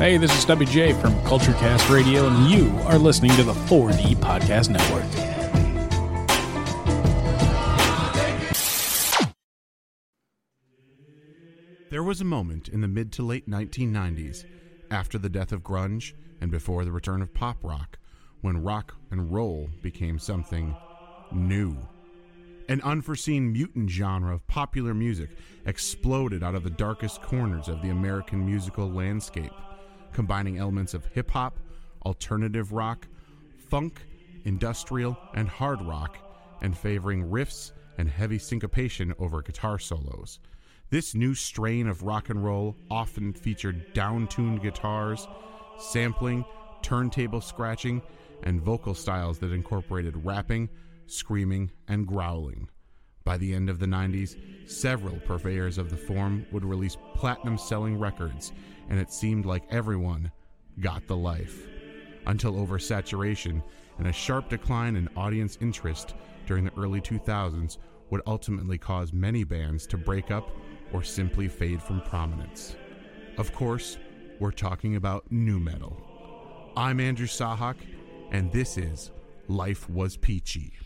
Hey, this is Stubby J from Culturecast Radio, and you are listening to the 4D Podcast Network. There was a moment in the mid to late 1990s, after the death of grunge and before the return of pop rock, when rock and roll became something new. An unforeseen mutant genre of popular music exploded out of the darkest corners of the American musical landscape, combining elements of hip hop, alternative rock, funk, industrial, and hard rock, and favoring riffs and heavy syncopation over guitar solos. This new strain of rock and roll often featured down-tuned guitars, sampling, turntable scratching, and vocal styles that incorporated rapping, screaming, and growling. By the end of the 90s, several purveyors of the form would release platinum selling records, and it seemed like everyone got the life. Until oversaturation and a sharp decline in audience interest during the early 2000s would ultimately cause many bands to break up or simply fade from prominence. Of course, we're talking about nu metal. I'm Andrew Sahak, and this is Life Was Peachy.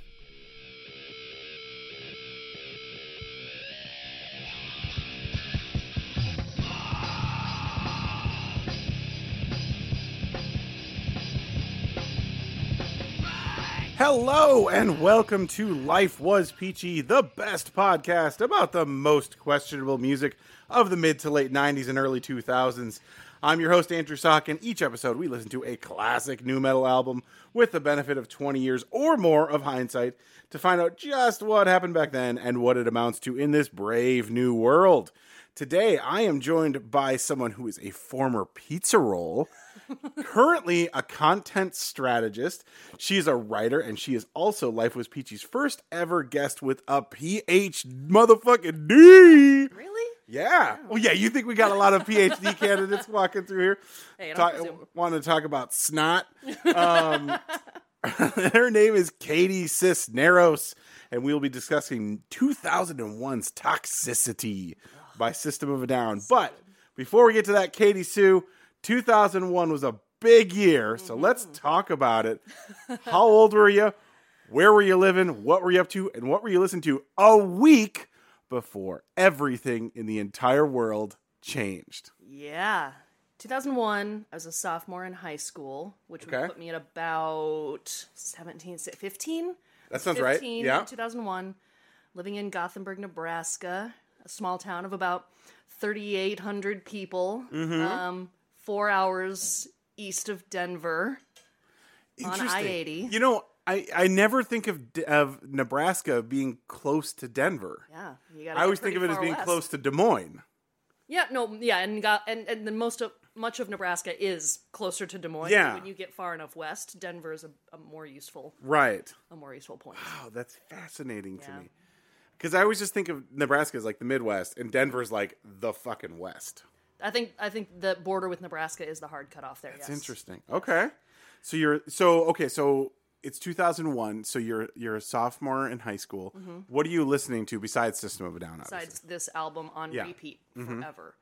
Hello and welcome to Life Was Peachy, the best podcast about the most questionable music of the mid to late 90s and early 2000s. I'm your host, Andrew Sock, and each episode we listen to a classic nu metal album with the benefit of 20 years or more of hindsight to find out just what happened back then and what it amounts to in this brave new world. Today, I am joined by someone who is a former pizza roll currently a content strategist. She is a writer, and she is also Life Was Peachy's first ever guest with a PH motherfucking D. Really? Yeah. Well, yeah. You think we got a lot of PhD candidates walking through here? Hey, Talk, want to talk about snot? Um, her name is Katie Cisneros, and we'll be discussing 2001's Toxicity by System of a Down. But before we get to that, Katie Sue, 2001 was a big year, so let's talk about it. How old were you? Where were you living? What were you up to? And what were you listening to a week before everything in the entire world changed? Yeah. 2001, I was a sophomore in high school, which Okay. would put me at about 17, 15? That sounds right. 15 Yeah. 2001, living in Gothenburg, Nebraska, a small town of about 3,800 people, Mm-hmm. um, four hours east of Denver. On I-80. You know, I, I never think of of Nebraska being close to Denver. Yeah, you gotta I always think of it as being west. close to Des Moines. Yeah, no, yeah, and got and and then most of much of Nebraska is closer to Des Moines. Yeah. When you get far enough west, Denver is a, a more useful Right. a more useful point. Wow, that's fascinating to Yeah. me. Because I always just think of Nebraska as like the Midwest, and Denver's like the fucking West. I think I think the border with Nebraska is the hard cutoff there. That's yes. interesting. Okay, so you're so okay. So it's 2001. So you're you're a sophomore in high school. What are you listening to besides System of a Down? Obviously? Mm-hmm. Besides this album on Yeah. repeat forever.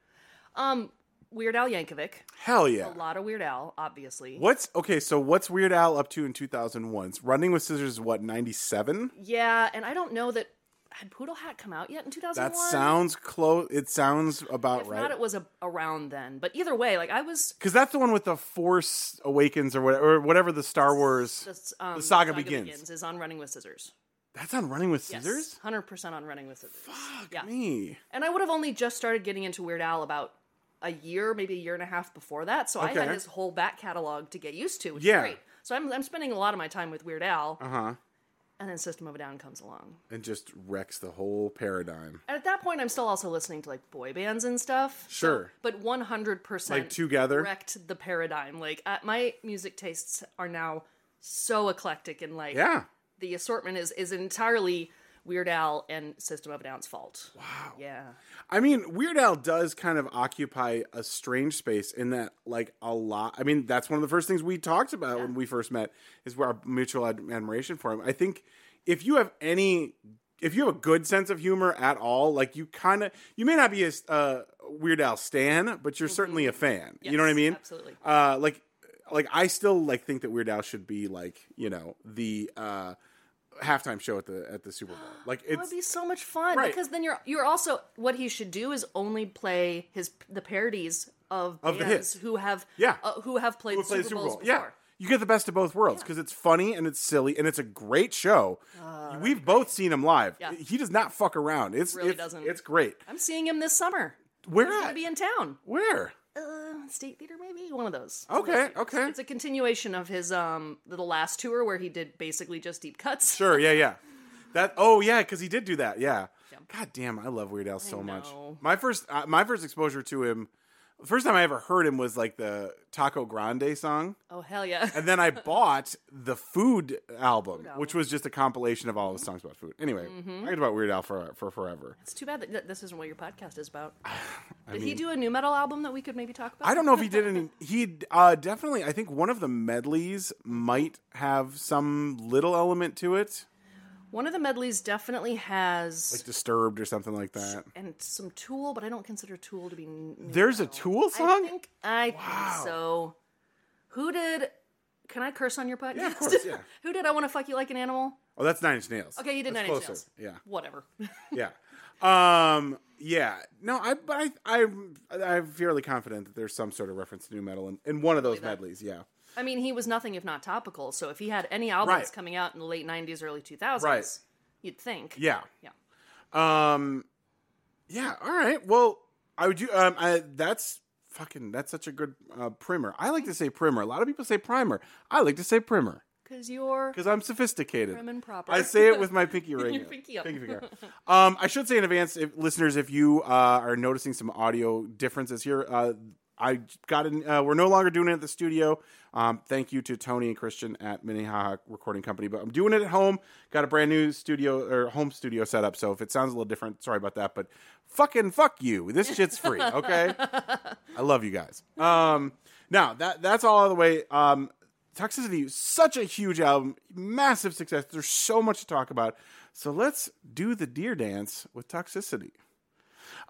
Um, Weird Al Yankovic, Hell yeah. a lot of Weird Al, obviously. What's okay? So what's Weird Al up to in 2001? Running with Scissors is what 97? Yeah, and I don't know that had Poodle Hat come out yet in 2001. That sounds close. It sounds about If right. not, it was a, around then. But either way, like I was Because that's the one with the Force Awakens or whatever, or whatever the Star Wars. this, um, The Saga Begins. is on Running with Scissors. That's on Running with Scissors. hundred percent on Running with Scissors. Fuck yeah. me. And I would have only just started getting into Weird Al about a year, maybe a year and a half before that. So I had Okay. his whole back catalog to get used to, which Yeah. is great. So I'm, I'm spending a lot of my time with Weird Al, Uh huh. And then System of a Down comes along. And just wrecks the whole paradigm. And at that point, I'm still also listening to like boy bands and stuff. So- Sure. but 100% Like together? wrecked the paradigm. Like uh, my music tastes are now so eclectic and like Yeah. the assortment is is entirely Weird Al and System of a Down's fault. Wow. Yeah. I mean, Weird Al does kind of occupy a strange space in that, like, a lot. I mean, that's one of the first things we talked about when we first met is our mutual ad- admiration for him. I think if you have any, if you have a good sense of humor at all, like, you kind of, you may not be a uh, Weird Al stan, but you're certainly a fan. you know what I mean? absolutely. Uh, like, like I still like think that Weird Al should be like you know the uh, halftime show at the at the Super Bowl. Like it would be so much fun Right. because then you're you're also what he should do is only play his the parodies of, Of the bands hits. who have Yeah. uh, who have played, who Super, Super Bowls Bowl. before. Yeah, you get the best of both worlds because it's funny and it's silly and it's a great show. We've both seen him live. Yeah. He does not fuck around. It's Really it's, doesn't. It's great. I'm seeing him this summer. Where He's at? gonna be in town. Where? Uh, State Theater, maybe one of those. Okay, okay. It's a continuation of his um the last tour where he did basically just deep cuts. Sure. Yeah. Yeah. That. Oh yeah, because he did do that. Yeah. God damn, I love Weird Al so much. My first, uh, my first exposure to him, first time I ever heard him was like the Taco Grande song. Oh hell yeah! And then I bought the Food album, which was just a compilation of all his songs about food. Anyway, Mm-hmm. I could about Weird Al for for forever. It's too bad that th- this isn't what your podcast is about. Did he do a nu metal album that we could maybe talk about? I don't know if he did any. He uh, definitely. I think one of the medleys might have some little element to it, One of the medleys definitely has like Disturbed or something like that. and some Tool, but I don't consider Tool to be. new There's a. Tool I song. think I think so. Who did? Can I curse on your podcast? Yeah, of course, yeah. Who did I want to fuck you like an animal? Oh, that's Nine Inch Nails. Okay, you did That's Nine Inch. Nails. Yeah, Whatever. yeah. Um, yeah. No, I, but I, I, I'm fairly confident that there's some sort of reference to nu metal in, in one of those medleys. Yeah. I mean, he was nothing if not topical. So if he had any albums Right. coming out in the late '90s, early 2000s, Right. you'd think. Yeah. Yeah. Um, yeah. All right. Well, I would. You, um, I, that's fucking. That's such a good uh, primer. I like to say primer. A lot of people say primer. I like to say primer Because you're because I'm sophisticated. prim and proper. I say it with my pinky ring. Your pinky up. finger. Um, I should say in advance, if, listeners, if you uh, are noticing some audio differences here, uh, I got in. Uh, we're no longer doing it at the studio. Um, thank you to Tony and Christian at Minnehaha Recording Company, but I'm doing it at home. Got a brand new studio or home studio set up, so if it sounds a little different, sorry about that. But fucking fuck you. This shit's free, okay? I love you guys. Um, now that that's all out of the way. Um, Toxicity, such a huge album, massive success. There's so much to talk about. So let's do the deer dance with Toxicity.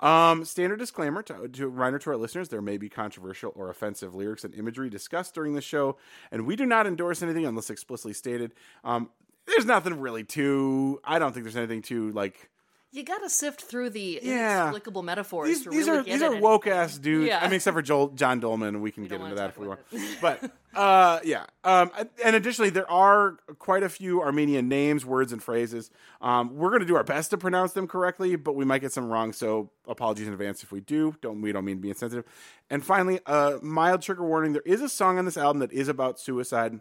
Um, standard disclaimer to, to reminder to our listeners: there may be controversial or offensive lyrics and imagery discussed during the show, and we do not endorse anything unless explicitly stated. Um, there's nothing really too. I don't think there's anything too like. You gotta sift through the Yeah. inexplicable metaphors These, these really are these are woke ass dudes. Yeah. I mean, except for Joel, John Dolmayan, we can get into that if we want. But uh, yeah, um, and additionally, there are quite a few Armenian names, words, and phrases. Um, we're to do our best to pronounce them correctly, but we might get some wrong. So apologies in advance if we do. Don't we don't mean to be insensitive. And finally, a mild trigger warning: there is a song on this album that is about suicide.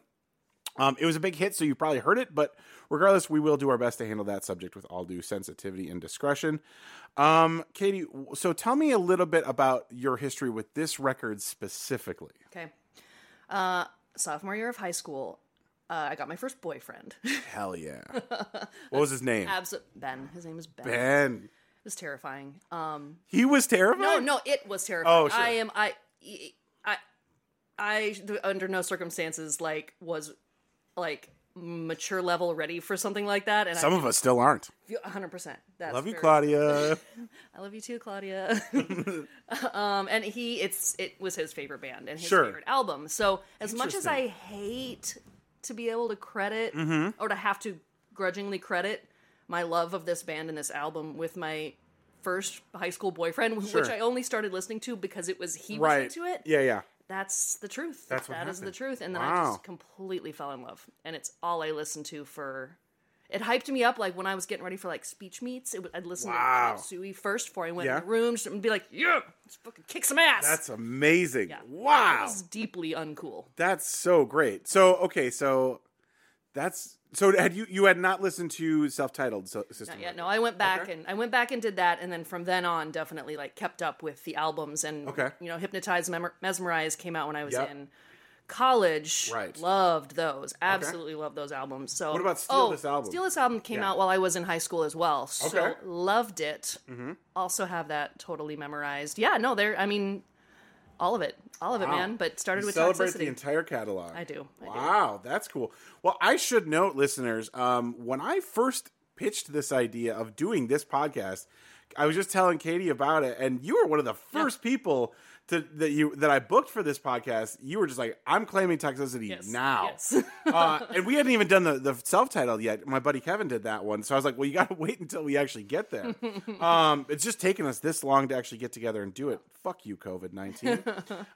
Um, it was a big hit, so you probably heard it, but regardless, we will do our best to handle that subject with all due sensitivity and discretion. Um, Katie, so tell me a little bit about your history with this record specifically. Okay. Uh, sophomore year of high school, uh, I got my first boyfriend. Hell yeah. what was his name? Abs- Ben. His name is Ben. Ben. It was terrifying. Um, He was terrifying? no, no, it was terrifying. Oh, sure. I am. I. I. I. Under no circumstances like was like mature level ready for something like that. And Some I of us still aren't. 100. percent Love you, very- Claudia. I love you too, Claudia. um, and he, it's it was his favorite band and his Sure. favorite album. So as much as I hate to be able to credit Mm-hmm. or to have to grudgingly credit my love of this band and this album with my first high school boyfriend, which I only started listening to because it was he was right. into it. Yeah, yeah. That's the truth. That's what That is the truth. And then I just completely fell in love, and it's all I listened to for. It hyped me up like when I was getting ready for like speech meets. It, would- I'd listen Wow. to Suey first before I went Yeah. in the room and be like, "Yeah, let's fucking kick some ass." That's amazing. yeah. Wow. It was deeply uncool. That's so great. So, okay, so that's so had you you had not listened to self-titled so, system Yeah, Records? no, I went back Okay. and I went back and did that, and then from then on, definitely like kept up with the albums and Okay. you know, hypnotized, Mem- Mesmerize came out when I was Yep. in college. Right. Loved those. Absolutely loved those albums. So What about Steal oh, This Album? Steal This album came Yeah. out while I was in high school as well. So Okay. Mm-hmm. loved it. Also have that totally memorized. Yeah, no, there. I mean, all of it, all of it, man. But started You with celebrate toxicity. the entire catalog. I do. I do. Wow, that's cool. Well, I should note, listeners, um, when I first pitched this idea of doing this podcast, I was just telling Katie about it, and you were one of the first people to that you that I booked for this podcast. You were just like, "I'm claiming toxicity Yes, now," yes. uh, and we hadn't even done the the self titled yet. My buddy Kevin did that one, so I was like, "Well, you got to wait until we actually get there." um, it's just taken us this long to actually get together and do it. Fuck you, COVID nineteen.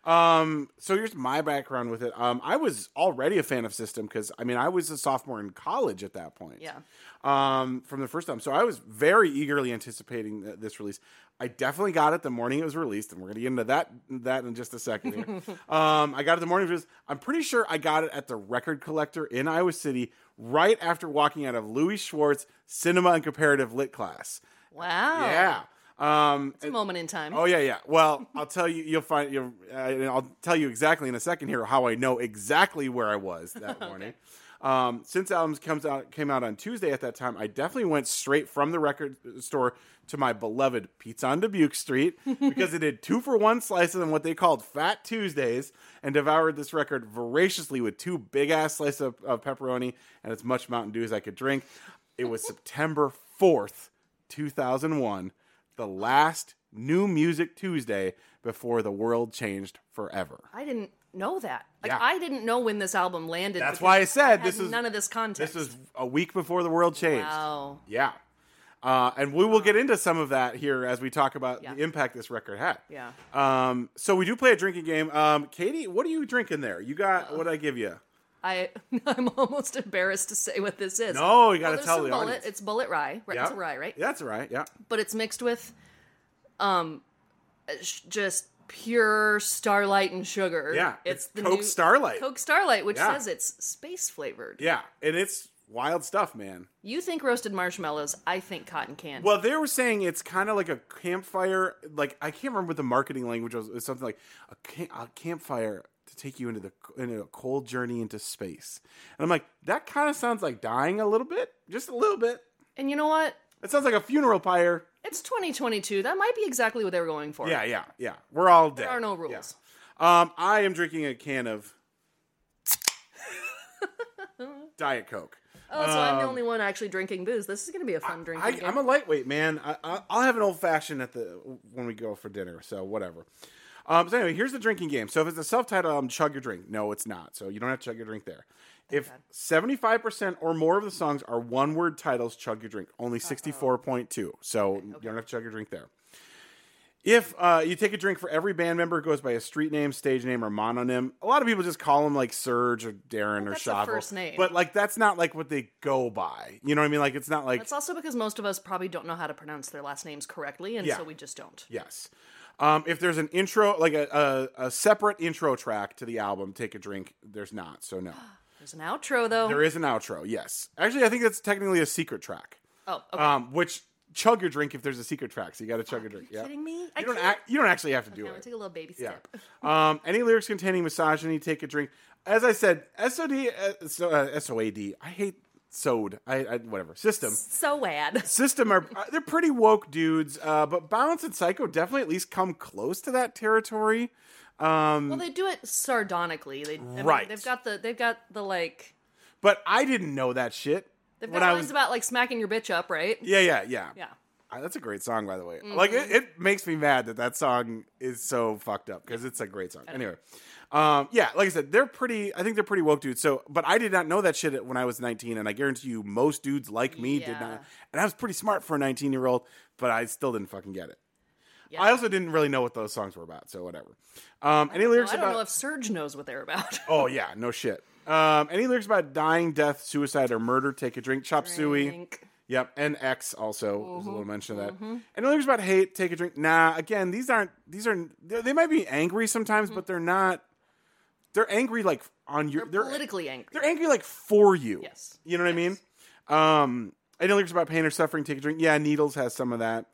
um, so here's my background with it. Um, I was already a fan of System because I mean I was a sophomore in college at that point Yeah. um, from the first time. So I was very eagerly anticipating th- this release. I definitely got it the morning it was released, and we're going to get into that that in just a second here. um, I got it the morning it was. I'm pretty sure I got it at the Record Collector in Iowa City right after walking out of Louis Schwartz Cinema and Comparative Lit class. Wow. Yeah. Um, It's a moment in time. Oh yeah, yeah. Well, I'll tell you. You'll find. You'll, uh, I'll tell you exactly in a second here how I know exactly where I was that morning. Um, since albums comes out came out on Tuesday at that time, I definitely went straight from the record store to my beloved Pizza on Dubuque Street because it did two for one slices on what they called Fat Tuesdays, and devoured this record voraciously with two big ass slices of, of pepperoni and as much Mountain Dew as I could drink. It was September fourth, two thousand one the last New Music Tuesday before the world changed forever. I didn't know that. Like Yeah. I didn't know when this album landed. That's why I said had this is- none of this context. This is a week before the world changed. wow. Yeah. Uh, and we will get into some of that here as we talk about Yeah. the impact this record had. Yeah. Um, so we do play a drinking game. Um, Katie, what are you drinking there? You got what did I give you? I I'm almost embarrassed to say what this is. No, you got to Well, tell the bullet. audience. It's Bulleit rye. Right, yeah. It's a rye, right? Yeah, that's right. Yeah. But it's mixed with, um, just pure starlight and sugar. Yeah, it's it's the Coke Starlight. Coke Starlight, which Yeah. says it's space flavored. Yeah, and it's wild stuff, man. You think roasted marshmallows? I think cotton candy. Well, they were saying it's kind of like a campfire. Like I can't remember what the marketing language was. It's something like a, camp, a campfire to take you into the into a cold journey into space. And I'm like, that kind of sounds like dying a little bit, just a little bit. and you know what? It sounds like a funeral pyre. It's 2022. That might be exactly what they were going for. Yeah, yeah, yeah. We're all dead. There are no Yeah. rules. Um, I am drinking a can of Diet Coke. Oh, so I'm the only one actually drinking booze. This is going to be a fun drinking I, game. I'm a lightweight, man. I, I, I'll have an old fashioned at the when we go for dinner. So whatever. Um, so anyway, here's the drinking game. So if it's a self-titled album, chug your drink. No, it's not. So you don't have to chug your drink there. If 75% or more of the songs are one-word titles, chug your drink. Only 64.2. So you don't have to chug your drink there. If uh, you take a drink for every band member who goes by a street name, stage name, or mononym, a lot of people just call them like Serj or Daron or that's a Shavel. first name. But like that's not like what they go by. You know what I mean? Like it's not like it's also because most of us probably don't know how to pronounce their last names correctly, and Yeah. so we just don't. Yes. Um, if there's an intro, like a, a, a separate intro track to the album, Take a Drink, there's not. So, no. There's an outro though. There is an outro, yes. Actually, I think that's technically a secret track, oh, okay. um, which chug your drink if there's a secret track. So, you got to chug your drink. Yeah. kidding me? I You don't, you don't actually have to do I'm gonna it. take a little baby Yeah. step. Um, any lyrics containing misogyny, take a drink. As I said, SOD, uh, so, uh, SOAD. I hate SOD. I, I whatever. System. So bad. System are uh, they're pretty woke dudes, uh, but Balance and Psycho definitely at least come close to that territory. Um, Well, they do it sardonically. They I mean, Right. they've got the they've got the like but I didn't know that shit they've got lines was. about like smacking your bitch up, right? yeah, yeah, yeah, Yeah. That's a great song, by the way. Like it, it makes me mad that that song is so fucked up because it's a great song. Anyway, um, yeah, like I said, they're pretty. I think they're pretty woke dudes. So, but I did not know that shit when I was 19, and I guarantee you, most dudes like me did not. And I was pretty smart for a 19 year old, but I still didn't fucking get it. Yeah. I also didn't really know what those songs were about, so whatever. Um, any lyrics I don't about? know if Serj knows what they're about. oh yeah, no shit. Um, any lyrics about dying, death, suicide, or murder? Take a drink. Chop suey. Drink. Yep, and X also there's a Mm-hmm, little mention of that. And lyrics about hate, take a drink. Nah, again, these aren't. These are. They might be angry sometimes, but they're not. They're angry like on your. Mm-hmm. They're They're politically angry. They're angry like for you. Yes. You know what I mean? Um, any lyrics about pain or suffering, take a drink. Yeah, Needles has some of that.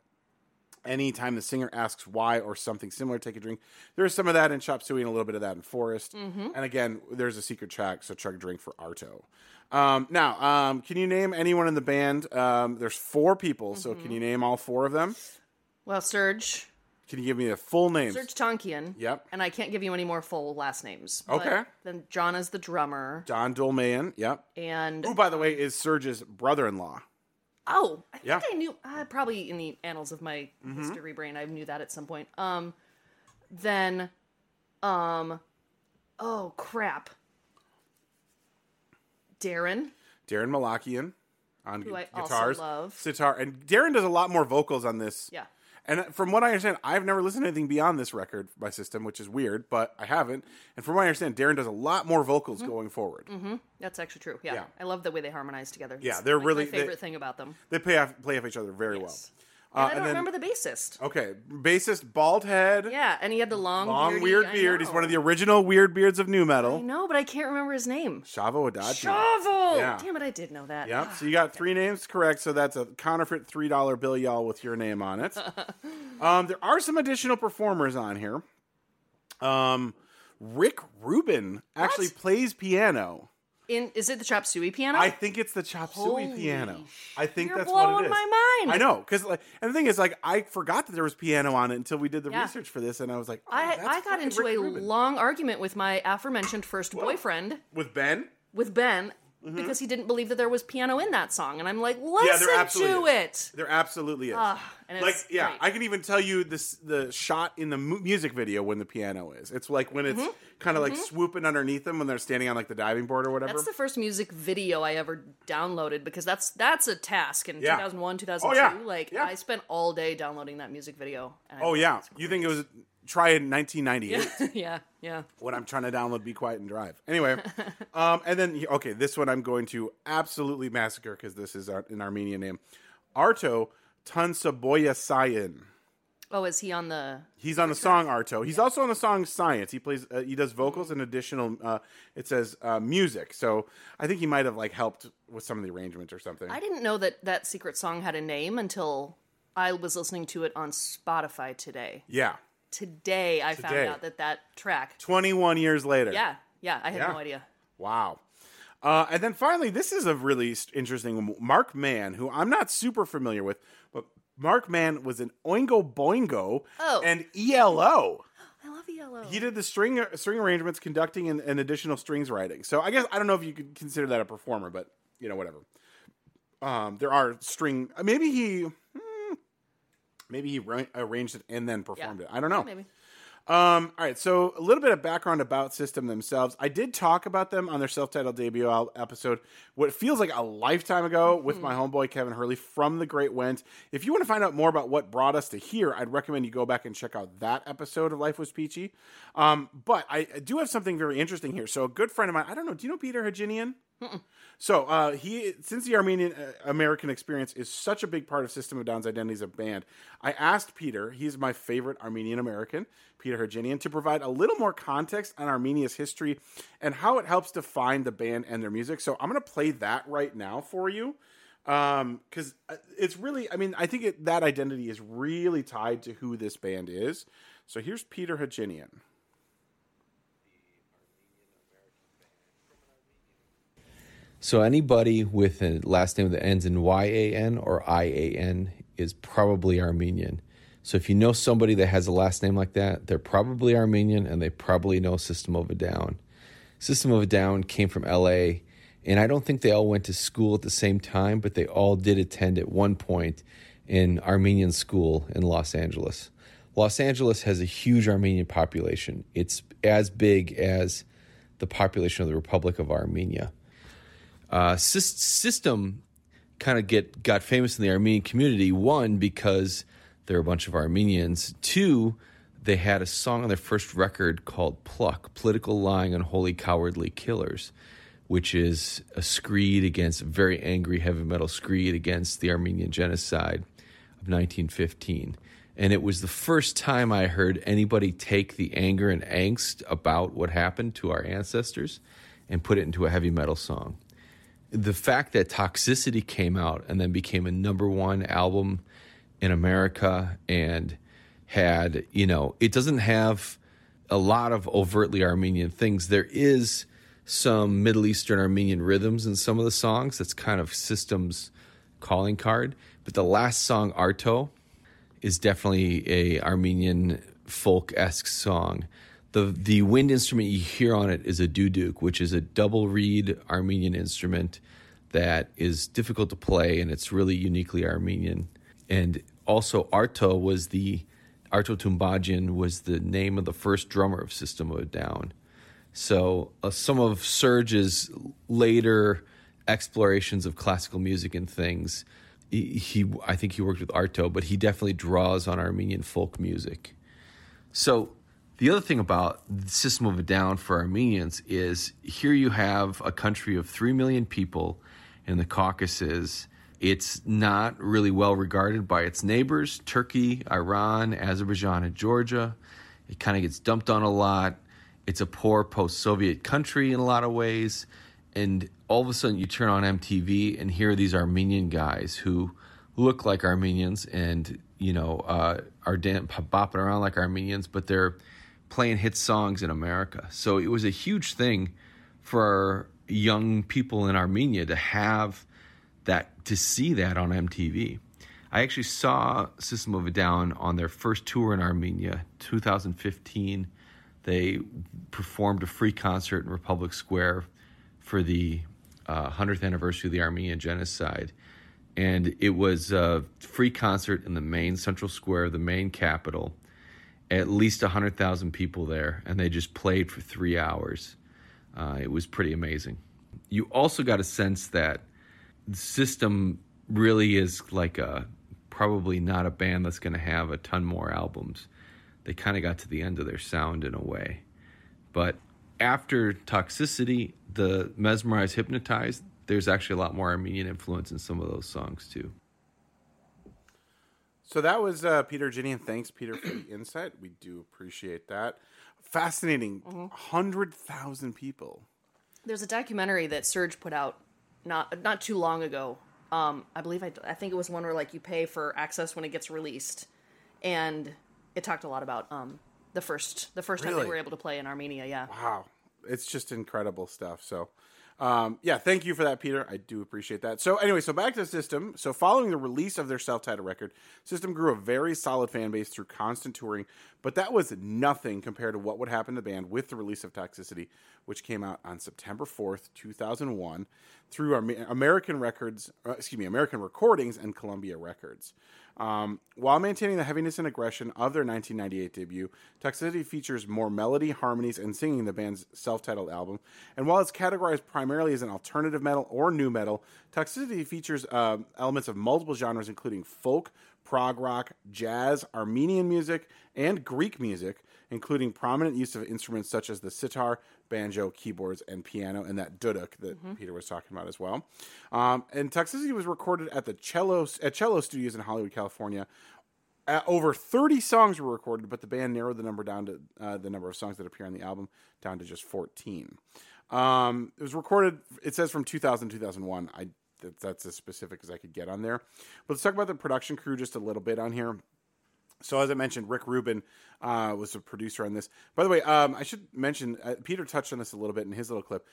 Anytime the singer asks why or something similar, take a drink. There's some of that in Chop Suey and a little bit of that in Forest. Mm-hmm. And again, there's a secret track, so chug a drink for Arto. Um, now, um, can you name anyone in the band? Um, there's four people, so Mm-hmm. can you name all four of them? Well, Serj. Can you give me the full name? Serj Tankian. Yep. And I can't give you any more full last names. Okay. Then John is the drummer, John Dolmayan. Yep. and Who, by the way, is Serj's brother-in-law. Oh, I think Yeah. I knew. Uh, probably in the annals of my Mm-hmm. history brain, I knew that at some point. Um, then, um, oh crap, Daron. Daron Malakian on Who I guitars, love. sitar, and Daron does a lot more vocals on this. Yeah. And from what I understand, I've never listened to anything beyond this record by System, which is weird, but I haven't. And from what I understand, Daron does a lot more vocals Mm-hmm. going forward. That's actually true. Yeah. Yeah. I love the way they harmonize together. Yeah, they're like, really- my they- favorite thing about them. They play off, play off each other very Yes. well. And I don't then- remember the bassist. Okay, bassist, bald head, Yeah, and he had the long, long beardy- weird beard. He's one of the original weird beards of nu metal. I know, but I can't remember his name. Shavo Odadjian. Shavo. Yeah. Damn it, I did know that. Yep. So you got three names correct. So that's a counterfeit three dollar bill, y'all, with your name on it. um, there are some additional performers on here. Um, Rick Rubin actually What? plays piano. In is it the chop suey piano? I think it's the chop suey piano. I think that's what blowing it is. my mind. I know, because like, and the thing is, like, I forgot that there was piano on it until we did the Yeah. research for this, and I was like, oh, I, that's I got fucking into Rick a Rubin. long argument with my aforementioned first boyfriend, with Ben. with Ben, because he didn't believe that there was piano in that song. And I'm like, Mm-hmm. Yeah, listen to is. it. There absolutely is. And like yeah, great. I can even tell you this the shot in the mu- music video when the piano is. It's like when it's kind of like swooping underneath them when they're standing on like the diving board or whatever. Mm-hmm. That's the first music video I ever downloaded because that's that's a task in Yeah. 2001, 2002. Oh, yeah. Like. I spent all day downloading that music video. and oh yeah, you think it was try in 1998 yeah, yeah. when I'm trying to download Be Quiet and Drive. Anyway, um, and then okay, this one I'm going to absolutely massacre because this is an Armenian name, Arto Tansaboyasayan. Oh, is he on the? He's on the song Arto. He's also on the song Science. He plays. Uh, he does vocals and additional. Uh, it says uh, music. So I think he might have like helped with some of the arrangement or something. I didn't know that that secret song had a name until I was listening to it on Spotify today. yeah. Today I Today. found out that that track. Twenty-one years later. Yeah, yeah. I had Yeah. no idea. Wow. Uh, and then finally, this is a really interesting. Marc Mann, who I'm not super familiar with, but Marc Mann was an Oingo Boingo Oh. and ELO. I love yellow. He did the string string arrangements, conducting, and, and additional strings writing. So I guess I don't know if you could consider that a performer, but you know whatever. Um, there are string. uh, Maybe he, maybe he ra- arranged it and then performed it. I don't know. Maybe. Um, all right, so a little bit of background about System themselves. I did talk about them on their self-titled debut episode, what feels like a lifetime ago, with my homeboy Kevin Hurley from The Great Went. If you want to find out more about what brought us to here, I'd recommend you go back and check out that episode of Life Was Peachy. Um, but I, I do have something very interesting here. So a good friend of mine, I don't know, do you know Peter Haginian? So uh, he, since the Armenian uh, American experience is such a big part of System of Down's identity as a band, I asked Peter, he's my favorite Armenian American, Peter Herginian, to provide a little more context on Armenia's history and how it helps define the band and their music. So I'm going to play that right now for you because it's really, I mean, I think it, that identity is really tied to who this band is. So here's Peter Haginian. So anybody with a last name that ends in Y-A-N or I-A-N is probably Armenian. So if you know somebody that has a last name like that, they're probably Armenian and they probably know System of a Down. System of a Down came from LA, and I don't think they all went to school at the same time, but they all did attend at one point in Armenian school in Los Angeles. Los Angeles has a huge Armenian population. It's as big as the population of the Republic of Armenia uh, Sys- system kind of get got famous in the Armenian community. One because they're a bunch of Armenians. Two, they had a song on their first record called "Pluck: Political Lying and Holy Cowardly Killers," which is a screed against a very angry heavy metal screed against the Armenian genocide of 1915. And it was the first time I heard anybody take the anger and angst about what happened to our ancestors and put it into a heavy metal song the fact that Toxicity came out and then became a number one album in America and had, you know, it doesn't have a lot of overtly Armenian things. There is some Middle Eastern Armenian rhythms in some of the songs. That's kind of System's calling card. But the last song, Arto, is definitely a Armenian folk esque song. The the wind instrument you hear on it is a duduk, which is a double reed Armenian instrument that is difficult to play and it's really uniquely Armenian. And also, Arto was the Arto Tumbagian was the name of the first drummer of System of a Down. So uh, some of Serj's later explorations of classical music and things, he, he I think he worked with Arto, but he definitely draws on Armenian folk music. So the other thing about the System of a Down for Armenians is here you have a country of three million people in the Caucasus. It's not really well regarded by its neighbors Turkey, Iran, Azerbaijan, and Georgia. It kind of gets dumped on a lot. It's a poor post Soviet country in a lot of ways. And all of a sudden, you turn on MTV and here are these Armenian guys who look like Armenians and, you know, uh, are bopping around like Armenians, but they're playing hit songs in America. So it was a huge thing for young people in Armenia to have that, to see that on MTV. I actually saw System of a Down on their first tour in Armenia, 2015 they performed a free concert in Republic Square for the uh, 100th anniversary of the Armenian genocide. And it was a free concert in the main central square, of the main capital. At least 100,000 people there, and they just played for three hours. Uh, it was pretty amazing. You also got a sense that the system really is like a probably not a band that's going to have a ton more albums they kind of got to the end of their sound in a way. But after Toxicity, the Mesmerized Hypnotized, there's actually a lot more Armenian influence in some of those songs too. So that was uh, Peter Ginny, and thanks, Peter, for the insight. We do appreciate that. Fascinating. Mm-hmm. 100,000 people. There's a documentary that Serj put out not not too long ago. Um, I believe I, I think it was one where like you pay for access when it gets released, and it talked a lot about um, the first the first time Really? they were able to play in Armenia. Yeah. Wow. It's just incredible stuff. So, um, yeah, thank you for that, Peter. I do appreciate that. So, anyway, so back to System. So, following the release of their self titled record, System grew a very solid fan base through constant touring, but that was nothing compared to what would happen to the band with the release of Toxicity, which came out on September 4th, 2001, through Am- American Records, uh, excuse me, American Recordings and Columbia Records. Um, while maintaining the heaviness and aggression of their 1998 debut, Toxicity features more melody, harmonies, and singing in the band's self titled album. And while it's categorized primarily as an alternative metal or nu metal, Toxicity features uh, elements of multiple genres, including folk, prog rock, jazz, Armenian music, and Greek music, including prominent use of instruments such as the sitar, banjo, keyboards, and piano, and that duduk that Peter was talking about as well. Um, and Toxicity was recorded at the cello at Cello Studios in Hollywood, California. Uh, over 30 songs were recorded, but the band narrowed the number down to uh, the number of songs that appear on the album down to just 14. Um, it was recorded, it says from 2000 2001. I that, That's as specific as I could get on there. But let's talk about the production crew just a little bit on here. So as I mentioned, Rick Rubin uh, was a producer on this. By the way, um, I should mention uh, Peter touched on this a little bit in his little clip.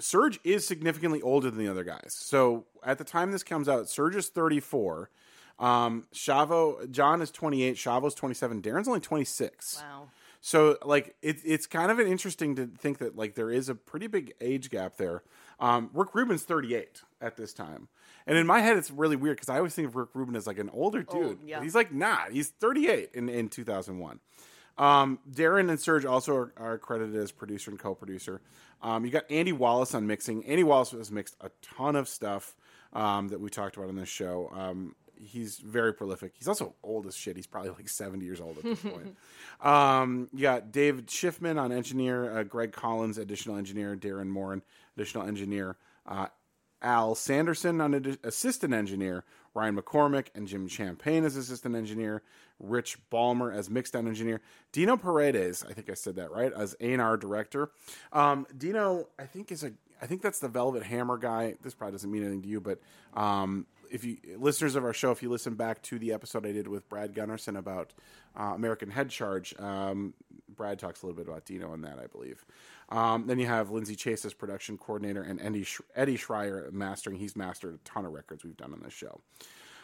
Serj is significantly older than the other guys. So at the time this comes out, Serj is 34. Um, Shavo, John is 28. Shavo's 27. Daron's only 26. Wow. So like it, it's kind of an interesting to think that like there is a pretty big age gap there. Um, Rick Rubin's 38 at this time, and in my head it's really weird because I always think of Rick Rubin as like an older dude. Old, yeah. He's like not. He's 38 in in 2001. Um, Daron and Serj also are, are credited as producer and co-producer. Um, you got Andy Wallace on mixing. Andy Wallace has mixed a ton of stuff um, that we talked about on this show. Um, he's very prolific. He's also old as shit. He's probably like 70 years old at this point. Um, you got David Schiffman on engineer, uh, Greg Collins, additional engineer, Darren Morin, additional engineer, uh, Al Sanderson on addi- assistant engineer, Ryan McCormick and Jim Champagne as assistant engineer, Rich Balmer as mixed down engineer, Dino Paredes, I think I said that right, as A&R director. Um, Dino, I think is a, I think that's the Velvet Hammer guy. This probably doesn't mean anything to you, but um, if you listeners of our show, if you listen back to the episode I did with Brad Gunnarsson about uh, American Head Charge, um, Brad talks a little bit about Dino on that, I believe. Um, then you have Lindsay Chase as production coordinator and Eddie, Sh- Eddie Schreyer mastering. He's mastered a ton of records we've done on this show.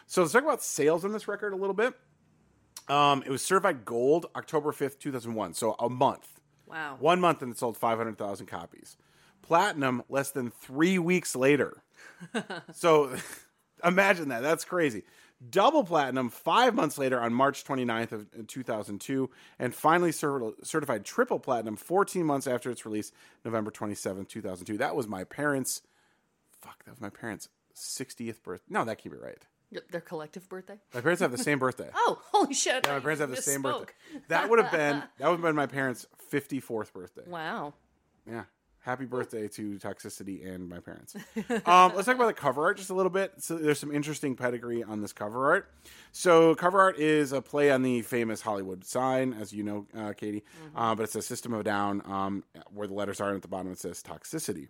So let's talk about sales on this record a little bit. Um, it was certified gold October 5th, 2001. So a month. Wow. One month and it sold 500,000 copies. platinum less than three weeks later. so imagine that. That's crazy. Double platinum five months later on March 29th of uh, 2002, and finally certified triple platinum 14 months after its release, November 27th, 2002. That was my parents' fuck. That was my parents' 60th birthday. No, that can't be right. Their collective birthday. My parents have the same birthday. Oh, holy shit! Yeah, my parents have the same Misspoke. birthday. That would have been that would have been my parents' 54th birthday. Wow. Yeah. Happy birthday to Toxicity and my parents. Um, let's talk about the cover art just a little bit. So there's some interesting pedigree on this cover art. So cover art is a play on the famous Hollywood sign, as you know, uh, Katie. Uh, but it's a System of Down um, where the letters are, and at the bottom it says Toxicity.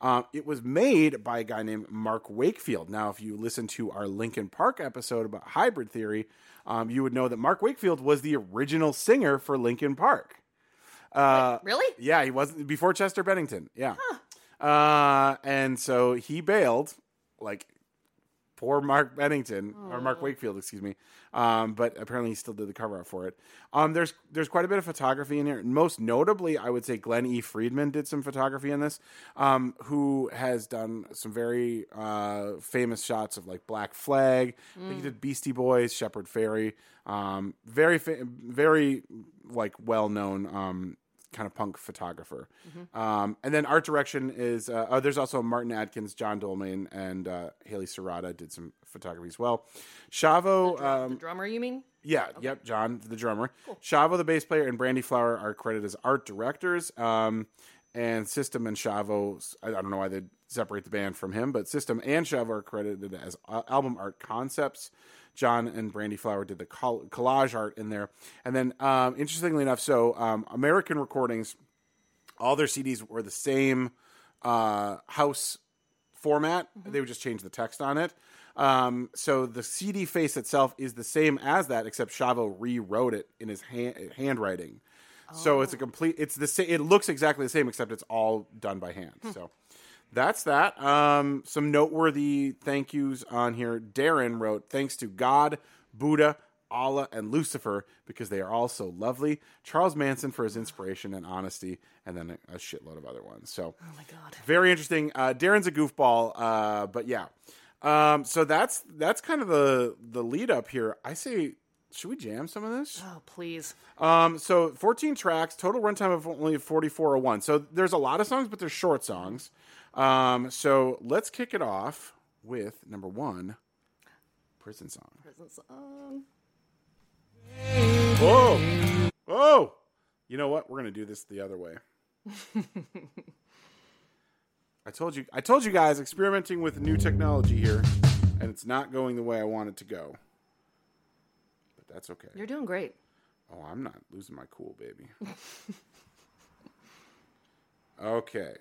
Um, it was made by a guy named Mark Wakefield. Now, if you listen to our Linkin Park episode about hybrid theory, um, you would know that Mark Wakefield was the original singer for Linkin Park. Uh, Really? yeah, he wasn't before Chester Bennington. Yeah. Huh. Uh, and so he bailed, like poor Mark Bennington or Mark Wakefield, excuse me. Um, but apparently he still did the cover art for it. Um, there's there's quite a bit of photography in here. Most notably, I would say Glenn E. Friedman did some photography in this, um, who has done some very uh, famous shots of like Black Flag. I think he did Beastie Boys, Shepard Fairey. Um, very fa- very like well known um, kind of punk photographer. Um, and then art direction is uh, oh, there's also Martin Adkins, John Dolmayan, and uh, Haley Serrata did some photography as well. Shavo, the um, drummer, you mean? yeah, yep, John, the drummer. Shavo, the bass player, and Brandy Flower are credited as art directors. Um, and System and Shavo, I I don't know why they separate the band from him, but System and Shavo are credited as uh, album art concepts. John and Brandy Flower did the collage art in there. And then, um, interestingly enough, so um, American Recordings, all their CDs were the same uh, house format. They would just change the text on it. Um, so the CD face itself is the same as that, except Shavo rewrote it in his hand, handwriting. So it's a complete. It's the same. It looks exactly the same, except it's all done by hand. So that's that. Um, some noteworthy thank yous on here. Daron wrote, "Thanks to God, Buddha." Allah and Lucifer because they are all so lovely. Charles Manson for his inspiration and honesty, and then a, a shitload of other ones. So, Oh my god. very interesting. Uh, Daron's a goofball, uh, but yeah. Um, so that's that's kind of the the lead up here. I say, should we jam some of this? Oh please. Um, so 14 tracks, total runtime of only 4401. So there's a lot of songs, but they're short songs. Um, so let's kick it off with number one, prison song. Prison song. Whoa, whoa! You know what? We're gonna do this the other way. I told you. I told you guys experimenting with new technology here, and it's not going the way I want it to go. That's okay. You're doing great. Oh, I'm not losing my cool, baby. okay.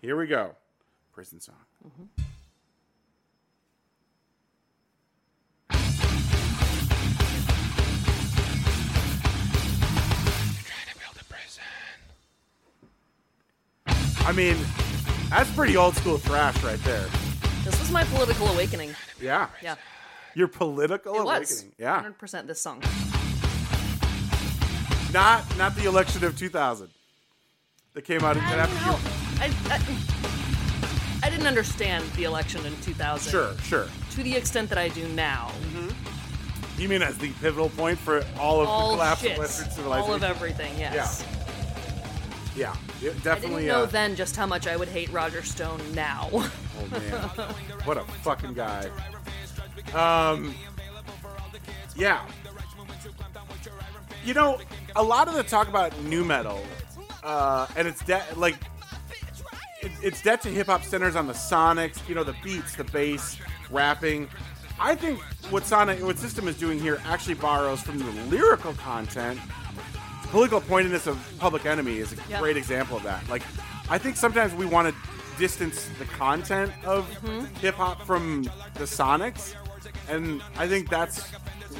Here we go. Prison song. Mm-hmm. I mean, that's pretty old school thrash right there. This was my political awakening. Yeah. Yeah. Your political It awakening. was. Yeah. 100% this song. Not not the election of 2000. That came out in I, after you- I, I, I didn't understand the election in 2000 Sure, sure. to the extent that I do now. You mean as the pivotal point for all of the All collapse shit. of Western civilization? All of everything, yes. Yeah, it I didn't definitely. know uh, then just how much I would hate Roger Stone now. Oh man, what a fucking guy. Um, yeah. You know, a lot of the talk about nu metal, uh, and it's de- like it, it's debt to hip hop centers on the sonics, you know, the beats, the bass, rapping. I think what Sonic, what System is doing here actually borrows from the lyrical content. The political pointedness of Public Enemy is a Yeah. great example of that. Like, I think sometimes we want to distance the content of hip hop from the sonics, and I think that's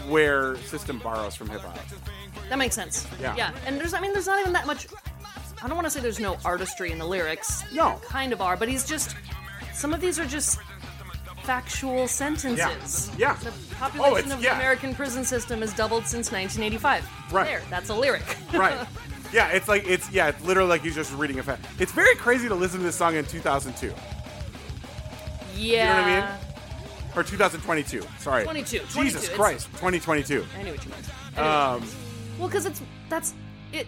where System borrows from hip hop. that makes sense. Yeah. Yeah. And there's, I mean, there's not even that much. I don't want to say there's no artistry in the lyrics. No. There kind of are, but he's just. Some of these are just factual sentences. Yeah. yeah. The Oh, population it's- of yeah. the American prison system has doubled since 1985. Right. There, that's a lyric. right. Yeah, it's like it's yeah, it's literally like he's just reading a fact. It's very crazy to listen to this song in 2002 Yeah. You know what I mean? Or 2022. Sorry, 22, Jesus 22, it's- Christ, 2022. I knew what you meant. Um, Well, because it's that's it.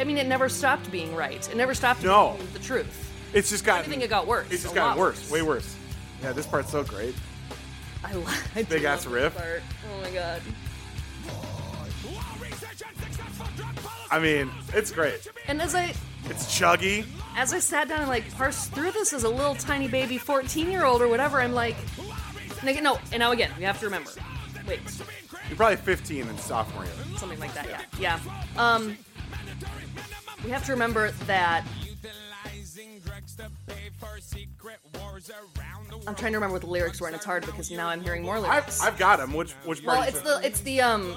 I mean, it never stopped being right. It never stopped No. being the truth. it's just gotten. I think it got worse. It's just gotten lot worse, way worse. Yeah, this part's so great. I, lo- I Big ass riff. part. Oh my god. I mean, it's great. And as I It's chuggy. As I sat down and like parsed through this as a little tiny baby 14 year old or whatever, I'm like, no, and now again, we have to remember. Wait, You're probably 15 in sophomore year. something like that, yeah. Yeah. Um, we have to remember that. I'm trying to remember what the lyrics were, and it's hard because now I'm hearing more I've, lyrics. I've got them. Which which part? well, it's the it's the um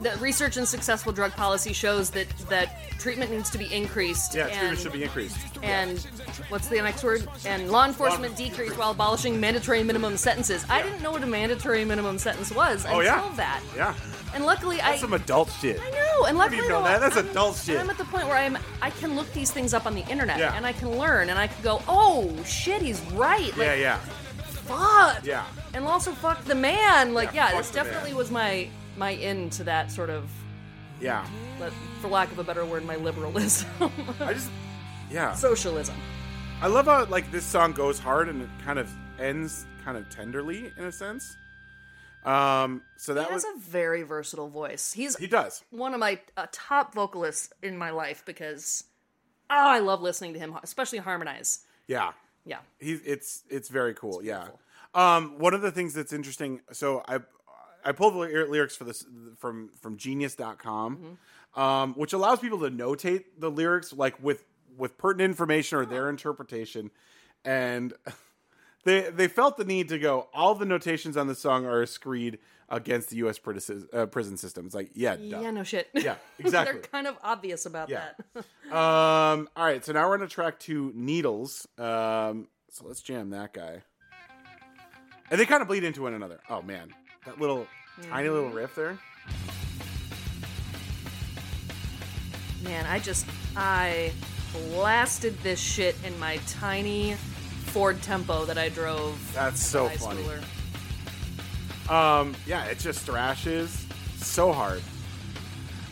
the research and successful drug policy shows that that treatment needs to be increased. yeah, and, treatment should be increased. And what's the next word? And law enforcement decreased while abolishing mandatory minimum sentences. I didn't know what a mandatory minimum sentence was Oh until yeah, that. yeah. And luckily, That's I some adult shit. I know, and luckily you know that? That's I'm- adult shit. I'm at the point where I'm I can look these things up on the internet Yeah. and I can learn and I can go, oh shit, he's right. Like, Yeah, yeah, Fuck. yeah. And also fuck the man. Like Yeah, yeah, this the man. definitely was my my end to that sort of, Yeah. let- for lack of a better word, my liberalism, I just, yeah. socialism. I love how like this song goes hard and it kind of ends kind of tenderly in a sense. Um, so that He was a very versatile voice. He's he does. one of my uh, top vocalists in my life because oh, I love listening to him, especially harmonize. Yeah, Yeah. he's it's it's very cool. yeah. Um, one of the things that's interesting. So I I pulled the lyrics for this from from Genius.com, Mm-hmm. um, which allows people to notate the lyrics like with with pertinent information or their interpretation, and they they felt the need to go. All the notations on the song are a screed against the U.S. prison uh, prison system. It's like yeah, duh. Yeah, no shit. Yeah, exactly. They're kind of obvious about Yeah. that. Um, all right, so now we're on a track to Needles. Um, so let's jam that guy. And they kind of bleed into one another. Oh man, that little tiny little riff there. Man, I just I blasted this shit in my tiny Ford Tempo that I drove. That's so funny. schooler. Um, yeah, it just thrashes so hard.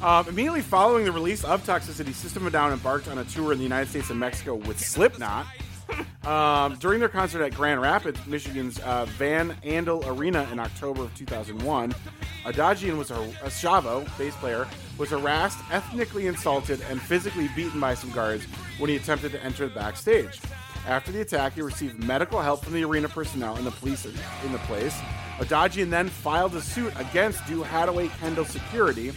Um, immediately following the release of Toxicity, System of a Down embarked on a tour in the United States and Mexico with Slipknot. Um, during their concert at Grand Rapids, Michigan's uh, Van Andel Arena in October of 2001, Odadjian was a, a Shavo, bass player, was harassed, ethnically insulted, and physically beaten by some guards when he attempted to enter the backstage. After the attack, he received medical help from the arena personnel and the police in the place. Odadjian then filed a suit against DuHadway Kendall Security,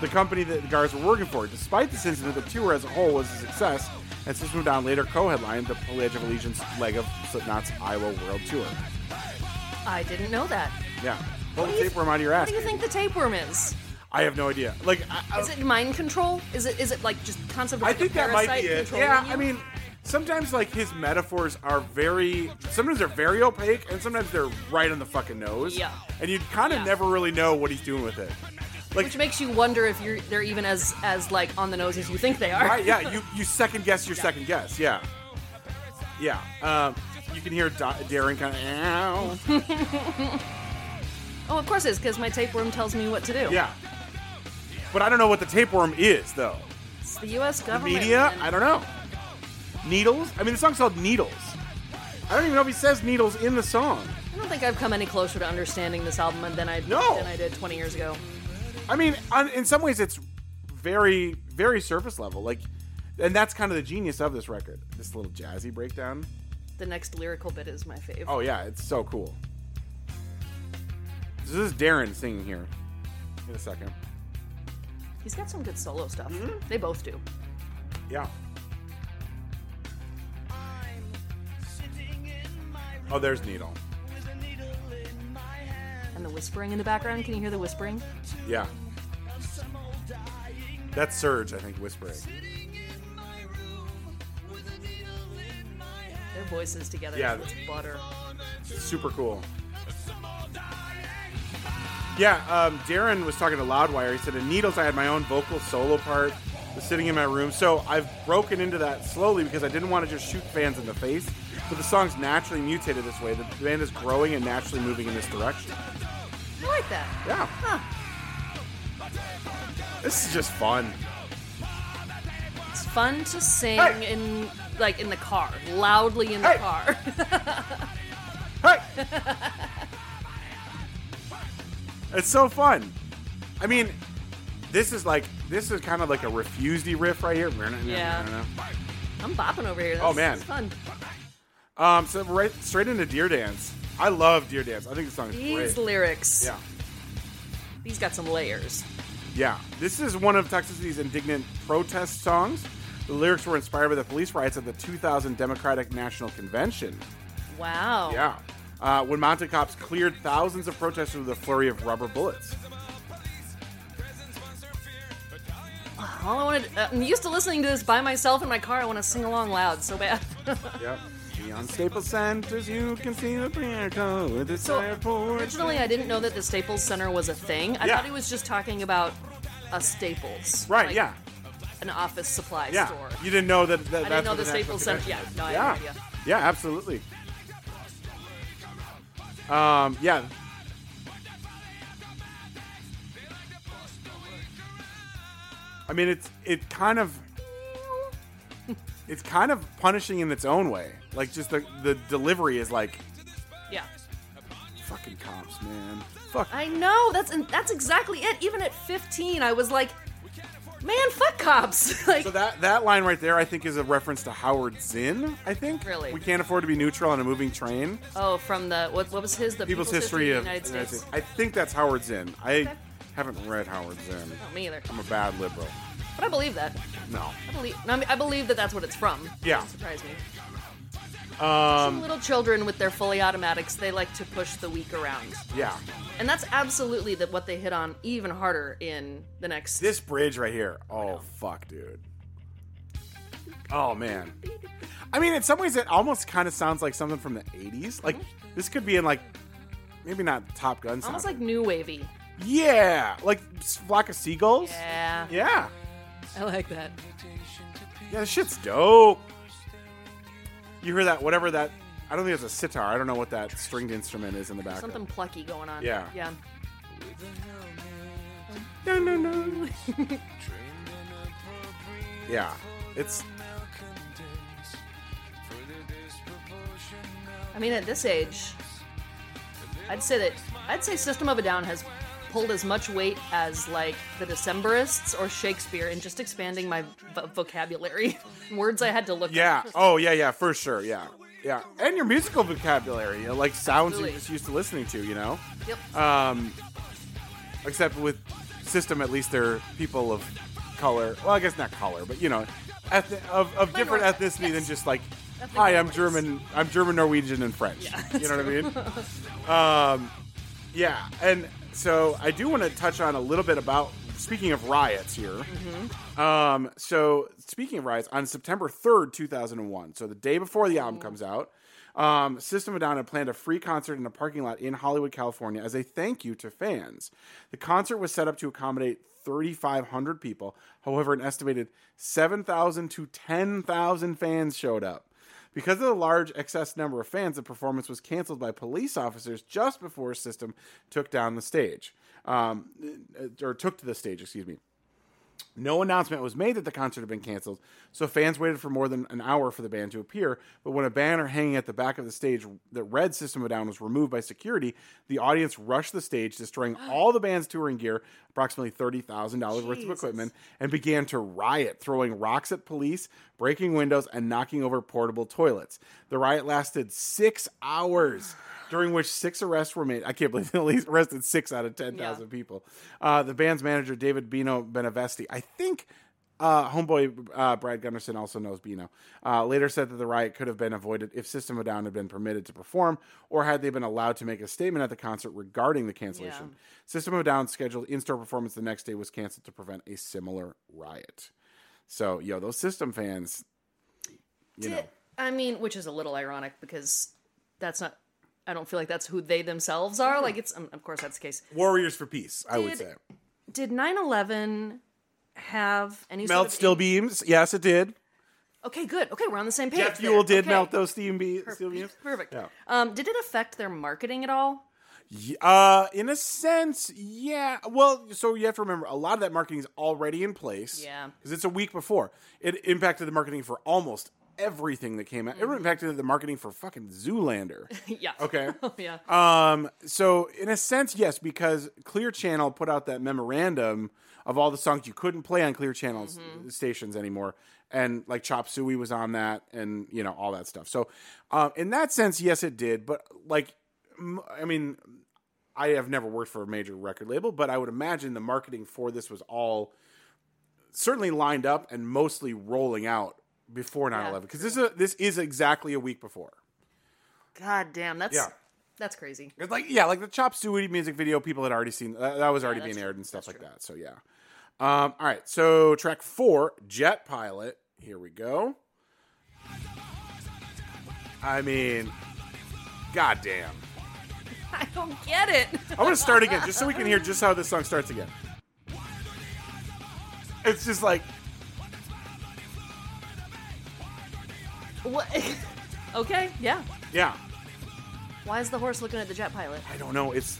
the company that the guards were working for. Despite this incident, the tour as a whole was a success, and since a Down later co-headlined the Pledge of Allegiance leg of Slipknot's Iowa World Tour. I didn't know that. Yeah, pull the tapeworm out of your What do you think the tapeworm is? I have no idea. Like, I, I- Is it mind control? Is it is it like just concept of I like think a that might be it. Yeah, you? I mean, sometimes like his metaphors are very. Sometimes they're very opaque, and sometimes they're right on the fucking nose. Yeah. and you kind of Yeah. never really know what he's doing with it. Like, which makes you wonder if you're they're even as as like on the nose as you think they are. right? Yeah, you you second guess your second guess. Yeah, yeah. Um, you can hear da- Daron kind of. Oh, of course it is because my tapeworm tells me what to do. Yeah, but I don't know what the tapeworm is though. It's the U.S. The government. media, man. I don't know. Needles. I mean, the song's called Needles. I don't even know if he says needles in the song. I don't think I've come any closer to understanding this album than I No. than I did 20 years ago. I mean, on, in some ways, it's very, very surface level. Like, and that's kind of the genius of this record. This little jazzy breakdown. The next lyrical bit is my favorite. Oh yeah, it's so cool. So this is Daron singing here. In a second. He's got some good solo stuff. Mm-hmm. They both do. Yeah. Oh, there's Needle. And the whispering in the background. Can you hear the whispering? Yeah. That's Serj, I think, whispering. Their voices together. Yeah. It's butter. Super cool. Yeah, um, Daron was talking to Loudwire. He said, in Needles, I had my own vocal solo part was sitting in my room. So I've broken into that slowly because I didn't want to just shoot fans in the face. But the song's naturally mutated this way. The band is growing and naturally moving in this direction. I like that. Yeah. This is just fun. It's fun to sing Hey! in like in the car, loudly in the Hey! car. Hey! it's so fun. I mean, this is like this is kind of like a refusedy riff right here. Yeah. I'm bopping over here. That's, Oh, man. fun. Um, so right straight into Deer Dance. I love Deer Dance. I think the song is These great. lyrics. Yeah. These got some layers. Yeah, this is one of Texas's indignant protest songs. The lyrics were inspired by the police riots at the 2000 Democratic National Convention. Wow. Yeah, uh, when mounted cops cleared thousands of protesters with a flurry of rubber bullets. All I wanted, uh, I'm used to listening to this by myself in my car. I want to sing along loud so bad. Yep. Beyond Staples Centers, you can see the Pinnacle with its So, airport. Originally, I didn't know that the Staples Center was a thing. I Yeah. thought he was just talking about a Staples. Right, like yeah. An office supply Yeah. store. You didn't know that, that I didn't know the Staples Center. Yeah, no, I yeah. no idea. Yeah, absolutely. Um, yeah. I mean, it's it kind of it's kind of punishing in its own way. Like, just the the delivery is like Yeah. fucking cops, man. Fuck. I know. That's that's exactly it. Even at 15, I was like, man, fuck cops. like, So that that line right there, I think, is a reference to Howard Zinn. I think. Really? We can't afford to be neutral on a moving train. oh, from the what? What was his? The People's, history, of the United States. I think that's Howard Zinn. I haven't read Howard Zinn. Not me either. I'm a bad liberal. But I believe that. No. I believe. I, mean, I believe that that's what it's from. Yeah. Doesn't surprise me. Um. Some little children with their fully automatics, they like to push the weak around, Yeah. and that's absolutely that what they hit on even harder in the next. This bridge right here. Oh fuck, dude. Oh man. I mean, in some ways, it almost kind of sounds like something from the '80s. Like this could be in like maybe not Top Gun. almost like new wavy. yeah, like flock of seagulls. Yeah. Yeah. I like that. Yeah, this shit's dope. You hear that? Whatever that. I don't think it's a sitar. I don't know what that stringed instrument is in the background. Something plucky going on. Yeah. Yeah. No, no, no. yeah, it's I mean, at this age, I'd say that I'd say System of a Down has pulled as much weight as like the Decemberists or Shakespeare in just expanding my vo- vocabulary. Words I had to look. yeah. Up. Oh yeah, yeah, for sure. Yeah, yeah, and your musical vocabulary, you know, like sounds you're just used to listening to. You know, Yep. um, except with System, at least they're people of color. Well, I guess not color, but you know, ethni- of, of different ethnicity than just like, Ethnic hi, I'm. German. I'm German, Norwegian, and French. you know what I mean? um, yeah, and so I do want to touch on a little bit about speaking of riots here. Um, so speaking of riots, on September third, two thousand and one, so the day before the album comes out, um, System of a Down had planned a free concert in a parking lot in Hollywood, California, as a thank you to fans. The concert was set up to accommodate 3,500 people. However, an estimated 7,000 to 10,000 fans showed up. Because of the large excess number of fans, the performance was canceled by police officers just before System took down the stage, um, or took to the stage, excuse me. No announcement was made that the concert had been canceled, so fans waited for more than an hour for the band to appear. But when a banner hanging at the back of the stage that read System of Down was removed by security, the audience rushed the stage, destroying all the band's touring gear, approximately $30,000 worth of equipment, and began to riot, throwing rocks at police, breaking windows, and knocking over portable toilets. The riot lasted six hours. During which six arrests were made. I can't believe they only arrested six out of 10,000 Yeah. people. Uh, the band's manager, David Beno Benveniste, I think uh, homeboy uh, Brad Gunderson also knows Beno, uh, later said that the riot could have been avoided if System of a Down had been permitted to perform or had they been allowed to make a statement at the concert regarding the cancellation. Yeah. System of a Down's scheduled in store performance the next day was canceled to prevent a similar riot. So, yo, those System fans, you know. I mean, which is a little ironic because that's not I don't feel like that's who they themselves are. Like it's um, of course that's the case. Warriors for peace, I would Did- say. Did 9/11 have any Melt sort of steel beams. Yes, it did. Okay, good. Okay, we're on the same page. Jet there. fuel did Okay. melt those steam be- steel beams. Perfect. Yeah. Um, did it affect their marketing at all? Y- Uh, in a sense, yeah. Well, so you have to remember a lot of that marketing is already in place. Yeah. because it's a week before. It impacted the marketing for almost everything that came out. It impacted the marketing for fucking Zoolander. yeah. Okay. yeah. Um, so in a sense, yes, because Clear Channel put out that memorandum of all the songs you couldn't play on Clear Channel s- stations anymore, and like Chop Suey was on that, and you know all that stuff. So, um, in that sense, yes, it did. But like, m- I mean, I have never worked for a major record label, but I would imagine the marketing for this was all certainly lined up and mostly rolling out before 9-11 because this is a, this is exactly a week before. God damn, that's Yeah. that's crazy. It's like yeah, like the Chop Suey music video, people had already seen that, that was already that's being true. aired and stuff like that. So yeah. Um, all right, so track four, Jet Pilot. Here we go. I mean, goddamn. I don't get it. I'm gonna start again just so we can hear just how this song starts again. It's just like what? okay, yeah. yeah, Why is the horse looking at the jet pilot? I don't know. It's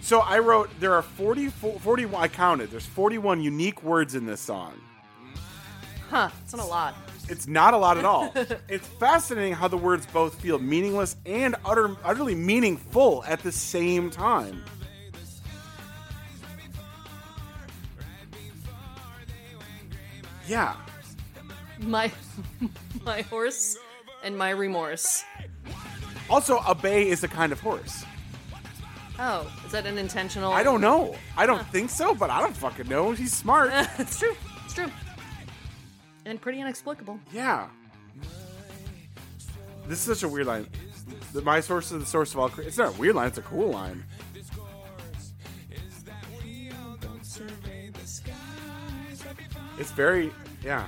so I wrote there are 40, 41 I counted. There's 41 unique words in this song. Huh? It's not a lot. It's not a lot at all. it's fascinating how the words both feel meaningless and utter, utterly meaningful at the same time. Yeah. My my horse and my remorse. Also, a bay is a kind of horse. Oh, is that an intentional? I don't know. I don't think so, but I don't fucking know. He's smart. it's true. It's true. And pretty inexplicable. yeah. This is such a weird line. The, my source is the source of all. Cre- it's not a weird line. It's a cool line. It's very yeah.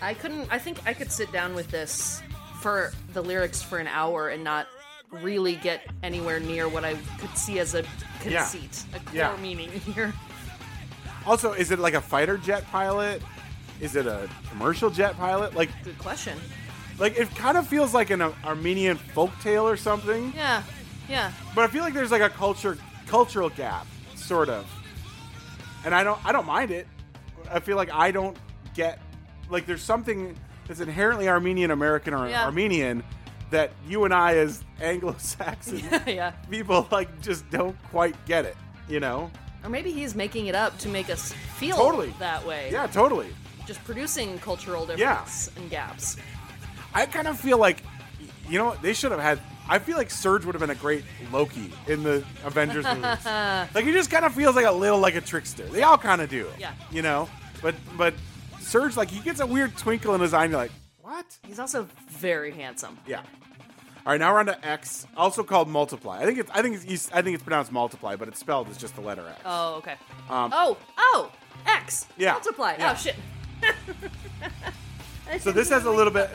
I couldn't. I think I could sit down with this for the lyrics for an hour and not really get anywhere near what I could see as a Yeah. conceit, a core Yeah. meaning here. Also, is it like a fighter jet pilot? Is it a commercial jet pilot? Like, Good question. like it kind of feels like an Armenian folk tale or something. Yeah, yeah. But I feel like there's like a culture cultural gap, sort of. And I don't I don't mind it. I feel like I don't get like there's something that's inherently Armenian American or Yeah. Armenian that you and I as Anglo-Saxon yeah. people like just don't quite get it, you know? Or maybe he's making it up to make us feel Totally. that way. Yeah, totally. Just producing cultural Yeah. and gaps. I kind of feel like, you know, what, they should have had. I feel like Serj would have been a great Loki in the Avengers movies. like he just kind of feels like a little like a trickster. They all kind of do. Yeah. You know, but but Serj like he gets a weird twinkle in his eye. and You're like, what? He's also very handsome. Yeah. All right, now we're on to X, also called multiply. I think it's I think it's I think it's pronounced multiply, but it's spelled as just the letter X. Oh, okay. Um, oh, oh, X. Yeah, Multiply. yeah. Oh, shit. So this has a little bit.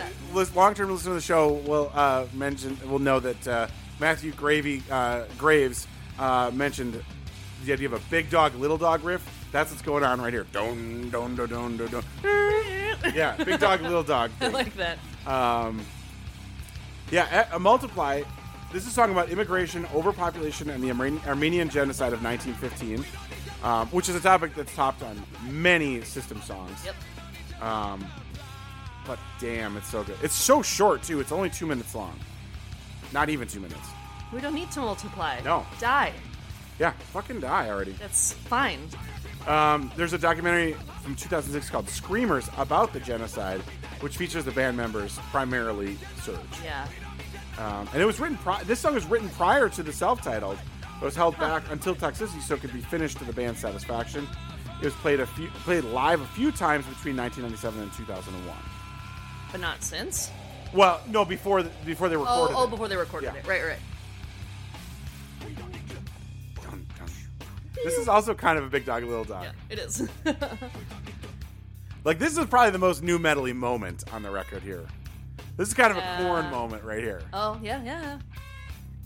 Long-term listener to the show will uh, mention will know that uh, Matthew Gravy uh, Graves uh, mentioned the idea of a big dog, little dog riff. That's what's going on right here. Don don don don don. don. Yeah, big dog, little dog. I thing. like that. Um, yeah, a, a multiply. This is talking about immigration, overpopulation, and the Armen- Armenian genocide of 1915, um, which is a topic that's topped on many system songs. Yep. Um, but damn, it's so good. It's so short too. It's only two minutes long. Not even two minutes. We don't need to multiply. No. Die. Yeah, fucking die already. That's fine. Um, there's a documentary from 2006 called "Screamers" about the genocide, which features the band members, primarily Serj. Yeah. Um, and it was written. Pri- this song was written prior to the self-titled, but was held back until Toxicity, so it could be finished to the band's satisfaction. It was played a few, played live a few times between 1997 and 2001. But not since. Well, no, before the, before they Oh, recorded. oh, it. before they recorded Yeah. it. Right, right. This is also kind of a big dog, little dog. Yeah, it is. Like this is probably the most new metally moment on the record here. This is kind of a Uh, Korn moment right here. Oh yeah, yeah. yeah.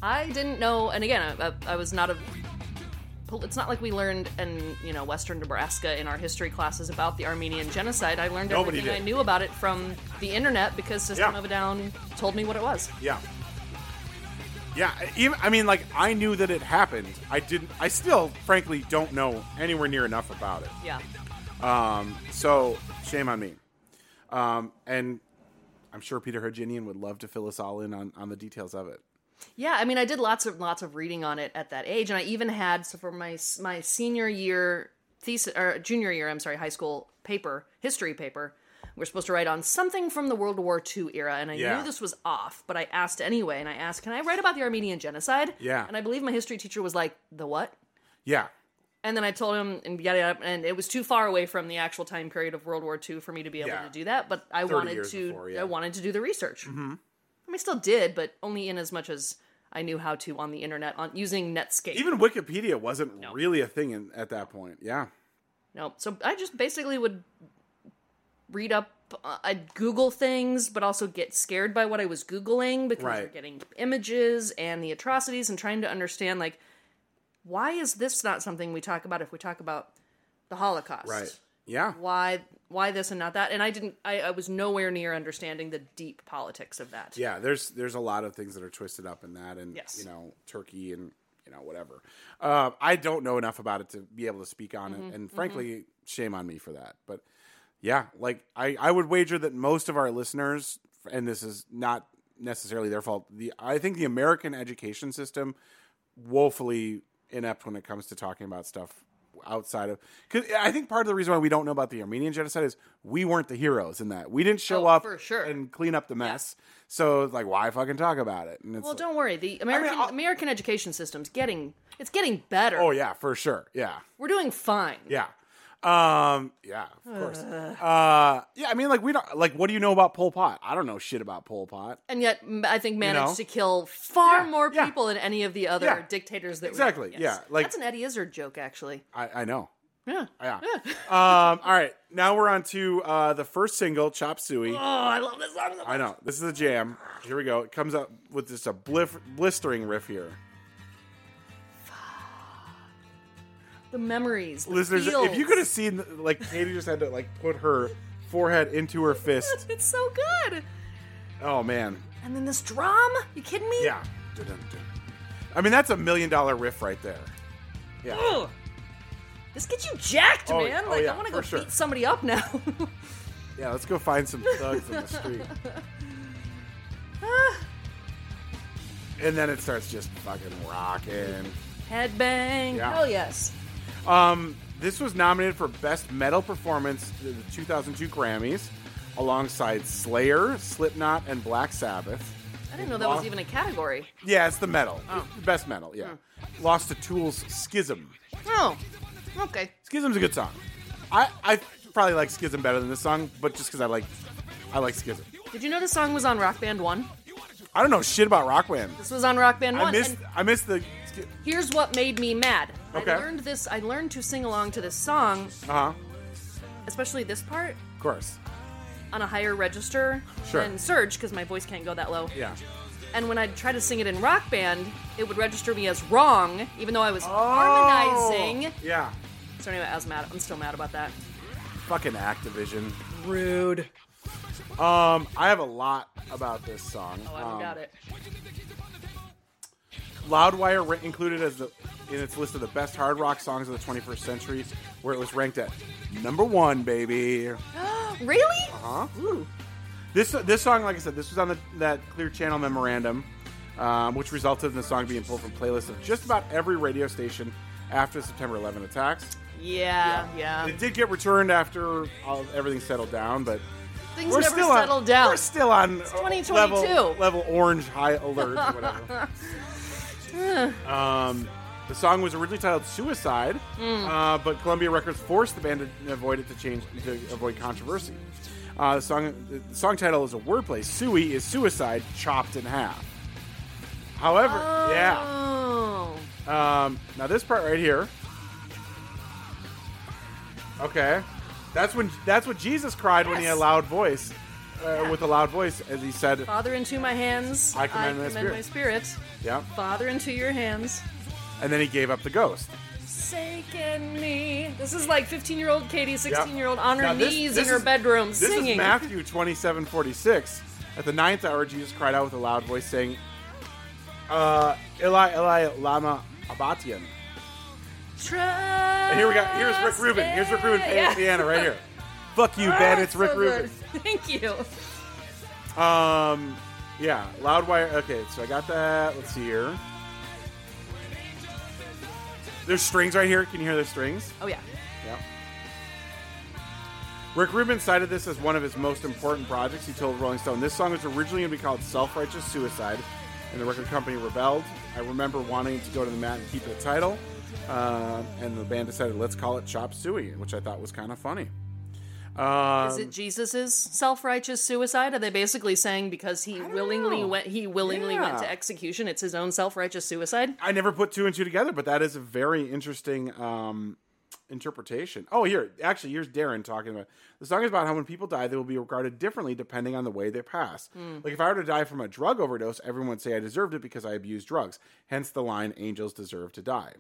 I didn't know, and again, I, I, I was not a. It's not like we learned in you know Western Nebraska in our history classes about the Armenian genocide. I learned Nobody everything did. I knew about it from the internet because System Yeah. of a Down told me what it was. Yeah. Yeah, even I mean, like I knew that it happened. I didn't. I still, frankly, don't know anywhere near enough about it. Yeah. Um, so shame on me. Um, and I'm sure Peter Herginian would love to fill us all in on, on the details of it. Yeah, I mean, I did lots of lots of reading on it at that age, and I even had so for my my senior year thesis or junior year, I'm sorry, high school paper, history paper. We're supposed to write on something from the World War II era, and I Yeah. knew this was off, but I asked anyway, and I asked, "Can I write about the Armenian genocide?" Yeah. and I believe my history teacher was like, "The what?" Yeah, And then I told him, and yada yada, and it was too far away from the actual time period of World War II for me to be able Yeah. to do that. But I wanted to, before, yeah. I wanted to do the research. Mm-hmm. I mean, I still did, but only in as much as I knew how to on the internet on using Netscape. even Wikipedia wasn't really a thing in, at that point. Yeah, no, so I just basically would read up. Uh, I'd Google things, but also get scared by what I was googling because Right. you're getting images and the atrocities and trying to understand like why is this not something we talk about if we talk about the Holocaust? right. Yeah, why why this and not that and i didn't I, I was nowhere near understanding the deep politics of that yeah. There's there's a lot of things that are twisted up in that, and Yes. you know, Turkey and you know whatever. Uh, I don't know enough about it to be able to speak on Mm-hmm, it, and frankly, shame on me for that. But yeah, like I I would wager that most of our listeners, and this is not necessarily their fault. The I think the American education system woefully inept when it comes to talking about stuff outside of because I think part of the reason why we don't know about the Armenian genocide is we weren't the heroes in that we didn't show Oh, up for sure. and clean up the mess. So it's like why fucking talk about it? And it's well like- don't worry the american I'll- american education system's getting it's getting better oh yeah, for sure, yeah. we're doing fine Yeah. Um, yeah, of course. Uh, yeah, I mean, like, we don't, like, what do you know about Pol Pot? I don't know shit about Pol Pot. and yet m- i think managed know? to kill far Yeah, more yeah. people than any of the other Yeah. dictators that we- Exactly, yes. yeah, like- that's an eddie izzard joke actually I, I know. yeah Yeah. um, all right. Now we're on to uh, the first single, Chop Suey. oh i love this song so much. I know. This is a jam. Here we go. It comes up with just a blif- blistering riff here. The memories the Listeners, if you could have seen, like, Katie just had to, like, put her forehead into her fist. it's so good Oh, man. and then this drum you kidding me Yeah. I mean, that's a million dollar riff right there. Yeah. Ugh. This gets you jacked, Oh, man. oh, like yeah, I want to go sure. beat somebody up now. Yeah, let's go find some thugs in the street. and then it starts just fucking rocking. Headbang. Yeah. Hell yes. Um, this was nominated for Best Metal Performance the 2002 Grammys, alongside Slayer, Slipknot, and Black Sabbath. I didn't know that was even a category. Yeah, it's the metal. Oh. Best metal, yeah. Lost to Tool's Schism. Oh, okay. Schism's a good song. I, I probably like Schism better than this song, but just because I like I like Schism. Did you know this song was on Rock Band One? I don't know shit about Rock Band. This was on Rock Band One. I missed and I missed the here's what made me mad. Okay. I learned this. I learned to sing along to this song, uh huh. especially this part, Of course. on a higher register Sure. than Serj because my voice can't go that low. Yeah. And when I'd try to sing it in Rock Band, it would register me as wrong, even though I was Oh. harmonizing. Yeah. So anyway, I was mad. I'm still mad about that. Fucking Activision. Rude. Um, I have a lot about this song. Oh, I don't um, doubt it. Loudwire included as the in its list of the best hard rock songs of the 21st century, where it was ranked at number one, baby. Really? Uh Huh? This this song, like I said, this was on the, that Clear Channel memorandum, um, which resulted in the song being pulled from playlists of just about every radio station after the September 11 attacks. Yeah, yeah. It did get returned after all, everything settled down, but Things we're never still settled on, down. We're still on uh, 2022. level level orange high alert or whatever. Um, the song was originally titled "Suicide," Hmm. uh, but Columbia Records forced the band to avoid it to change to avoid controversy. Uh, the song the song title is a wordplay. "Sui" is suicide chopped in half. However, yeah. Oh. Um, now this part right here. Okay, that's when that's what Jesus cried when he had a Yes. loud voice. Uh, with a loud voice as he said, Father, into my hands. I commend my spirit. my spirit. "Yeah," Father, into your hands. and then he gave up the ghost. Forsaken me. This is like 15 year old Katie, 16 year old on her Now, this- knees this in her is- bedroom This singing. is Matthew twenty-seven forty-six. At the ninth hour, Jesus cried out with a loud voice, saying, uh, "Eli, Eli, lama abatian." And here we got. Here's Rick Rubin. Here's Rick Rubin playing Yeah. piano right here. Fuck you, Ben. It's Rick So Rubin. Thank you. Um, yeah, Loudwire. Okay, so I got that. Let's see here. There's strings right here. Can you hear the strings? Oh, yeah. Yeah. Rick Rubin cited this as one of his most important projects. He told Rolling Stone, "This song was originally going to be called Self Righteous Suicide, and the record company rebelled. I remember wanting to go to the mat and keep the title, uh, and the band decided let's call it Chop Suey, which I thought was kind of funny." Um, Is it Jesus's self-righteous suicide? Are they basically saying because he willingly know. went he willingly went to execution, it's his own self-righteous suicide? I never put two and two together, but that is a very interesting um, interpretation. Oh, here, actually, here's Daron talking about the song is about how when people die, they will be regarded differently depending on the way they pass. Like if I were to die from a drug overdose, everyone would say I deserved it because I abused drugs. Hence the line "Angels deserve to die."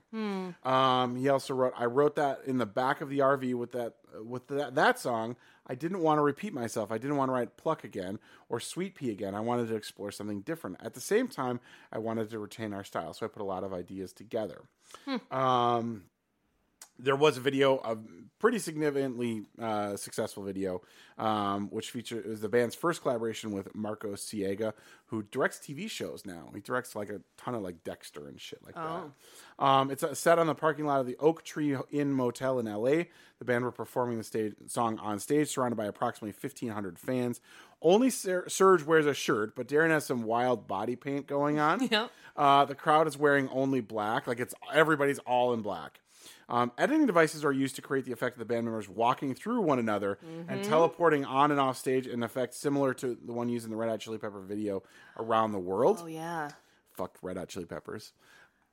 Um, he also wrote, "I wrote that in the back of the RV with that with that, that song. I didn't want to repeat myself. I didn't want to write Pluck again or Sweet Pea again. I wanted to explore something different. At the same time, I wanted to retain our style, so I put a lot of ideas together." Um, there was a video, a pretty significantly uh, successful video, um, which featured it was the band's first collaboration with Marco Siega, who directs TV shows now. He directs like a ton of like Dexter and shit like that. Um, it's uh, set on the parking lot of the Oak Tree Inn Motel in L.A. The band were performing the stage song on stage, surrounded by approximately 1,500 fans. Only Ser- Serj wears a shirt, but Daron has some wild body paint going on. Yep. Uh, the crowd is wearing only black, like it's everybody's all in black. Um, editing devices are used to create the effect of the band members walking through one another and teleporting on and off stage, in an effect similar to the one used in the Red Hot Chili Pepper video around the world. Oh yeah. Fuck Red Hot Chili Peppers.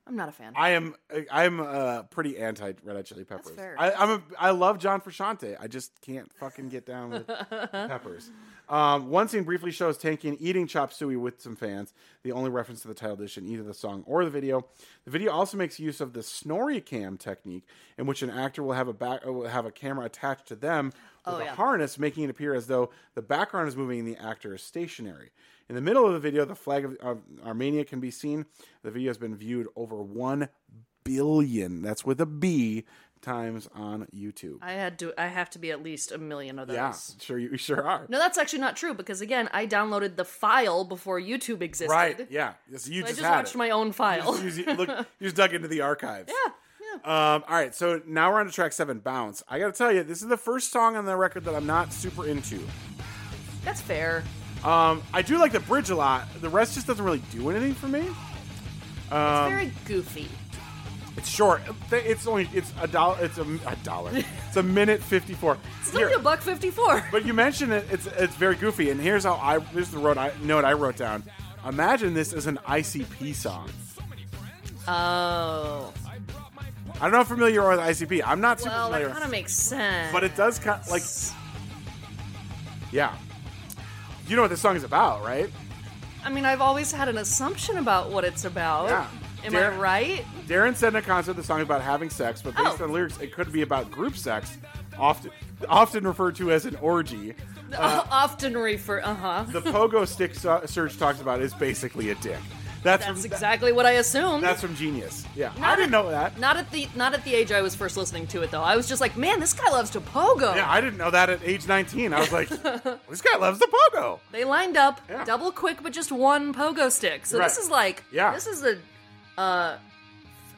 I'm not a fan. I am I am uh, pretty anti Red Hot Chili Peppers. fair. I, I'm a, I love John Frusciante. I just can't fucking get down with Peppers. Um, one scene briefly shows Tankian eating chop suey with some fans. The only reference to the title dish in either the song or the video. The video also makes use of the snorri cam technique, in which an actor will have a back uh, will have a camera attached to them with Oh, a yeah. harness, making it appear as though the background is moving and the actor is stationary. In the middle of the video, the flag of, of Armenia can be seen. The video has been viewed over 1 billion, that's with a B, times on YouTube. I had to. I have to be at least a million of those. yeah, sure you sure are. No, that's actually not true because again, I downloaded the file before YouTube existed. Right, yeah. So you I just, just had watched it. my own file. You just, you, look, you just dug into the archives. yeah. Yeah. Um, all right, so now we're on to track seven, Bounce. I got to tell you, this is the first song on the record that I'm not super into. That's fair. Um, I do like the bridge a lot. The rest just doesn't really do anything for me. It's Um, very goofy. It's short. It's only it's a dollar. It's a, a dollar. It's a minute fifty four. It's only a buck fifty four. But you mentioned it. It's it's very goofy. And here's how I here's the road I, note I wrote down. Imagine this as an ICP song. Oh. I don't know if familiar you are with ICP. I'm not super Well, that familiar, kind of makes sense. but it does kind of, like yeah. You know what this song is about, right? I mean, I've always had an assumption about what it's about. Yeah. Am Dar- I right? Daron said in a concert the song about having sex, but based Oh. on lyrics, it could be about group sex, often often referred to as an orgy. Often refer. Uh huh. The pogo stick so- Serj talks about is basically a dick. That's, That's from, exactly what I assumed. That's from Genius. Yeah, I didn't at- know that. Not at the not at the age I was first listening to it though. I was just like, man, this guy loves to pogo. Yeah, I didn't know that at age 19. I was like, this guy loves the pogo. They lined up, Yeah. double quick, but just one pogo stick. So this is like, Yeah. this is a, uh,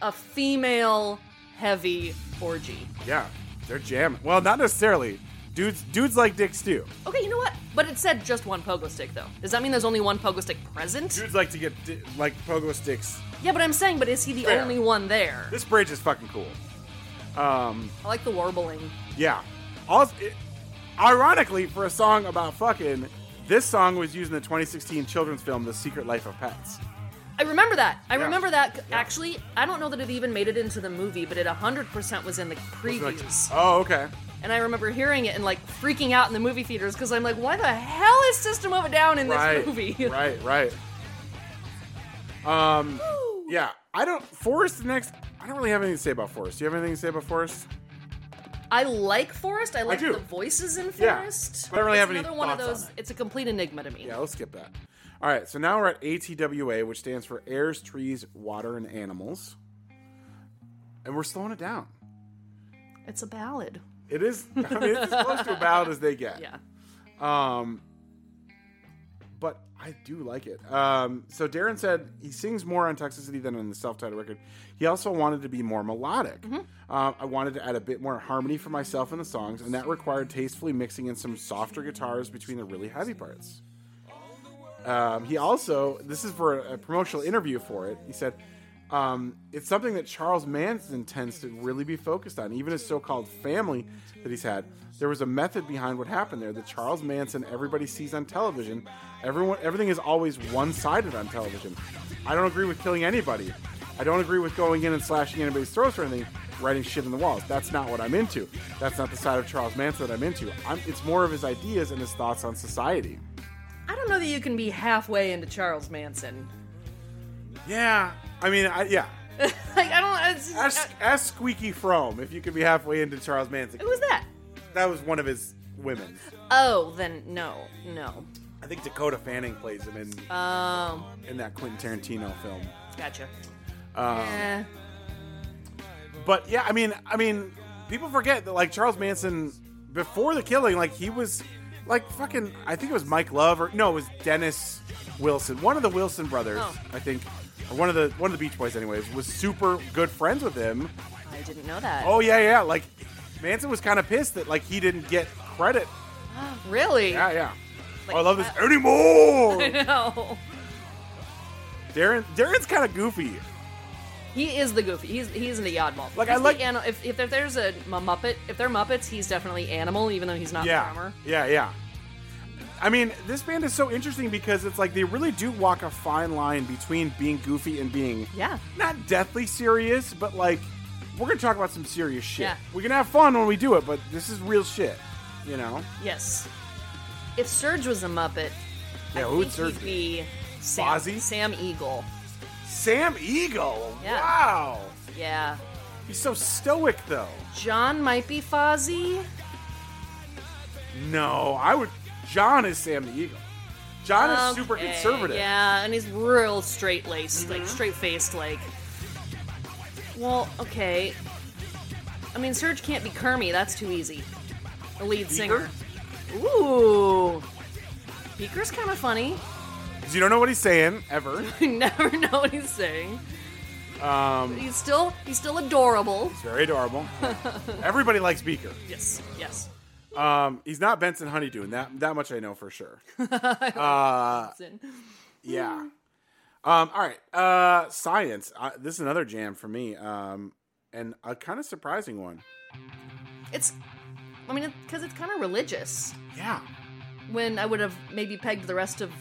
a female heavy orgy. Yeah, they're jamming. Well, not necessarily. Dudes, dudes like dicks too. Okay, you know what? But it said just one pogo stick though. Does that mean there's only one pogo stick present? Dudes like to get di- like pogo sticks. Yeah, but I'm saying, but is he the Fair. only one there? This bridge is fucking cool. Um, I like the warbling. yeah. Also, it, ironically, for a song about fucking, this song was used in the 2016 children's film *The Secret Life of Pets*. I remember that. I Yeah. remember that. Actually, I don't know that it even made it into the movie, but it 100% was in the previews. Oh, okay. And I remember hearing it and like freaking out in the movie theaters because I'm like, why the hell is System of a Down in this movie? right, right. Um, yeah. I don't. Forest next. I don't really have anything to say about Forest. Do you have anything to say about Forest? I like Forest. I like do. the voices in Yeah, Forest. but I don't really It's have any another one of those. it. It's a complete enigma to me. Yeah, let's skip that. All right, so now we're at ATWA, which stands for Airs, Trees, Water, and Animals. And we're slowing it down. It's a ballad. It is, I mean, it's as close to a ballad as they get. Yeah. Um, but I do like it. Um, so Daron said he sings more on Toxicity than on the self-titled record. He also wanted to be more melodic. Um, I wanted to add a bit more harmony for myself in the songs, and that required tastefully mixing in some softer guitars between the really heavy parts. Um, he also, this is for a, promotional interview for it. He said, um, it's something that Charles Manson tends to really be focused on, even his so-called family that he's had. There was a method behind what happened there. The Charles Manson everybody sees on television, everyone, everything is always one-sided on television. I don't agree with killing anybody. I don't agree with going in and slashing anybody's throats or anything, writing shit in the walls. That's not what I'm into. That's not the side of Charles Manson that I'm into. I'm, it's more of his ideas and his thoughts on society. I don't know that you can be halfway into Charles Manson. Yeah, I mean, I, yeah. like I don't. It's, Ask, ask Squeaky Fromme if you could be halfway into Charles Manson. who was that? That was one of his women. Oh, then no, no. I think Dakota Fanning plays him in Um, in that Quentin Tarantino film. gotcha. Um, Eh, But yeah, I mean, I mean, people forget that like Charles Manson before the killing, like he was like fucking. I think it was Mike Love or no, it was Dennis Wilson, one of the Wilson brothers. Oh. I think, or one of the one of the Beach Boys, anyways, was super good friends with him. I didn't know that. Oh yeah, yeah. Like Manson was kind of pissed that like he didn't get credit. really? Yeah, yeah. Like, oh, I love this uh, anymore. no. Daron, Daron's kind of goofy. He is the goofy. He's he's the oddball. Like, He's I the like- ani- if, if there's a, m- Muppet, if they're Muppets, he's definitely animal, even though he's not Yeah, the drummer. yeah, yeah. I mean, this band is so interesting because it's like they really do walk a fine line between being goofy and being Yeah. not deathly serious, but like we're gonna talk about some serious shit. Yeah. We're gonna have fun when we do it, but this is real shit. You know? Yes. If Serj was a Muppet, Yeah, I who would he'd be? be Sam? Sam Eagle. Sam Eagle. Yeah. Wow. Yeah. He's so stoic though. John might be Fozzie. No, I would. John is Sam the Eagle. John is super conservative. Yeah, and he's real straight laced, Mm-hmm. like straight faced, like. Well, okay. I mean, Serj can't be Kermie. That's too easy. The lead singer. Ooh. Beaker's kind of funny. 'Cause you don't know what he's saying ever. You never know what he's saying. Um, He's still he's still adorable. He's very adorable. Everybody likes Beaker. Yes, yes. Um, he's not Bunsen Honeydew, and that that much I know for sure. Uh, yeah. Um, all right. Uh, science. Uh, this is another jam for me, um, and a kind of surprising one. It's, I mean, because it's kind of religious. Yeah. When I would have maybe pegged the rest of,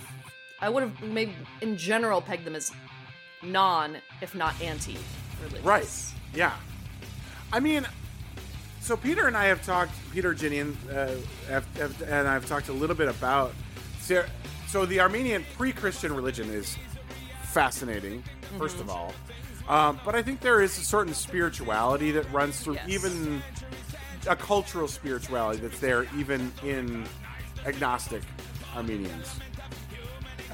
I would have maybe in general pegged them as non, if not anti-religious. Right. Yeah. I mean, so Peter and I have talked. Peter Ginian uh, have, have, and I've talked a little bit about. So, so the Armenian pre-Christian religion is fascinating. 1st of all, um, but I think there is a certain spirituality that runs through Yes. even a cultural spirituality that's there even in agnostic Armenians.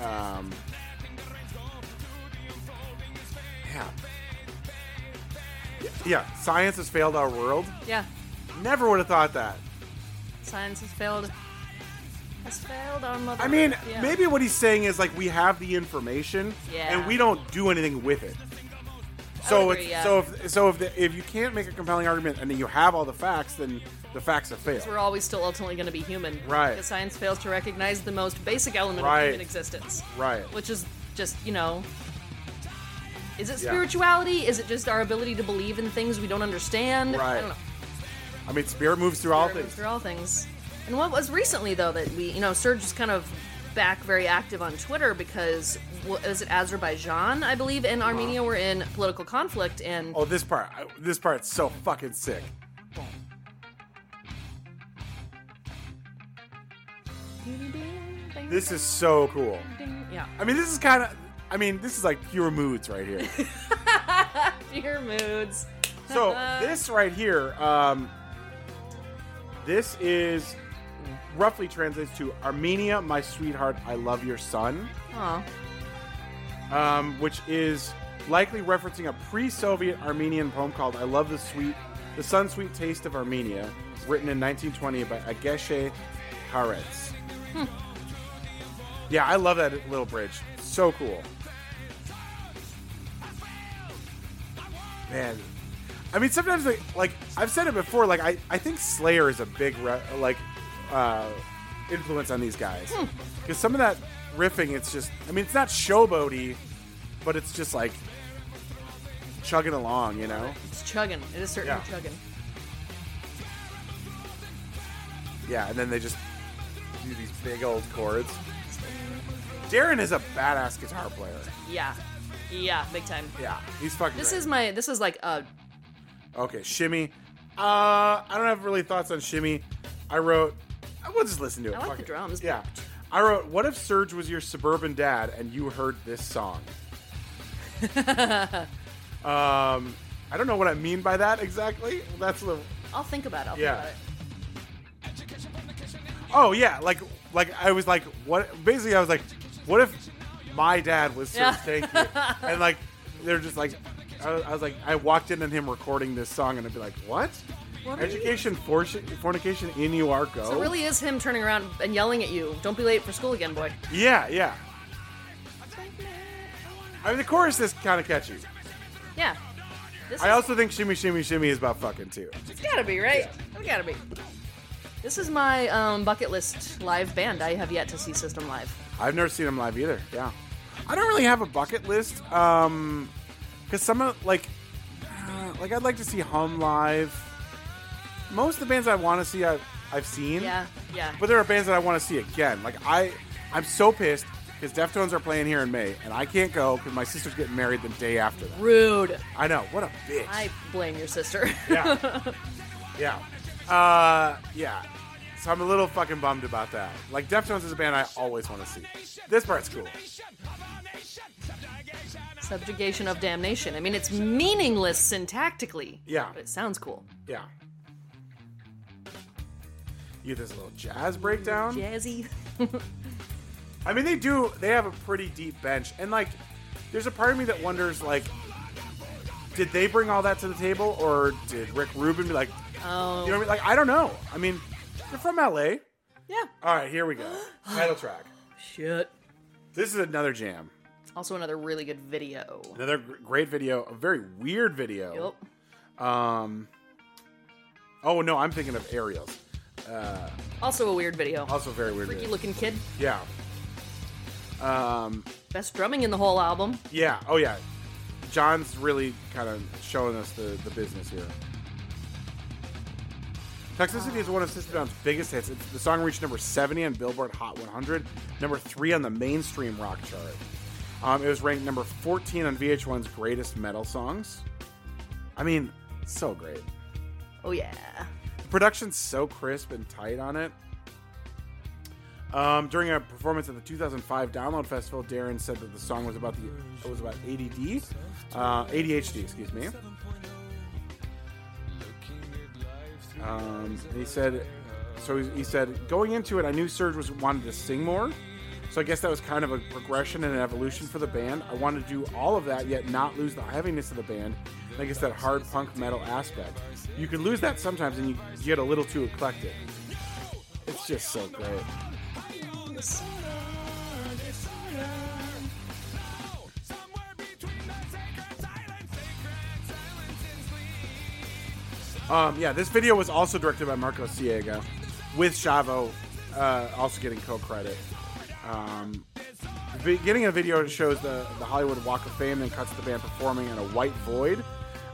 Um, yeah. Yeah, yeah, science has failed our world. Yeah. Never would have thought that. Science has failed. Has failed our mother. I mean, Yeah. maybe what he's saying is like we have the information Yeah. and we don't do anything with it. So agree, yeah. so if so if the, if you can't make a compelling argument and then you have all the facts, then the facts have failed. We're always still ultimately going to be human. Right. Because science fails to recognize the most basic element Right. of human existence. Right. Which is just, you know. Is it Yeah. spirituality? Is it just our ability to believe in things we don't understand? Right. I don't know. I mean, spirit moves through all Spirit moves things. Through all things. And what was recently though that we, you know, Serj is kind of back very active on Twitter because was it Azerbaijan, I believe, and Armenia were in political conflict, and Oh, this part. This part's so fucking sick. This is so cool. yeah, I mean, this is kind of. I mean, this is like pure moods right here. pure moods. so this right here, um, this is roughly translates to Armenia, my sweetheart, I love your son, Aw. Um, which is likely referencing a pre-Soviet Armenian poem called "I Love the Sweet, the Sun Sweet Taste of Armenia," written in 1920 by Yeghishe Charents. Yeah, I love that little bridge. So cool. Man, I mean, sometimes like, like I've said it before. Like I, I think Slayer is a big re- like uh, influence on these guys because some of that riffing, it's just. I mean, it's not showboaty, but it's just like chugging along. You know? It's chugging. It is certainly Yeah. chugging. Yeah, and then they just do these big old chords. Daron is a badass guitar player. Yeah, yeah, big time. Yeah, he's fucking. This great. is my. This is like a. Okay, Shimmy. Uh, I don't have really thoughts on Shimmy. I wrote. I will just listen to it. I like the drums. Yeah. I wrote, "What if Serj was your suburban dad and you heard this song?" um, I don't know what I mean by that exactly. That's the. I'll think about it. I'll Yeah. think Oh yeah, like like I was like, what? Basically, I was like, what if my dad was Serj? Yeah. Thank you. And like, they're just like, I, I was like, I walked in on him recording this song, and I'd be like, what? What are Education, for- fornication, in you are go. it. So it really is him turning around and yelling at you. Don't be late for school again, boy. Yeah, yeah. I mean, the chorus is kind of catchy. Yeah. This I is, also think "Shimmy Shimmy Shimmy" is about fucking too. it's gotta be right. It's gotta be. This is my um, bucket list live band. I have yet to see System live. I've never seen them live either. Yeah, I don't really have a bucket list. Um, because some of like, uh, like I'd like to see Hum live. Most of the bands I want to see, I've, I've seen. Yeah, yeah. But there are bands that I want to see again. Like I, I'm so pissed because Deftones are playing here in May, and I can't go because my sister's getting married the day after that. Rude. I know. What a bitch. I blame your sister. Yeah. yeah. Uh, yeah. So I'm a little fucking bummed about that. Like Deftones is a band I always want to see. This part's cool. Subjugation of damnation. I mean, it's meaningless syntactically. Yeah. But it sounds cool. Yeah. You get this little jazz breakdown. Jazzy. I mean, they do. They have a pretty deep bench, and like, there's a part of me that wonders, like, did they bring all that to the table, or did Rick Rubin be like, Oh. you know what I mean? Like, I don't know. I mean, they're from LA. Yeah. All right, here we go. Title track. Shit. This is another jam. Also, another really good video. Another gr- great video. A very weird video. Yep. Um. Oh no, I'm thinking of Aerials. Also, a weird video. Also a very weird. Freaky video. looking kid. Yeah. Um. Best drumming in the whole album. Yeah. Oh yeah. John's really kind of showing us the the business here. Toxicity is one of System Down's biggest hits. It's, the song reached number 70 on Billboard Hot 100, number 3 on the mainstream rock chart. Um, it was ranked number 14 on VH1's Greatest Metal Songs. I mean, so great. Oh, yeah. Production's so crisp and tight on it. Um, during a performance at the 2005 Download Festival, Daron said that the song was about the it was about ADD, uh, ADHD, excuse me. Um, he said, so he, he said, going into it, I knew Serj was wanted to sing more. So I guess that was kind of a progression and an evolution for the band. I wanted to do all of that, yet not lose the heaviness of the band. And I guess that hard punk metal aspect. You can lose that sometimes, and you get a little too eclectic. It's just so great. Um, yeah, this video was also directed by Marco Siega, with Shavo uh, also getting co-credit. Um, beginning of the video shows the, the Hollywood Walk of Fame, then cuts the band performing in a white void.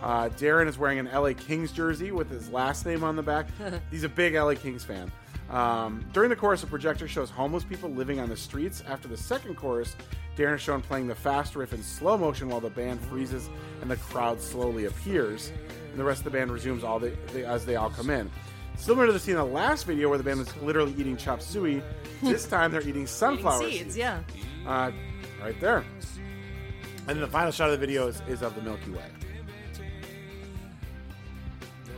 Uh, Daron is wearing an LA Kings jersey with his last name on the back. He's a big LA Kings fan. Um, during the chorus, a projector shows homeless people living on the streets. After the second chorus, Daron is shown playing the fast riff in slow motion while the band freezes and the crowd slowly appears. And the rest of the band resumes all the, the, as they all come in. Similar to the scene in the last video where the band was literally eating chop suey, this time they're eating sunflower Eating seeds, yeah. uh, right there. And then the final shot of the video is, is of the Milky Way.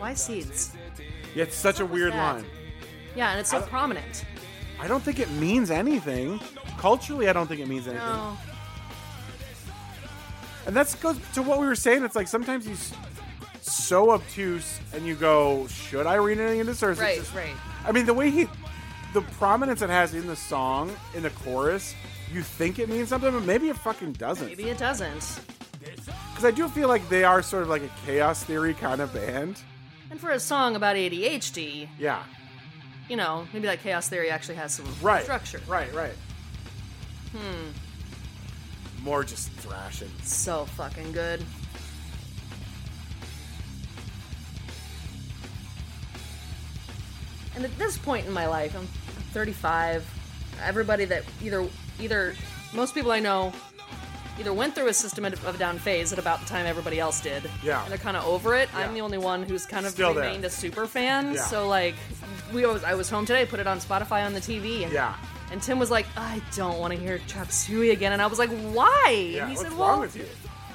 Why seeds? Yeah, it's such a weird that? line. Yeah, and it's so I- prominent. I don't think it means anything. Culturally, I don't think it means anything. No. And that's goes to what we were saying. It's like sometimes you so obtuse and you go, should I read anything into this? Or is it Right, just- right. I mean, the way he, the prominence it has in the song, in the chorus, you think it means something, but maybe it fucking doesn't. Maybe it doesn't. Because I do feel like they are sort of like a chaos theory kind of band. And for a song about ADHD, Yeah. you know, maybe that chaos theory actually has some Right. structure. Right, right. Hmm. More just thrashing. So fucking good. And at this point in my life, I'm 35. Everybody that either either most people I know either went through a system of a down phase at about the time everybody else did. Yeah. And they're kind of over it. Yeah. I'm the only one who's kind of Still there. remained a super fan. Yeah. So like, we always, I was home today, put it on Spotify on the TV, and Yeah. and Tim was like, I don't want to hear Chop Suey again. And I was like, why? Yeah, and he what's said, wrong well, with you?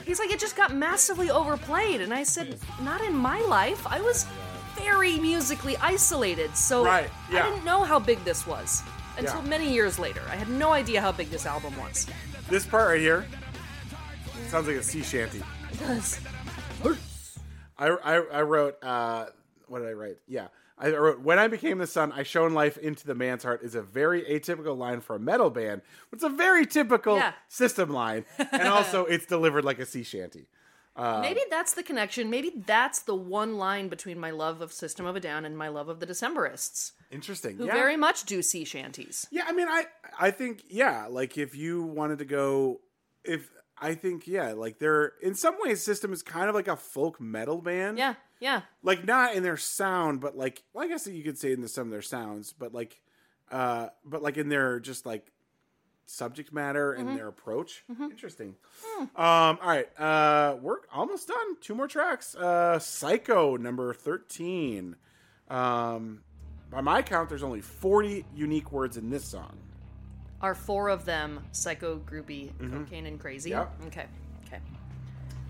he's like, it just got massively overplayed. And I said, not in my life. I was very musically isolated. So Right, yeah. I didn't know how big this was until Yeah. many years later. I had no idea how big this album was. This part right here sounds like a sea shanty. It does. I, I, I wrote, uh, what did I write? Yeah. I wrote, when I became the sun, I shone life into the man's heart is a very atypical line for a metal band. It's a very typical Yeah. system line. And also, it's delivered like a sea shanty. Uh, Maybe that's the connection. Maybe that's the one line between my love of System of a Down and my love of the Decemberists, Interesting. who yeah. very much do sea shanties. Yeah, I mean, I I think yeah, like if you wanted to go, if I think yeah, like they're in some ways, System is kind of like a folk metal band. Yeah, yeah. like not in their sound, but like well, I guess you could say in the, some of their sounds, but like, uh, but like in their just like subject matter and their approach. Interesting. Um, all right, uh, we're almost done. Two more tracks. Uh, Psycho number thirteen. Um, by my count, there's only forty unique words in this song. Are four of them psycho, groupie, cocaine, and crazy? Yep. Okay. Okay.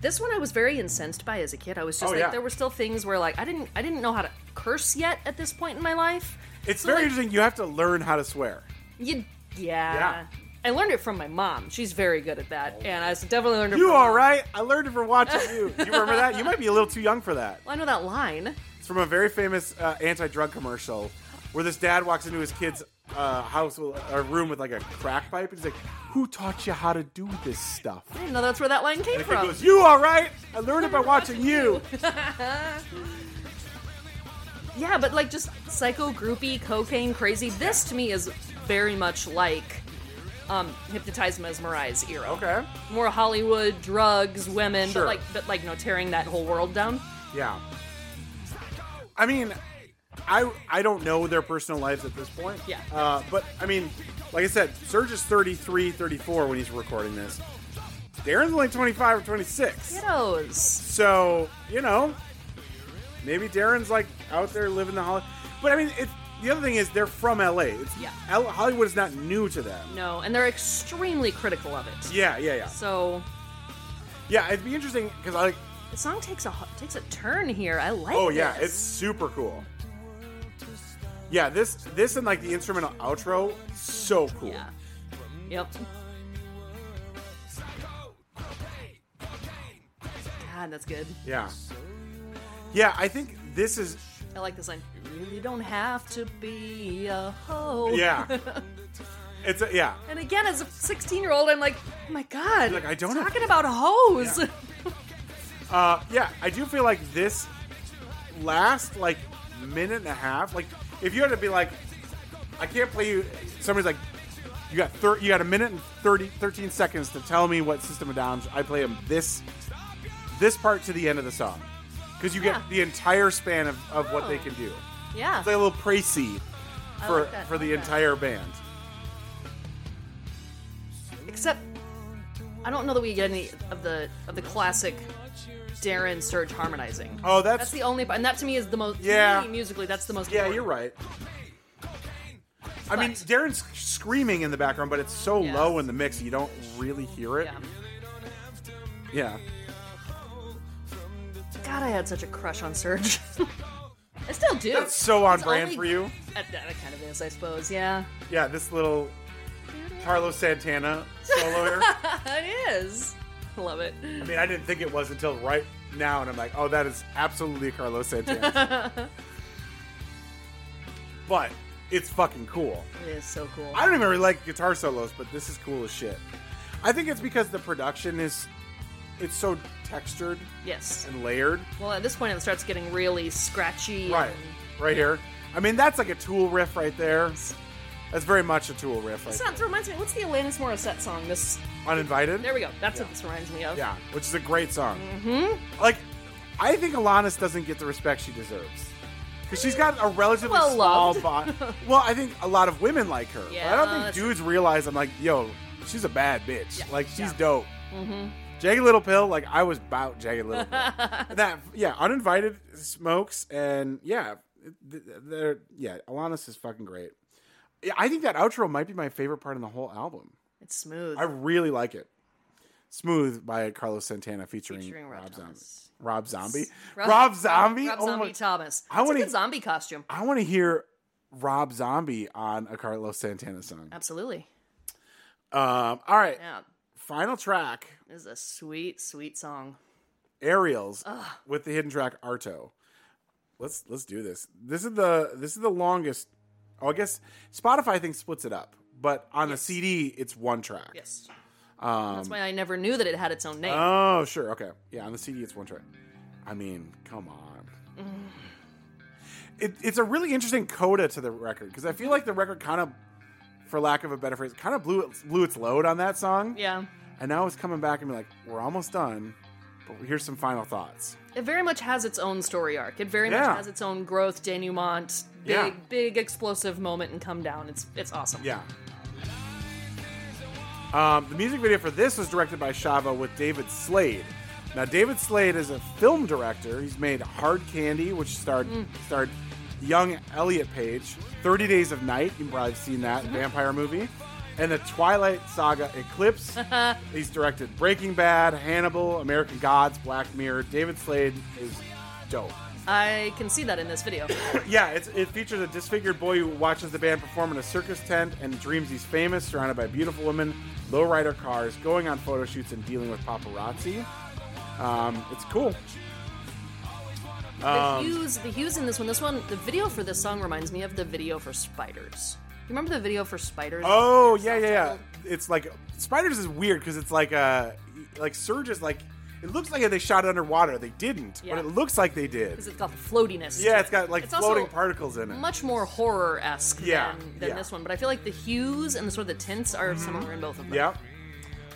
This one I was very incensed by as a kid. I was just Oh, like, yeah. there were still things where like I didn't I didn't know how to curse yet at this point in my life. It's So, very like, interesting. You have to learn how to swear. You, yeah. Yeah. I learned it from my mom. She's very good at that, and I definitely learned it. You from all mom. I learned it from watching you. You remember that? You might be a little too young for that. Well, I know that line. It's from a very famous uh, anti-drug commercial where this dad walks into his kid's uh, house with a room with like a crack pipe. And he's like, "Who taught you how to do this stuff?" I didn't know that's where that line came And from. goes, "You all right? I learned it by watching you." Yeah, but like just psycho, groupie, cocaine, crazy. This to me is very much like um, hypnotize, mesmerize era. Okay. More Hollywood, drugs, women, Sure. but like, but like, you know, tearing that whole world down. Yeah. I mean, I I don't know their personal lives at this point. Yeah. Uh, but I mean, like I said, Serj is 33, 34 when he's recording this. Daron's only 25 or 26. Kiddos. So, you know, maybe Daron's like out there living the Hollywood. But I mean, it, the other thing is they're from LA. It's, Yeah. L- Hollywood is not new to them. No, and they're extremely critical of it. Yeah, yeah, yeah. So Yeah, it'd be interesting because I like, the song takes a takes a turn here. I like. oh yeah, this. it's super cool. Yeah, this this and like the instrumental outro, so cool. yeah. Yep. God, that's good. Yeah. Yeah, I think this is I like this line. You really don't have to be a hoe. yeah. it's a, yeah. And again, as a 16 year old, I'm like, oh my god, Like, I don't talking about hoes. Yeah. Uh, yeah, I do feel like this last like minute and a half. Like, if you had to be like, I can't play you. Somebody's like, you got thir- you got a minute and 30, 13 seconds to tell me what System of Downs. I play them this this part to the end of the song because you Yeah. get the entire span of, of what they Oh. can do. Yeah. It's like a little précis for like that, for the like that. entire band. Except, I don't know that we get any of the of the classic Daron Serj harmonizing. Oh, that's, That's the only, and that to me is the most. Yeah. me, musically, that's the most. yeah. important. You're right. I mean, Daron's screaming in the background, but it's so Yeah. low in the mix you don't really hear it. Yeah. Yeah. God, I had such a crush on Serj. I still do. That's so on It's brand only- for you. That, that kind of is, I suppose. Yeah. Yeah, this little Carlos Santana solo here. it is. Love it. I mean, I didn't think it was until right now, and I'm like, oh, that is absolutely Carlos Santana. but it's fucking cool. It is so cool. I don't even really like guitar solos, but this is cool as shit. I think it's because the production is it's so textured yes. and layered. Well, at this point, it starts getting really scratchy. Right. and- Right here. I mean, that's like a Tool riff right there. That's very much a Tool riff. This Right sounds, reminds me. What's the Alanis Morissette song? This. Uninvited. There we go. That's what this reminds me of. Yeah, which is a great song. Mm-hmm. Like, I think Alanis doesn't get the respect she deserves. Because she's got a relatively Well small body. well, I think a lot of women like her. but I don't think dudes realize I'm like, yo, she's a bad bitch. Yeah, Like, she's yeah. dope. Mm-hmm. Jagged Little Pill, like, I was about Jagged Little Pill. that, yeah, Uninvited smokes, and yeah, they're, yeah, Alanis is fucking great. Yeah, I think that outro might be my favorite part in the whole album. It's smooth. I really like it. Smooth by Carlos Santana featuring, Featuring Rob Rob Zombie. Rob Zombie. Rob, Zombie. Rob oh Zombie my- Thomas. I wanna- a good zombie costume. I want to hear Rob Zombie on a Carlos Santana song. Absolutely. Um, all right, Yeah. final track, This is a sweet, sweet song. Aerials with the hidden track Arto. Let's let's do this. This is the this is the longest. Oh, I guess Spotify I think splits it up, but on the Yes. CD it's one track. Yes. Um, That's why I never knew that it had its own name. Oh, sure. Okay. Yeah, on the CD, it's one track. I mean, come on. It, it's a really interesting coda to the record because I feel like the record kind of, for lack of a better phrase, kind of blew it, blew its load on that song. yeah. And now it's coming back and be like, we're almost done, but here's some final thoughts. It very much has its own story arc. It very Yeah. much has its own growth, denouement, big, Yeah. big explosive moment and come down. It's it's awesome. Yeah. Um, the music video for this was directed by Shavo with David Slade. Now, David Slade is a film director. He's made Hard Candy, which starred starred young Elliot Page, 30 Days of Night. You've probably seen that vampire movie. And the Twilight Saga Eclipse. He's directed Breaking Bad, Hannibal, American Gods, Black Mirror. David Slade is dope. I can see that in this video. Yeah, it's, it features a disfigured boy who watches the band perform in a circus tent and dreams he's famous, surrounded by beautiful women, lowrider cars, going on photo shoots, and dealing with paparazzi. Um, it's cool. the Um, hues, the hues in this one. This one, the video for this song reminds me of the video for Spiders. You remember the video for Spiders? Oh yeah, yeah, yeah. It's like Spiders is weird because it's like uh like Serj is like it looks like they shot it underwater. They didn't, Yeah. but it looks like they did. because it's got the floatiness. Yeah, it. has got like It's floating particles in it. Much more horror esque Yeah, than, than yeah. this one, but I feel like the hues and the sort of the tints are similar in both of them. Yeah.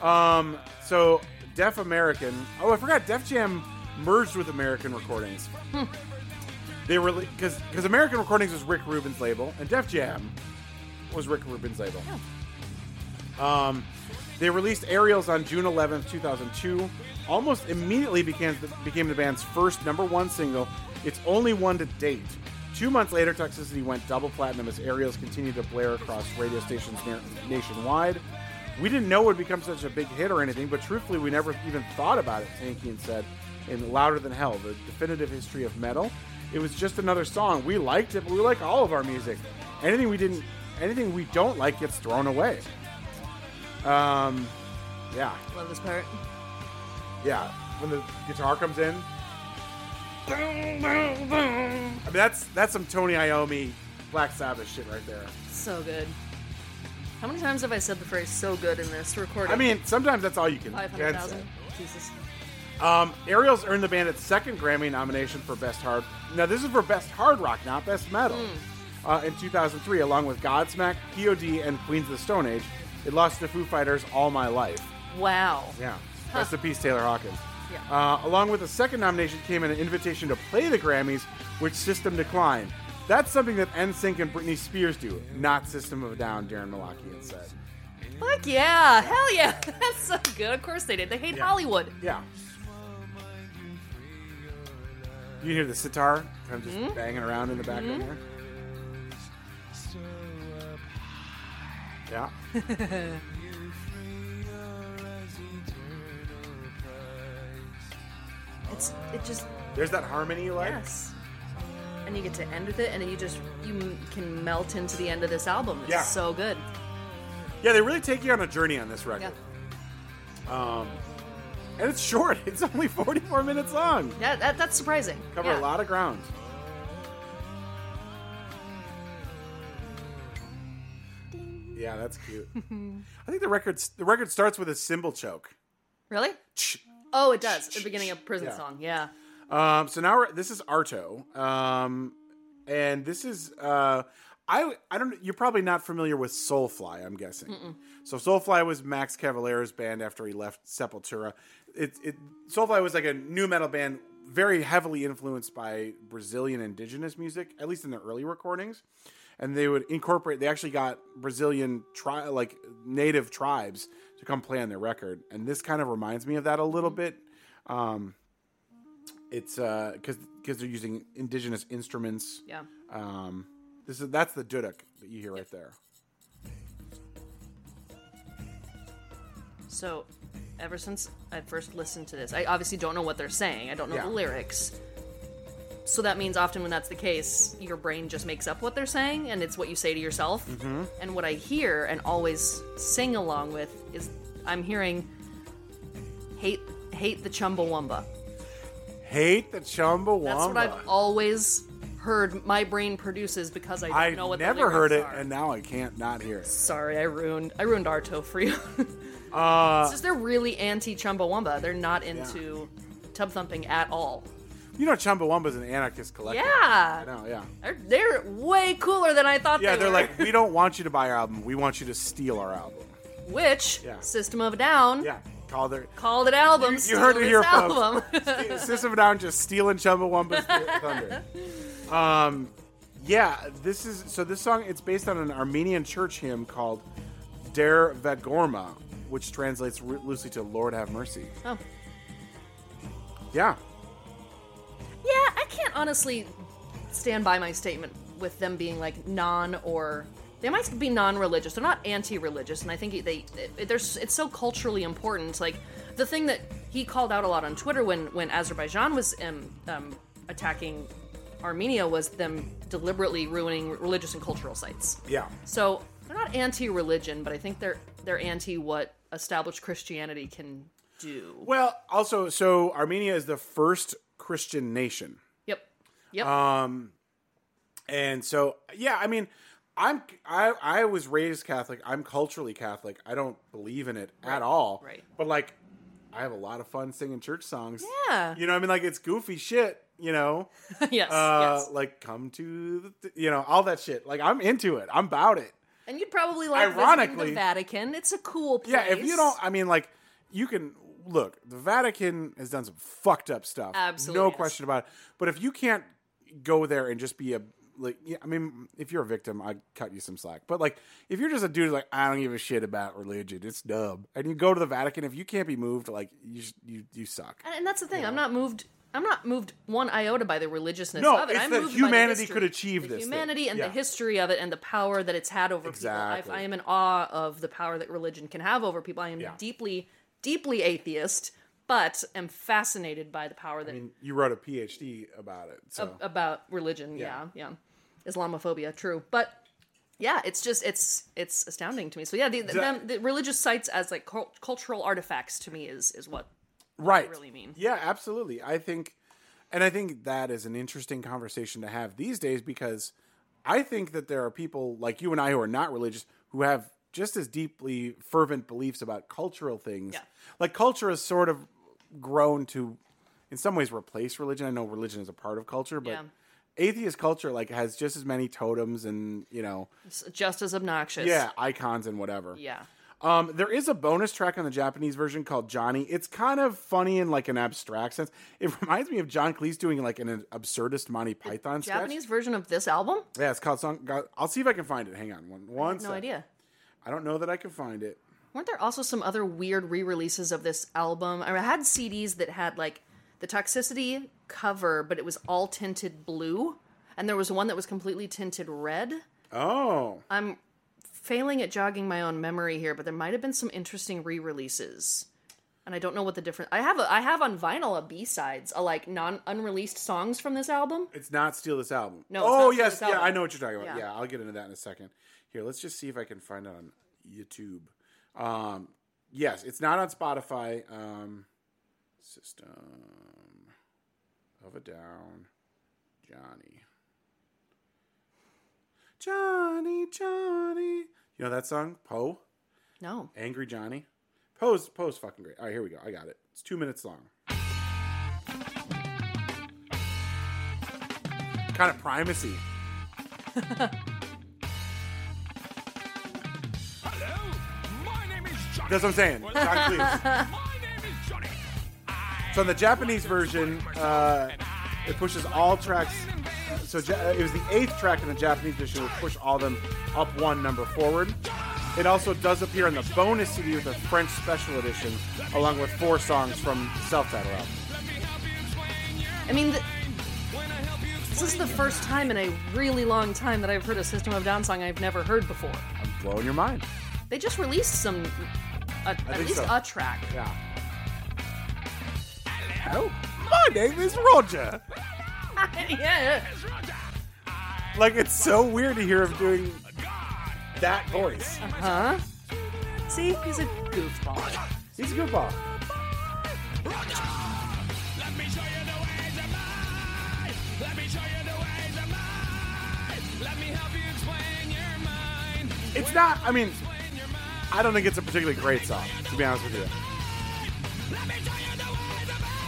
Um. So Def American. Oh, I forgot. Def Jam merged with American Recordings. They were because because American Recordings was Rick Rubin's label, and Def Jam was Rick Rubin's label. Um, they released Aerials on June 11th, 2002. Almost immediately became the, became the band's first number one single. Its only one to date. Two months later, Toxicity went double platinum as Aerials continued to blare across radio stations na- nationwide. We didn't know it would become such a big hit or anything, but truthfully, we never even thought about it, Tankian said in Louder Than Hell, the definitive history of metal. It was just another song. We liked it, but we like all of our music. Anything we didn't, anything we don't like gets thrown away. Um, yeah, Love this part. yeah. When the guitar comes in, Boom, boom, boom. I mean that's that's some Tony Iommi, Black Sabbath shit right there. So good. How many times have I said the phrase "so good" in this recording? I mean, sometimes that's all you can, five can hundred say. thousand. Jesus. Um, Aerials earned the band its second Grammy nomination for Best Hard. Now, this is for Best Hard Rock, not Best Metal. Uh, in 2003, along with Godsmack, POD, and Queens of the Stone Age, it lost to Foo Fighters All My Life. Wow. Yeah. Rest in peace, Taylor Hawkins. Yeah. Uh, along with the second nomination came an invitation to play the Grammys, which System declined. That's something that NSYNC and Britney Spears do, not System of a Down, Daron Malakian said. Fuck yeah! Hell yeah! That's so good. Of course they did. They hate Yeah. Hollywood. Yeah. You hear the sitar kind of just Mm-hmm. banging around in the background there? Yeah. It's it just There's that harmony you like. yes. And you get to end with it, and then you just you m- can melt into the end of this album. It's Yeah. so good. Yeah, they really take you on a journey on this record. Yeah, Um, and it's short. It's only 44 minutes long. yeah, that, that's surprising. Cover a lot of ground. That's cute. I think the record the record starts with a cymbal choke. Really? Oh, it does. The beginning of Prison Yeah. Song. Yeah. Um, so now we're, this is Arto, um, and this is uh, I I don't you're probably not familiar with Soulfly. I'm guessing. So Soulfly was Max Cavalera's band after he left Sepultura. It, it Soulfly was like a nu metal band, very heavily influenced by Brazilian indigenous music, at least in their early recordings. And they would incorporate. They actually got Brazilian tri- like native tribes to come play on their record, and this kind of reminds me of that a little bit. Um, it's uh because because they're using indigenous instruments. Yeah. Um, this is that's the duduk that you hear right there. So, ever since I first listened to this, I obviously don't know what they're saying. I don't know Yeah. the lyrics. So that means often when that's the case, your brain just makes up what they're saying, and it's what you say to yourself. Mm-hmm. And what I hear and always sing along with is I'm hearing hate hate the Chumbawamba. Hate the Chumbawamba. That's what I've always heard. My brain produces because I don't I know what never heard it, are. and now I can't not hear it. Sorry, I ruined I ruined Arto for you. Uh, it's just they're really anti Chumbawamba. They're not into tub thumping at all. You know, Chumbawamba's an anarchist collective. Yeah, I know. Yeah. they're, they're way cooler than I thought. Yeah, they they're like, we don't want you to buy our album. We want you to steal our album. which Yeah. System of a Down Yeah, call their called it album. You- you heard it here, this folks. System of a Down just stealing Chumbawamba's thunder. Um, yeah, this is so. This song it's based on an Armenian church hymn called "Der Vagorma," which translates loosely to "Lord have mercy." oh. Yeah, Yeah, I can't honestly stand by my statement with them being like non or they might be non-religious. They're not anti-religious, and I think they there's it's so culturally important. Like the thing that he called out a lot on Twitter when when Azerbaijan was um, um, attacking Armenia was them deliberately ruining religious and cultural sites. yeah, So they're not anti-religion, but I think they're they're anti what established Christianity can do. Well, also, so Armenia is the first Christian nation. Yep. Yep. Um, and so yeah, I mean, I'm I I was raised Catholic. I'm culturally Catholic. I don't believe in it at all. right. But like, I have a lot of fun singing church songs. Yeah. You know, I mean, like it's goofy shit. You know, yes. uh, yes. like come to the, you know all that shit. Like I'm into it. I'm about it. And you'd probably like Ironically- the Vatican. It's a cool place. Yeah. If you don't, I mean, like you can look. The Vatican has done some fucked up stuff. Absolutely, no yes. question about it. But if you can't go there and just be a like, yeah, I mean, if you're a victim, I cut you some slack. But like, if you're just a dude like I don't give a shit about religion, it's dumb, and you go to the Vatican, if you can't be moved, like you you you suck. And, that's the thing. I'm not moved. I'm not moved one iota by the religiousness No, of it. it's I'm that moved humanity by the history. could achieve the this thing. Humanity and Yeah. the history of it and the power that it's had over Exactly. people. I, I am in awe of the power that religion can have over people. I am deeply, deeply atheist, but am fascinated by the power that I mean, you wrote a PhD about it, so ab- about religion. Yeah. Yeah. yeah, Islamophobia, true, but. Yeah, it's just it's it's astounding to me. So yeah, the, the, them, the religious sites as like cul- cultural artifacts to me is is what right really mean. yeah absolutely i think and i think that is an interesting conversation to have these days because i think that there are people like you and i who are not religious who have just as deeply fervent beliefs about cultural things Yeah. like culture has sort of grown to in some ways replace religion i know religion is a part of culture but Yeah. atheist culture like has just as many totems and you know It's just as obnoxious. yeah icons and whatever Yeah. Um, there is a bonus track on the Japanese version called Johnny. It's kind of funny in like an abstract sense. It reminds me of John Cleese doing like an absurdist Monty Python sketch. Japanese version of this album? Yeah, it's called song. got- I'll see if I can find it. Hang on, one one. No sec. idea. I don't know that I can find it. Weren't there also some other weird re-releases of this album? I had CDs that had like the Toxicity cover, but it was all tinted blue, and there was one that was completely tinted red. Oh, I'm failing at jogging my own memory here, but there might have been some interesting re-releases. And I don't know what the difference. I have a, I have on vinyl a B sides, a like non unreleased songs from this album. it's not steal this album. No, it's oh yes, yeah, I know what you're talking about. Yeah. Yeah. I'll get into that in a second. Here, let's just see if I can find it on YouTube. Um, yes, it's not on Spotify. Um, System of a Down, Johnny, Johnny, Johnny. You know that song, Poe, No, Angry Johnny. Poe's Poe's fucking great. All right, here we go. I got it. It's two minutes long. kind of primacy. That's what I'm saying. John Cleese. So in the Japanese version, uh, it pushes all tracks. So Ja- it was the eighth track in the Japanese edition, which pushed all of them up one number forward. It also does appear in the bonus CD with the French special edition, along with four songs from the self-titled album. I mean, th- this is the first time in a really long time that I've heard a System of Down song I've never heard before. I'm blowing your mind. They just released some, a, at least so. a track. Yeah. Hello, my name is Roger. yeah, Like it's so weird to hear him doing that voice. Uh huh? See, he's a goofball. He's a goofball. It's not. I mean, I don't think it's a particularly great song. To be honest with you,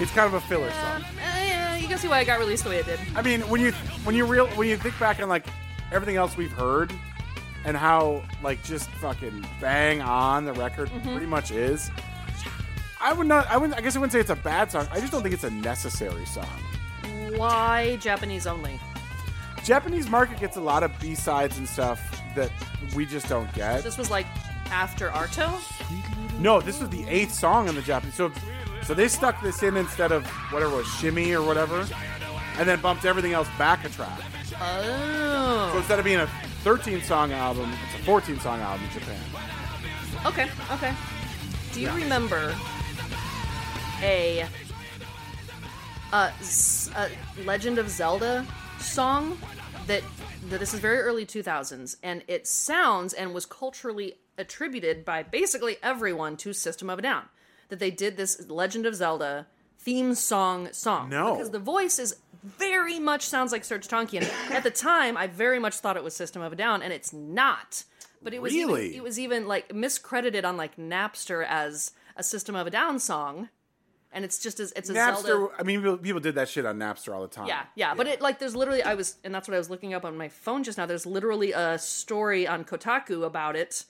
it's kind of a filler song. Uh, yeah, you can see why it got released the way it did. I mean, when you when you real when you think back on like everything else we've heard and how like just fucking bang on the record pretty much is. I would not. I would. I guess I wouldn't say it's a bad song. I just don't think it's a necessary song. Why Japanese only? Japanese market gets a lot of B sides and stuff that we just don't get. This was like after Arto. No, this was the eighth song in the Japanese. So, so they stuck this in instead of whatever was shimmy or whatever, and then bumped everything else back a track. Oh. So instead of being a 13 song album, it's a 14 song album in Japan. okay, okay. Do you remember a, uh, Z- a Legend of Zelda song that, that this is very early 2000s, and it sounds and was culturally attributed by basically everyone to System of a Down. That they did this Legend of Zelda theme song song. No. Because the voice is very much sounds like Serj Tankian. At the time, I very much thought it was System of a Down, and it's not. But it was Really? even, it was even like miscredited on like Napster as a System of a Down song, and it's just as it's a Napster. Zelda. I mean, people, people did that shit on Napster all the time. Yeah, yeah, but it like there's literally I was and that's what I was looking up on my phone just now. There's literally a story on Kotaku about it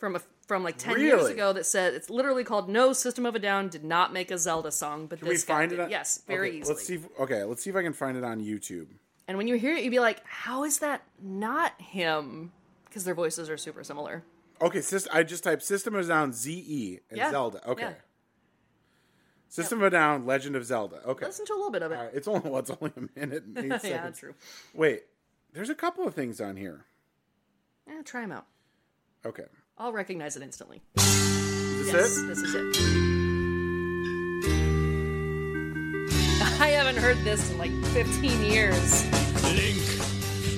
from a from like ten years ago that said it's literally called "No System of a Down did not make a Zelda song, but Can we this guy find did." it? On, yes, very okay, easily. Let's see. If, okay, let's see if I can find it on YouTube. And when you hear it, you'd be like, "How is that not him?" Because their voices are super similar. Okay, I just typed System of a Down ZE and Yeah, Zelda. Okay. yeah. System of a Down Legend of Zelda. Okay. Listen to a little bit of it. It's only well, it's only a minute and eight yeah, seconds. true. Wait, there's a couple of things on here. Yeah, try them out. Okay. I'll recognize it instantly. Is this yes, it? this is it. I haven't heard this in like 15 years. Link,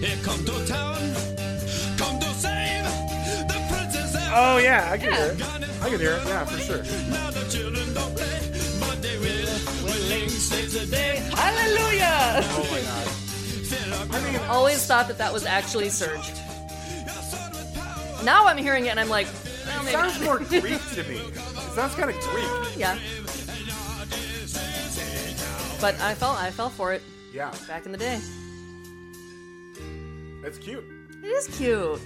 here come to town, come to save the princess. Oh yeah, I can Yeah. hear it. I can hear it. Yeah, for sure. Now the children don't play, but they will when Link saves the day. Hallelujah! Oh my god. I mean, always thought that that was actually Serj. Now I'm hearing it and I'm like, well, It maybe sounds more Greek to me. It sounds kind of Greek. yeah. But I fell, I fell for it Yeah, back in the day. it's cute. It is cute.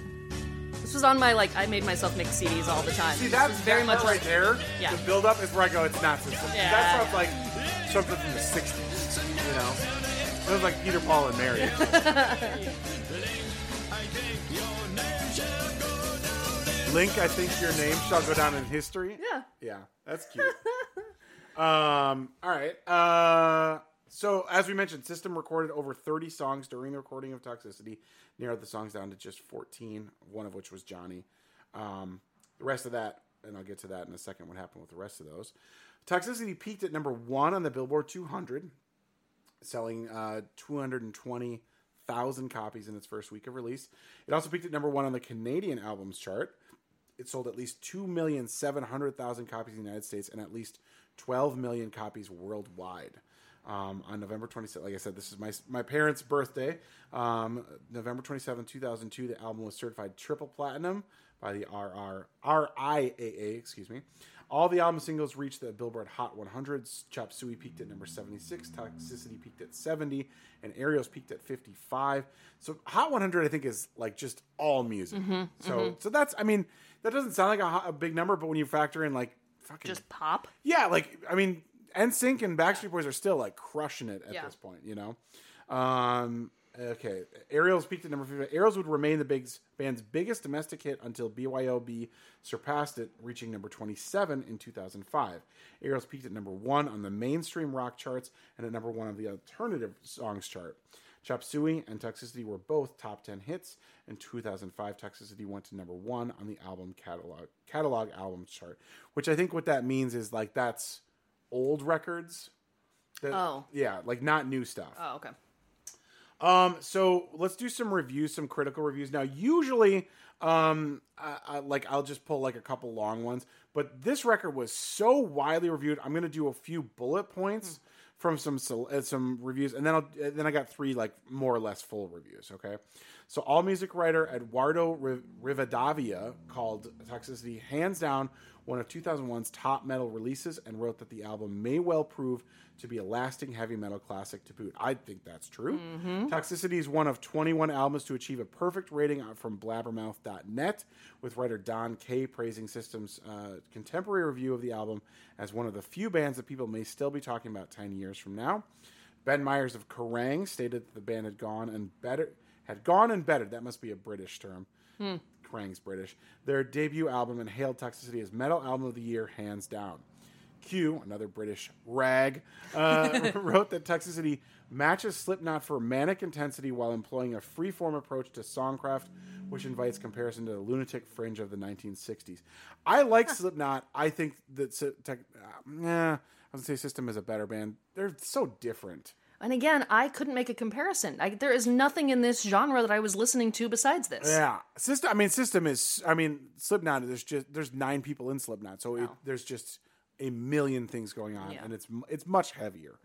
This was on my like I made myself mix CDs all the time. See, that's very that much right like there. Yeah. The build up is where I go, it's not system. Yeah. That sounds like something from the 60s, you know? It was like Peter, Paul, and Mary. Link, I think your name shall go down in history. Yeah. Yeah, that's cute. um, all right. Uh, so, as we mentioned, System recorded over 30 songs during the recording of Toxicity, narrowed the songs down to just 14, one of which was Johnny. Um, the rest of that, and I'll get to that in a second, what happened with the rest of those. Toxicity peaked at number one on the Billboard 200, selling uh, 220,000 copies in its first week of release. It also peaked at number one on the Canadian albums chart. It sold at least 2,700,000 copies in the United States and at least 12 million copies worldwide. Um, on November 27th, like I said, this is my my parents' birthday. Um, November 27, 2002, the album was certified triple platinum by the RR, RIAA, excuse me. All the album singles reached the Billboard Hot 100s. Chop Suey peaked at number 76, Toxicity peaked at 70, and Aerials peaked at 55. So Hot 100, I think, is like just all music. so so that's, I mean, that doesn't sound like a, a big number, but when you factor in like fucking just pop. yeah, like I mean, NSYNC and Backstreet Boys are still like crushing it at Yeah. this point, you know. Um, okay, Aerials peaked at number fifty. Aerials would remain the big band's biggest domestic hit until BYOB surpassed it, reaching number twenty-seven in two thousand five. Aerials peaked at number one on the mainstream rock charts and at number one on the alternative songs chart. Chop Suey and Toxicity were both top 10 hits. In 2005, Toxicity went to number one on the album catalog catalog albums chart, which I think what that means is like that's old records. That- Oh. yeah, like not new stuff. Oh, okay. Um, so let's do some reviews, some critical reviews. Now, usually, um, I, I, like I'll just pull like a couple long ones, but this record was so widely reviewed. I'm gonna do a few bullet points from some some reviews, and then uh, then I got three like more or less full reviews. Okay, so all music writer Eduardo Rivadavia called Toxicity hands down one of 2001's top metal releases, and wrote that the album may well prove to be a lasting heavy metal classic to boot. I think that's true. Toxicity is one of 21 albums to achieve a perfect rating from blabbermouth.net, with writer Don Kaye praising System's uh, contemporary review of the album as one of the few bands that people may still be talking about 10 years from now. Ben Myers of Kerrang stated that the band had gone and better had gone and bettered. That must be a British term. Kerrang's British. Their debut album and hailed Toxicity as metal album of the year, hands down. Q, another British rag, uh, wrote that Toxicity matches Slipknot for manic intensity while employing a free-form approach to songcraft, which invites comparison to the lunatic fringe of the 1960s. I like Slipknot. I think that uh, nah, I gonna say System is a better band. They're so different. And again, I couldn't make a comparison. I, there is nothing in this genre that I was listening to besides this. Yeah, system. I mean, system is. I mean, Slipknot. There's just there's nine people in Slipknot, so it, there's just a million things going on, Yeah. and it's it's much heavier.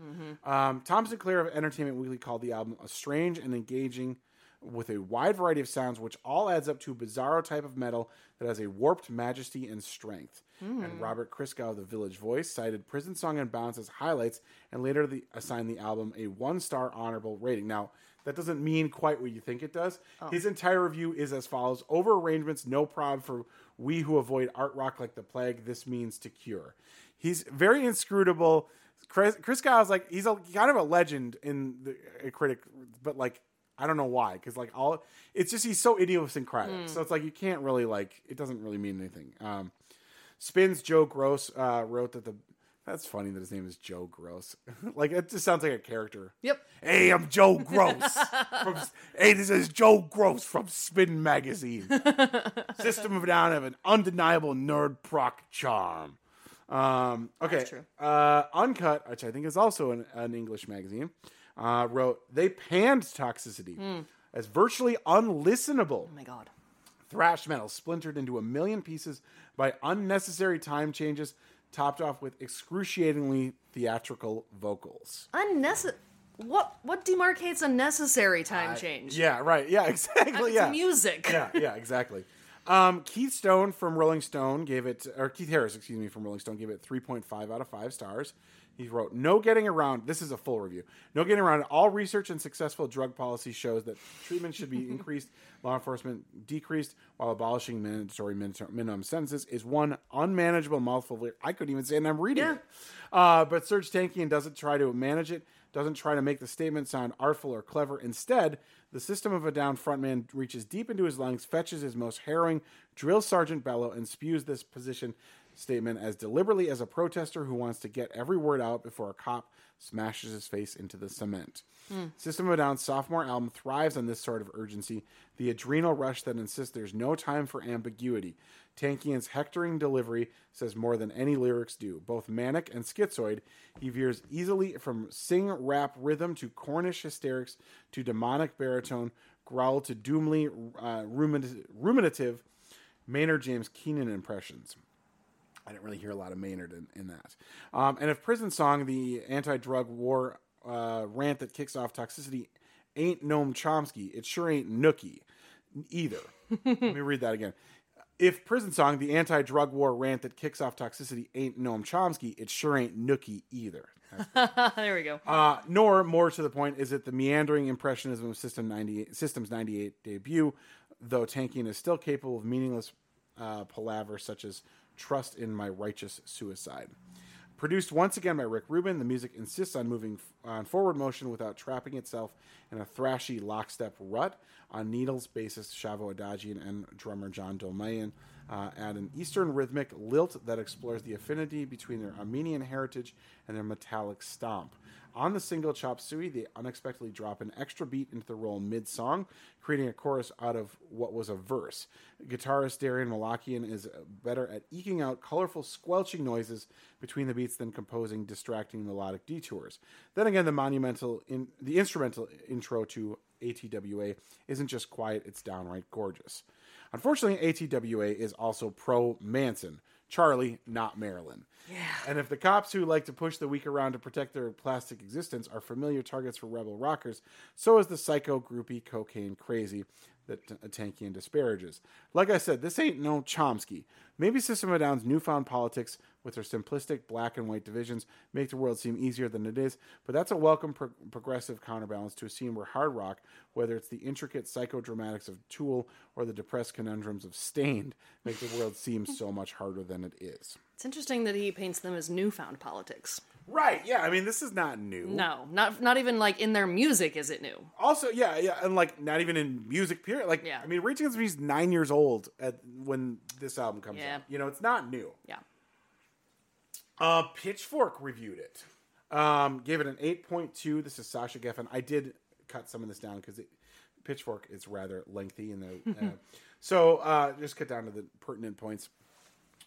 Um, Tom Sinclair of Entertainment Weekly called the album a strange and engaging, with a wide variety of sounds, which all adds up to a bizarro type of metal that has a warped majesty and strength. And hmm. Robert Christgau of the Village Voice cited Prison Song and Bounce as highlights, and later the, assigned the album a one star honorable rating. Now. That doesn't mean quite what you think it does. Oh. His entire review is as follows: Over arrangements, no problem for we who avoid art rock like the plague. This means to cure. He's very inscrutable. Chris, Chris Giles, like he's a kind of a legend in the a critic, but like I don't know why, because like all it's just he's so idiosyncratic. So it's like you can't really like it doesn't really mean anything. Um, Spins Joe Gross uh, wrote that the that's funny that his name is Joe Gross. like it just sounds like a character. Yep. Hey, I'm Joe Gross. from, hey, this is Joe Gross from Spin Magazine. System of a Down have an undeniable nerd proc charm. Um, okay. Uh, Uncut, which I think is also an, an English magazine, uh, wrote they panned Toxicity as virtually unlistenable Oh my god. thrash metal splintered into a million pieces by unnecessary time changes, topped off with excruciatingly theatrical vocals. Unnecessary. What what demarcates a necessary time change? Yeah, right. Yeah, exactly. It's yeah. music. yeah, yeah, exactly. Um, Keith Stone from Rolling Stone gave it, or Keith Harris, excuse me, from Rolling Stone gave it 3.5 out of 5 stars. He wrote, No getting around, this is a full review. No getting around, all research and successful drug policy shows that treatment should be increased, law enforcement decreased, while abolishing mandatory minimum sentences is one unmanageable mouthful. Of, I couldn't even say it, and I'm reading Yeah. it. Uh, but Serj Tankian doesn't try to manage it, doesn't try to make the statement sound artful or clever. Instead, the System of a Down frontman reaches deep into his lungs, fetches his most harrowing drill sergeant bellow, and spews this position statement as deliberately as a protester who wants to get every word out before a cop smashes his face into the cement. System of a Down's sophomore album thrives on this sort of urgency, the adrenal rush that insists there's no time for ambiguity. Tankian's hectoring delivery says more than any lyrics do. Both manic and schizoid, he veers easily from sing rap rhythm to Cornish hysterics to demonic baritone, growl to doomly uh, ruminative Maynard James Keenan impressions. I didn't really hear a lot of Maynard in, in that. Um, and if Prison Song, the anti drug war uh, rant that kicks off toxicity, ain't Noam Chomsky, it sure ain't Nookie either. Let me read that again. If Prison Song, the anti drug war rant that kicks off toxicity, ain't Noam Chomsky, it sure ain't Nookie either. there we go. Uh, nor, more to the point, is it the meandering impressionism of System 98, System's 98 debut, though Tankian is still capable of meaningless uh, palaver such as Trust in My Righteous Suicide. Produced once again by Rick Rubin, the music insists on moving on forward motion without trapping itself in a thrashy lockstep rut. On needles, bassist Shavo Odadjian and drummer John Dolmayan uh, add an Eastern rhythmic lilt that explores the affinity between their Armenian heritage and their metallic stomp. On the single Chop Suey, they unexpectedly drop an extra beat into the role mid song, creating a chorus out of what was a verse. Guitarist Daron Malakian is better at eking out colorful, squelching noises between the beats than composing distracting melodic detours. Then again, the monumental, in, the instrumental intro to ATWA isn't just quiet; it's downright gorgeous. Unfortunately, ATWA is also pro Manson. Charlie, not Marilyn. Yeah. And if the cops who like to push the weak around to protect their plastic existence are familiar targets for rebel rockers, so is the psycho groupie cocaine crazy that T- Tankian disparages. Like I said, this ain't no Chomsky. Maybe System of Down's newfound politics, with their simplistic black and white divisions, make the world seem easier than it is, but that's a welcome pro- progressive counterbalance to a scene where hard rock, whether it's the intricate psychodramatics of Tool or the depressed conundrums of Staind, make the world seem so much harder than it is. It's interesting that he paints them as newfound politics. Right, yeah, I mean, this is not new. No, not not even like in their music is it new. Also, yeah, yeah, and like not even in music period. Like, Yeah. I mean, Rage Against the Machine's nine years old at when this album comes Yeah. out. You know, it's not new. Yeah. Uh, Pitchfork reviewed it, um, gave it an eight point two. This is Sasha Geffen. I did cut some of this down because Pitchfork is rather lengthy, and the uh, so uh, just cut down to the pertinent points.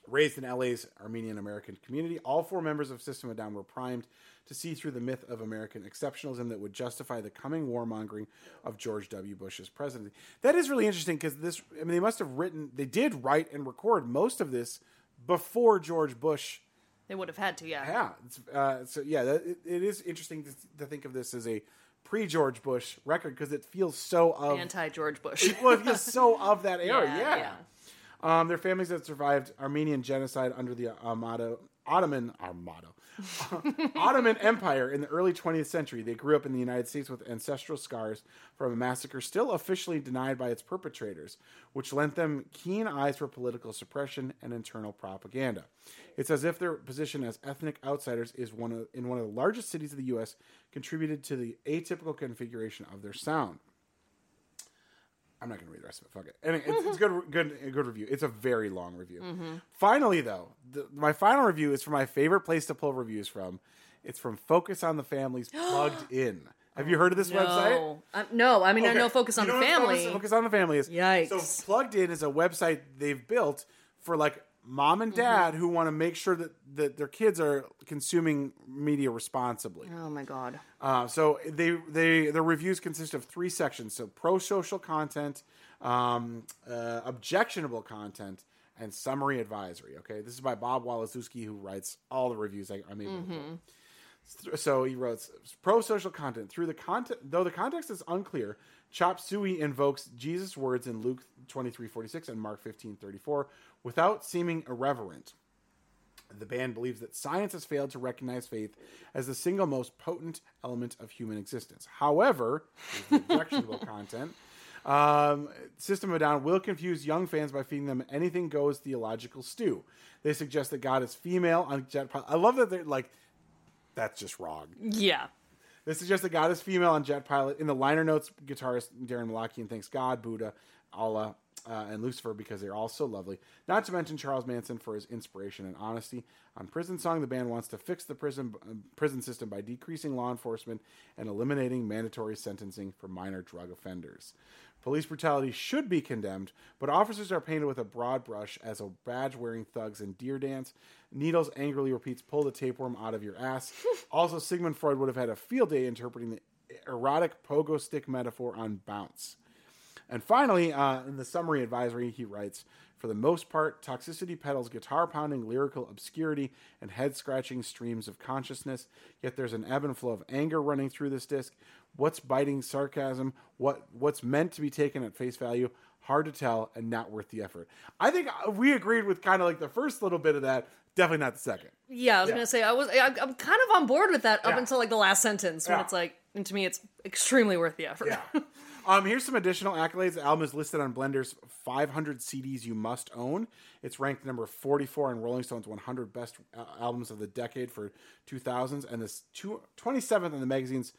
Raised in LA's Armenian American community, all four members of System of a Down were primed to see through the myth of American exceptionalism that would justify the coming warmongering of George W. Bush's presidency. That is really interesting because this, I mean, they must have written, they did write and record most of this before George Bush. They would have had to, yeah. Yeah, it's, uh, so yeah, it, it is interesting to, to think of this as a pre George Bush record because it feels so of Anti George Bush. well, it feels so of that era. Yeah, Yeah. yeah. Um, their families had survived Armenian genocide under the Armada, Ottoman Armada, Ottoman Empire in the early 20th century. They grew up in the United States with ancestral scars from a massacre still officially denied by its perpetrators, which lent them keen eyes for political suppression and internal propaganda. It's as if their position as ethnic outsiders is one of, in one of the largest cities of the U.S. contributed to the atypical configuration of their sound. I'm not going to read the rest of it. Fuck it. Anyway, it's, it's good, good, a good review. It's a very long review. Finally, though, the, my final review is from my favorite place to pull reviews from. It's from Focus on the Families Plugged In. Have you heard of this website? No, um, no. I mean, I know Focus on You the know what Family. Focus, Focus on the Family is. Yikes. So Plugged In is a website they've built for like mom and dad Mm-hmm. who want to make sure that, that their kids are consuming media responsibly. oh my god. Uh, so they they their reviews consist of three sections: so pro social content, um, uh, objectionable content, and summary advisory. Okay, this is by Bob Waliszewski, who writes all the reviews I, I'm able to. So he wrote pro social content through the content though the context is unclear. Chop Suey invokes Jesus' words in Luke twenty three forty six and Mark fifteen thirty four without seeming irreverent. The band believes that science has failed to recognize faith as the single most potent element of human existence. However, the objectionable content. Um, System of Down will confuse young fans by feeding them anything goes theological stew. They suggest that God is female on Jet Pilot. I love that they're like, that's just wrong. Yeah. They suggest that God is female on Jet Pilot. In the liner notes, guitarist Daron Malakian thanks God, Buddha, Allah, uh, and Lucifer because they're all so lovely. Not to mention Charles Manson for his inspiration and honesty. On Prison Song, the band wants to fix the prison uh, prison system by decreasing law enforcement and eliminating mandatory sentencing for minor drug offenders. Police brutality should be condemned, but officers are painted with a broad brush as a badge wearing thugs in Deer Dance. Needles angrily repeats, pull the tapeworm out of your ass. also, Sigmund Freud would have had a field day interpreting the erotic pogo stick metaphor on bounce. And finally, uh, in the summary advisory, he writes For the most part, Toxicity peddles guitar pounding lyrical obscurity and head scratching streams of consciousness, yet there's an ebb and flow of anger running through this disc. What's biting sarcasm? What What's meant to be taken at face value? Hard to tell and not worth the effort. I think uh, we agreed with kind of like the first little bit of that, definitely not the second. Yeah, I was Yeah. gonna say I was. I, I'm kind of on board with that up Yeah. until like the last sentence when Yeah. it's like, and to me, it's extremely worth the effort. Yeah. um, here's some additional accolades. The album is listed on Blender's 500 CDs you must own. It's ranked number 44 on Rolling Stone's 100 best uh, albums of the decade for 2000s, and this two, 27th in the magazine's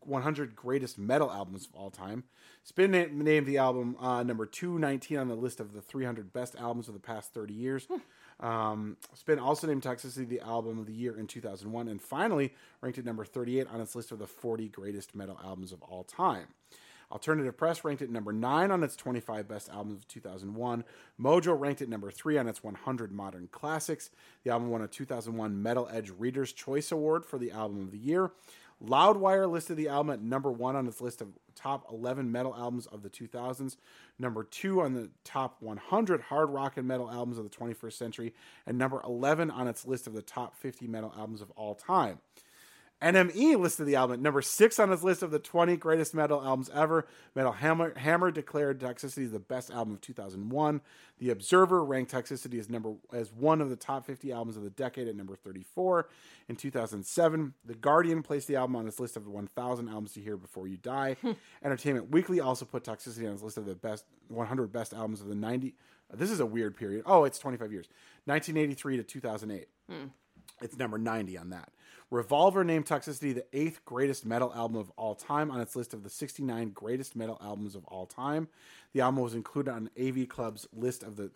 100 greatest metal albums of all time. Spin na- named the album uh, number 219 on the list of the 300 best albums of the past 30 years. Um, Spin also named Toxicity the album of the year in 2001, and finally ranked at number 38 on its list of the 40 greatest metal albums of all time. Alternative Press ranked it number 9 on its 25 best albums of 2001. Mojo ranked it number 3 on its 100 modern classics. The album won a 2001 Metal Edge Reader's Choice Award for the album of the year. Loudwire listed the album at number 1 on its list of top 11 metal albums of the 2000s, number 2 on the top 100 hard rock and metal albums of the 21st century, and number 11 on its list of the top 50 metal albums of all time. NME listed the album at number six on his list of the 20 greatest metal albums ever. Metal Hammer, Hammer declared Toxicity the best album of 2001. The Observer ranked Toxicity as number as one of the top 50 albums of the decade at number 34. In 2007, The Guardian placed the album on its list of the 1,000 albums to hear before you die. Entertainment Weekly also put Toxicity on its list of the best 100 best albums of the 90. This is a weird period. Oh, it's 25 years, 1983 to 2008. Hmm. It's number 90 on that. Revolver named Toxicity the eighth greatest metal album of all time on its list of the 69 greatest metal albums of all time. The album was included on AV Club's list of the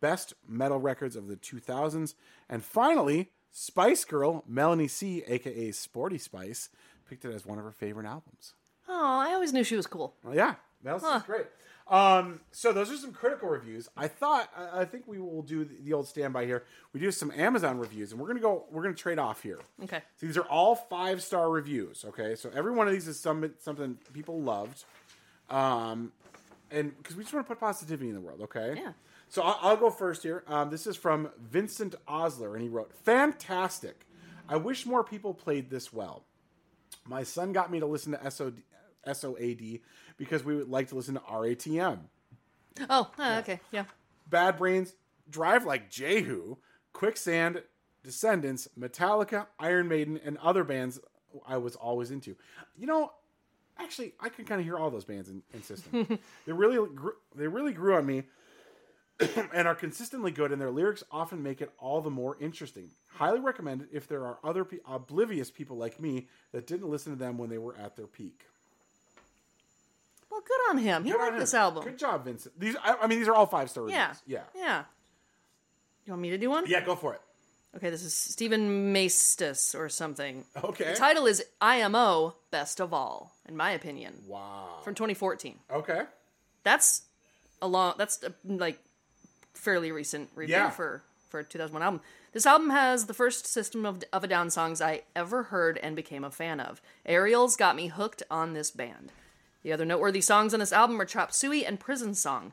best metal records of the 2000s. And finally, Spice Girl Melanie C, aka Sporty Spice, picked it as one of her favorite albums. Oh, I always knew she was cool. Well, yeah, that was great. Um, so those are some critical reviews. I thought, I, I think we will do the, the old standby here. We do some Amazon reviews, and we're gonna go. We're gonna trade off here. Okay. So these are all five star reviews. Okay, so every one of these is some something people loved, um, and because we just want to put positivity in the world. Okay. Yeah. So I'll, I'll go first here. Um, this is from Vincent Osler, and he wrote, "Fantastic! I wish more people played this well. My son got me to listen to SOD, SOAD because we would like to listen to RATM. Oh, uh, okay, yeah. Bad Brains, Drive Like Jehu, Quicksand, Descendents, Metallica, Iron Maiden, and other bands I was always into. You know, actually, I can kind of hear all those bands in, in System. they really, grew, they really grew on me, and are consistently good. And their lyrics often make it all the more interesting. Highly recommended if there are other pe- oblivious people like me that didn't listen to them when they were at their peak. Well, good on him. He Good on liked him. this album. Good job, Vincent. These, I, I mean, these are all five star reviews. Yeah. yeah, Yeah. You want me to do one? yeah. Go for it. Okay, this is Stephen Maestas or something. Okay. The title is IMO Best of All, in my opinion, Wow. from 2014. Okay. That's a long. That's a, like fairly recent review Yeah. for for a 2001 album. This album has the first System of, of a Down songs I ever heard and became a fan of. Aerials got me hooked on this band. The other noteworthy songs on this album are Chop Suey and Prison Song.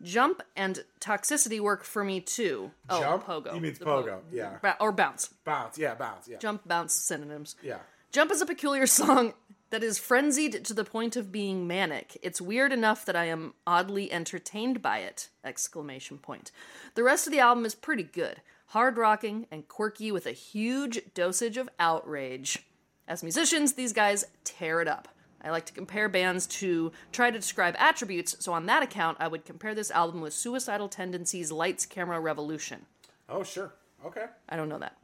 Jump and Toxicity work for me too. Oh, Jump? Pogo. He means The pogo, yeah. Ba- or Bounce. Bounce. Yeah, bounce. Yeah. Jump, Bounce synonyms. Yeah. Jump is a peculiar song that is frenzied to the point of being manic. It's weird enough that I am oddly entertained by it! Exclamation point. The rest of the album is pretty good, hard rocking and quirky with a huge dosage of outrage. As musicians, these guys tear it up. I like to compare bands to try to describe attributes, so on that account, I would compare this album with Suicidal Tendencies' Lights Camera Revolution. Oh, sure. Okay. I don't know that.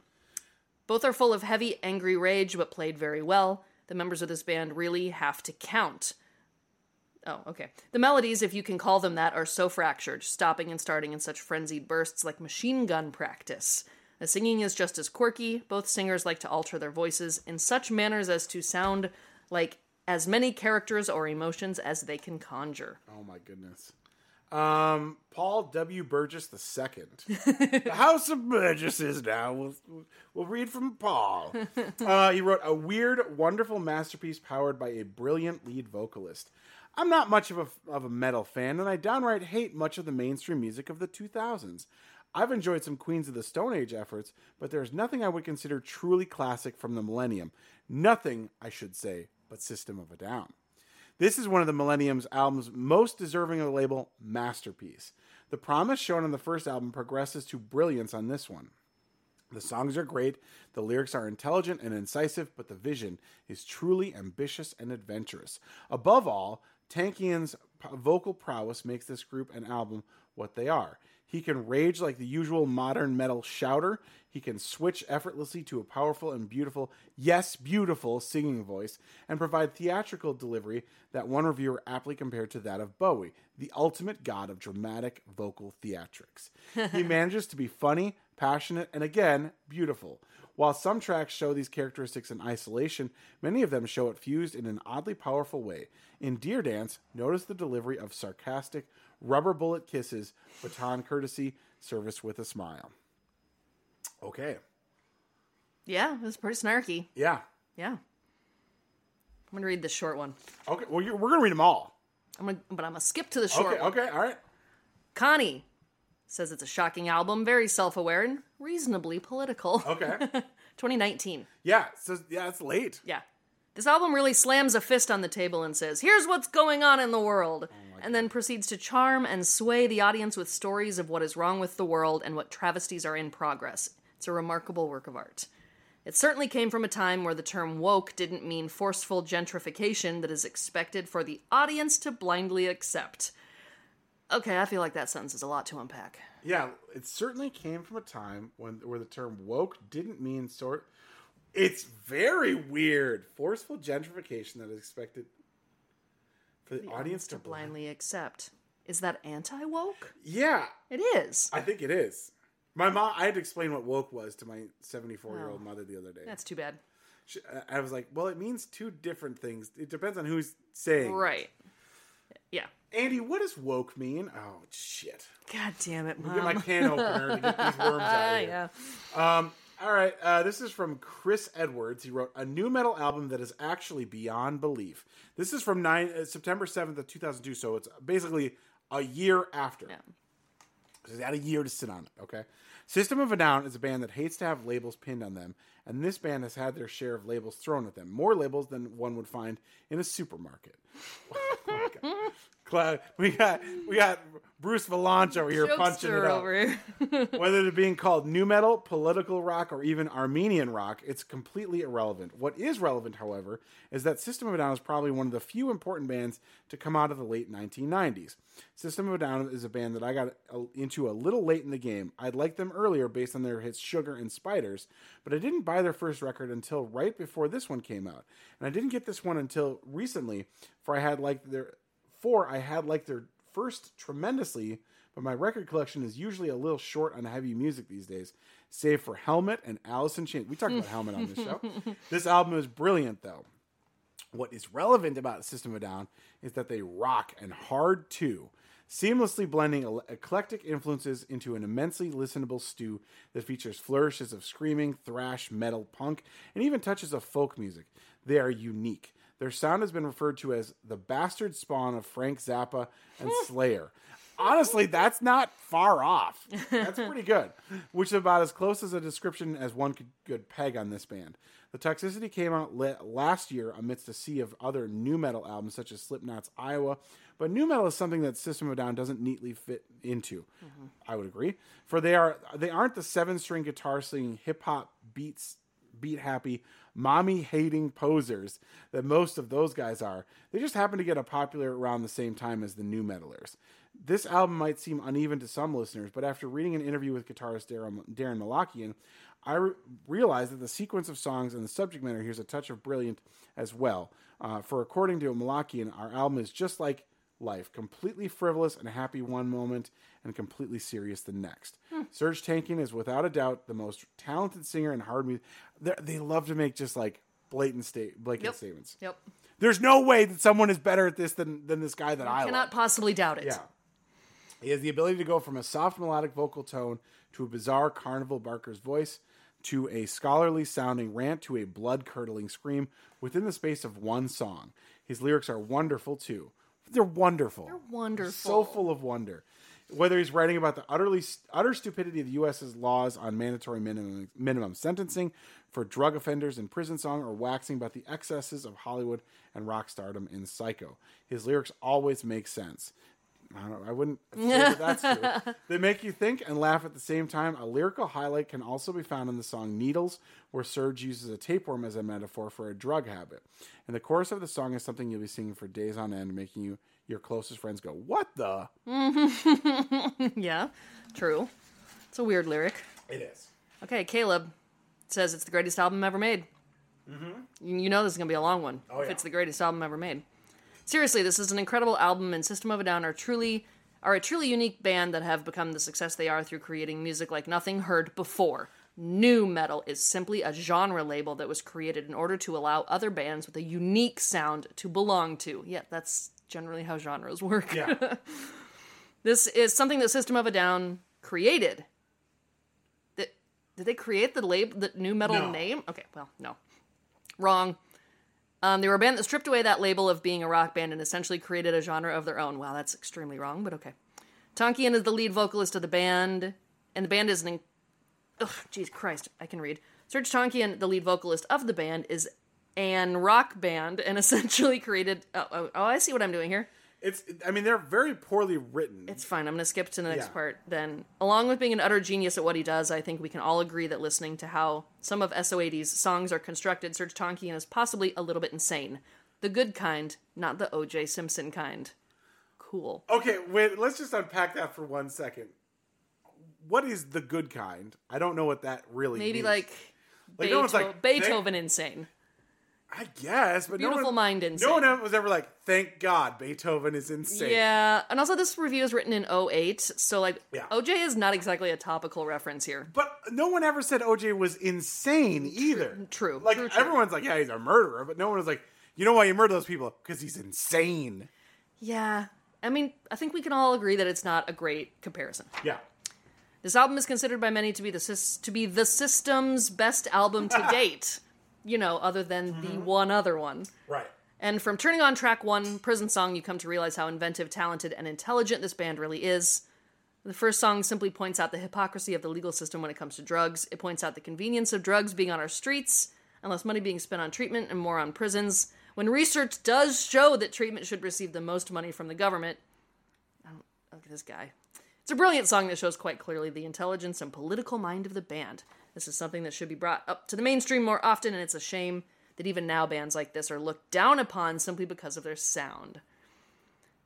Both are full of heavy, angry rage, but played very well. The members of this band really have to count. Oh, okay. The melodies, if you can call them that, are so fractured, stopping and starting in such frenzied bursts like machine gun practice. The singing is just as quirky. Both singers like to alter their voices in such manners as to sound like as many characters or emotions as they can conjure. Oh my goodness. Um, Paul W. Burgess II. the House of Burgess is now. We'll, we'll read from Paul. Uh, he wrote a weird, wonderful masterpiece powered by a brilliant lead vocalist. I'm not much of a, of a metal fan, and I downright hate much of the mainstream music of the 2000s. I've enjoyed some Queens of the Stone Age efforts, but there's nothing I would consider truly classic from the millennium. Nothing, I should say, but System of a Down. This is one of the Millennium's albums most deserving of the label masterpiece. The promise shown on the first album progresses to brilliance on this one. The songs are great, the lyrics are intelligent and incisive, but the vision is truly ambitious and adventurous. Above all, Tankian's vocal prowess makes this group and album what they are. He can rage like the usual modern metal shouter. He can switch effortlessly to a powerful and beautiful, yes, beautiful singing voice, and provide theatrical delivery that one reviewer aptly compared to that of Bowie, the ultimate god of dramatic vocal theatrics. he manages to be funny, passionate, and again, beautiful. While some tracks show these characteristics in isolation, many of them show it fused in an oddly powerful way. In Deer Dance, notice the delivery of sarcastic, rubber bullet kisses, baton courtesy, service with a smile. Okay. Yeah, it was pretty snarky. Yeah. Yeah. I'm gonna read this short one. Okay. Well, you're, we're to read them all. I'm gonna, but I'm gonna skip to the short Okay. one. Okay. All right. Connie says it's a shocking album, very self-aware and reasonably political. Okay. 2019. yeah. So, yeah, it's late. Yeah. This album really slams a fist on the table and says, Here's what's going on in the world. And then proceeds to charm and sway the audience with stories of what is wrong with the world and what travesties are in progress. It's a remarkable work of art. It certainly came from a time where the term woke didn't mean forceful gentrification that is expected for the audience to blindly accept. Okay, I feel like that sentence is a lot to unpack. Yeah, it certainly came from a time when where the term woke didn't mean sort. It's very weird. Forceful gentrification that is expected for the, audience to blindly accept. Is that anti woke? Yeah, It is. I think it is. My mom, I had to explain what woke was to my 74 year old mother the other day. That's too bad. She, I was like, well, it means two different things. It depends on who's saying. Right. Yeah. Andy, what does woke mean? Oh, shit. God damn it, Mom. Get my can opener to get these worms out of here. yeah. Um, all right, uh, this is from Chris Edwards. He wrote a new metal album that is actually beyond belief. This is from nine, uh, September 7th of 2002, so it's basically a year after. Yeah. So he's had a year to sit on it, okay? System of a Down is a band that hates to have labels pinned on them, and this band has had their share of labels thrown at them. More labels than one would find in a supermarket. Oh Cla- we got we got Bruce Vilanch over here punching it Jokester up. over here. Whether they're being called new metal, political rock, or even Armenian rock, it's completely irrelevant. What is relevant, however, is that System of a Down is probably one of the few important bands to come out of the late 1990s. System of a Down is a band that I got uh, into a little late in the game. I'd liked them earlier based on their hits Sugar and Spiders, but I didn't buy their first record until right before this one came out. And I didn't get this one until recently, for I had like their I had liked their first tremendously, but my record collection is usually a little short on heavy music these days, save for Helmet and Alice in Chains. We talked about Helmet on this show. This album is brilliant, though. What is relevant about System of a Down is that they rock and hard too, seamlessly blending eclectic influences into an immensely listenable stew that features flourishes of screaming, thrash, metal, punk, and even touches of folk music. They are unique. Their sound has been referred to as the bastard spawn of Frank Zappa and Slayer. honestly, that's not far off. That's pretty good, which is about as close as a description as one could, could peg on this band. The Toxicity came out la- last year amidst a sea of other new metal albums such as Slipknot's Iowa, but new metal is something that System of a Down doesn't neatly fit into. Mm-hmm. I would agree, for they are they aren't the seven string guitar singing hip hop beats beat happy, mommy hating posers that most of those guys are. They just happen to get a popular around the same time as the new metalers. This album might seem uneven to some listeners, but after reading an interview with guitarist Daron, Malakian, I re- realized that the sequence of songs and the subject matter here is a touch of brilliant as well. Uh, for according to Malakian, our album is just like life, completely frivolous and happy one moment and completely serious the next. Hmm. Serj Tankian is without a doubt the most talented singer in hard music. They're- They love to make just like blatant state blanket Yep. statements. Yep. There's no way that someone is better at this than than this guy that I Cannot love. possibly doubt it. Yeah. He has the ability to go from a soft melodic vocal tone to a bizarre carnival barker's voice to a scholarly sounding rant to a blood curdling scream within the space of one song. His lyrics are wonderful too. They're wonderful. They're wonderful. So full of wonder. Whether he's writing about the utterly utter stupidity of the U.S.'s laws on mandatory minimum minimum sentencing for drug offenders in Prison Song, or waxing about the excesses of Hollywood and rock stardom in Psycho, his lyrics always make sense. I don't. I wouldn't say that that's true. They make you think and laugh at the same time. A lyrical highlight can also be found in the song Needles, where Serj uses a tapeworm as a metaphor for a drug habit. And the chorus of the song is something you'll be singing for days on end, making you your closest friends go, What the? Yeah, true. It's a weird lyric. It is. Okay, Caleb says it's the greatest album ever made. Mm-hmm. You know this is going to be a long one if yeah. it's the greatest album ever made. Seriously, this is an incredible album, and System of a Down are truly are a truly unique band that have become the success they are through creating music like nothing heard before. New metal is simply a genre label that was created in order to allow other bands with a unique sound to belong to. Yeah, that's generally how genres work. Yeah. This is something that System of a Down created. Did, did they create the label, the new metal No. name? Okay, well, no, wrong. Um, they were a band that stripped away that label of being a rock band and essentially created a genre of their own. Wow, that's extremely wrong, but okay. Tankian is the lead vocalist of the band, and the band is an. Ugh, jeez Christ, I can read. Serj Tankian, the lead vocalist of the band, is an rock band and essentially created. Oh, oh, oh, I see what I'm doing here. It's I mean, they're very poorly written. It's fine. I'm going to skip to the next Yeah. part. Then, along with being an utter genius at what he does, I think we can all agree that listening to how some of SO80's songs are constructed, Serj Tankian is possibly a little bit insane. The good kind, not the O.J. Simpson kind. Cool. Okay, wait, let's just unpack that for one second. What is the good kind? I don't know what that really Maybe means. like, Like, no one's like, Beethoven insane. I guess, but no Beautiful one, mind insane. No one ever was ever like, thank God Beethoven is insane. Yeah, and also this review is written in 08, so like Yeah. OJ is not exactly a topical reference here. But no one ever said OJ was insane either. true, Like true, true. everyone's like, yeah, he's a murderer, but no one was like, you know why you murder those people? Because he's insane. Yeah, I mean, I think we can all agree that it's not a great comparison. Yeah. This album is considered by many to be the to be the system's best album to date. You know, other than the mm-hmm. one other one. Right. And from turning on track one, Prison Song, you come to realize how inventive, talented, and intelligent this band really is. The first song simply points out the hypocrisy of the legal system when it comes to drugs. It points out the convenience of drugs being on our streets, and less money being spent on treatment and more on prisons. When research does show that treatment should receive the most money from the government. I don't, look at this guy. It's a brilliant song that shows quite clearly the intelligence and political mind of the band. This is something that should be brought up to the mainstream more often, and it's a shame that even now bands like this are looked down upon simply because of their sound.